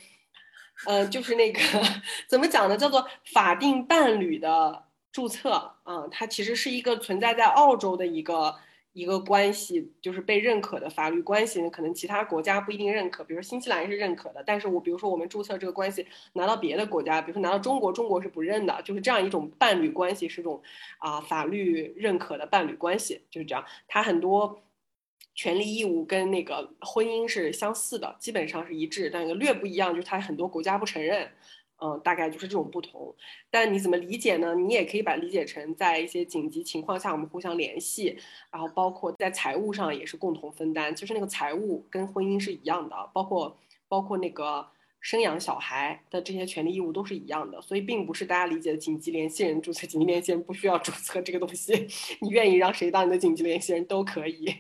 B: 呃，就是那个 怎么讲呢？叫做法定伴侣的注册啊，它其实是一个存在在澳洲的一个一个关系，就是被认可的法律关系。可能其他国家不一定认可，比如新西兰是认可的，但是我比如说我们注册这个关系拿到别的国家，比如说拿到中国，中国是不认的。就是这样一种伴侣关系，是种啊法律认可的伴侣关系，就是这样。它很多。权利义务跟那个婚姻是相似的，基本上是一致，但略不一样，就是它很多国家不承认，嗯，大概就是这种不同。但你怎么理解呢？你也可以把理解成在一些紧急情况下我们互相联系，然后包括在财务上也是共同分担，就是那个财务跟婚姻是一样的，包括包括那个生养小孩的这些权利义务都是一样的，所以并不是大家理解的紧急联系人注册，紧急联系人不需要注册这个东西，你愿意让谁当你的紧急联系人都可以。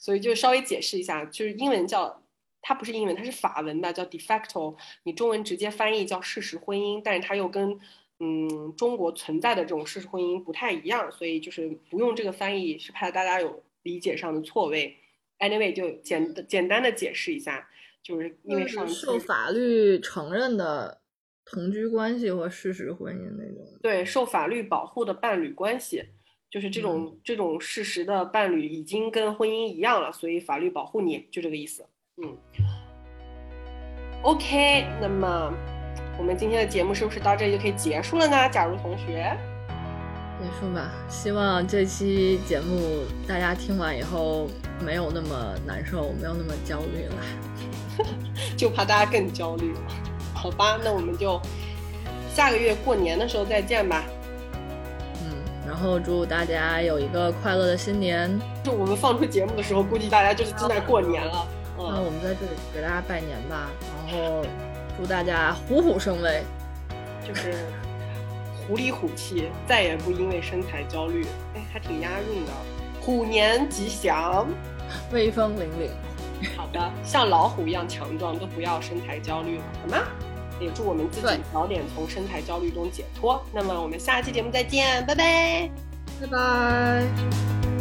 B: 所以就稍微解释一下，就是英文叫。它不是英文，它是法文的，叫 de facto。你中文直接翻译叫事实婚姻，但是它又跟嗯中国存在的这种事实婚姻不太一样，所以就是不用这个翻译，是怕大家有理解上的错位。Anyway，就简简单的解释一下，就是因为上
A: 受法律承认的同居关系或事实婚姻那种。
B: 对受法律保护的伴侣关系，就是这种、这种事实的伴侣已经跟婚姻一样了，所以法律保护你，就这个意思。嗯，OK，那么我们今天的节目是不是到这里就可以结束了呢？假如同学，
A: 结束吧。希望这期节目大家听完以后没有那么难受，没有那么焦虑了。
B: 就怕大家更焦虑了。好吧，那我们就下个月过年的时候再见吧。
A: 嗯，然后祝大家有一个快乐的新年。
B: 就我们放出节目的时候，估计大家就是正在过年了。
A: 那我们在这里给大家拜年吧，然后祝大家虎虎生威，
B: 就是狐里虎气，再也不因为身材焦虑。哎，还挺押韵的，虎年吉祥，
A: 威风凛凛。
B: 好的，像老虎一样强壮，都不要身材焦虑了，好吗？也祝我们自己早点从身材焦虑中解脱。那么我们下期节目再见，拜拜。
A: 拜拜。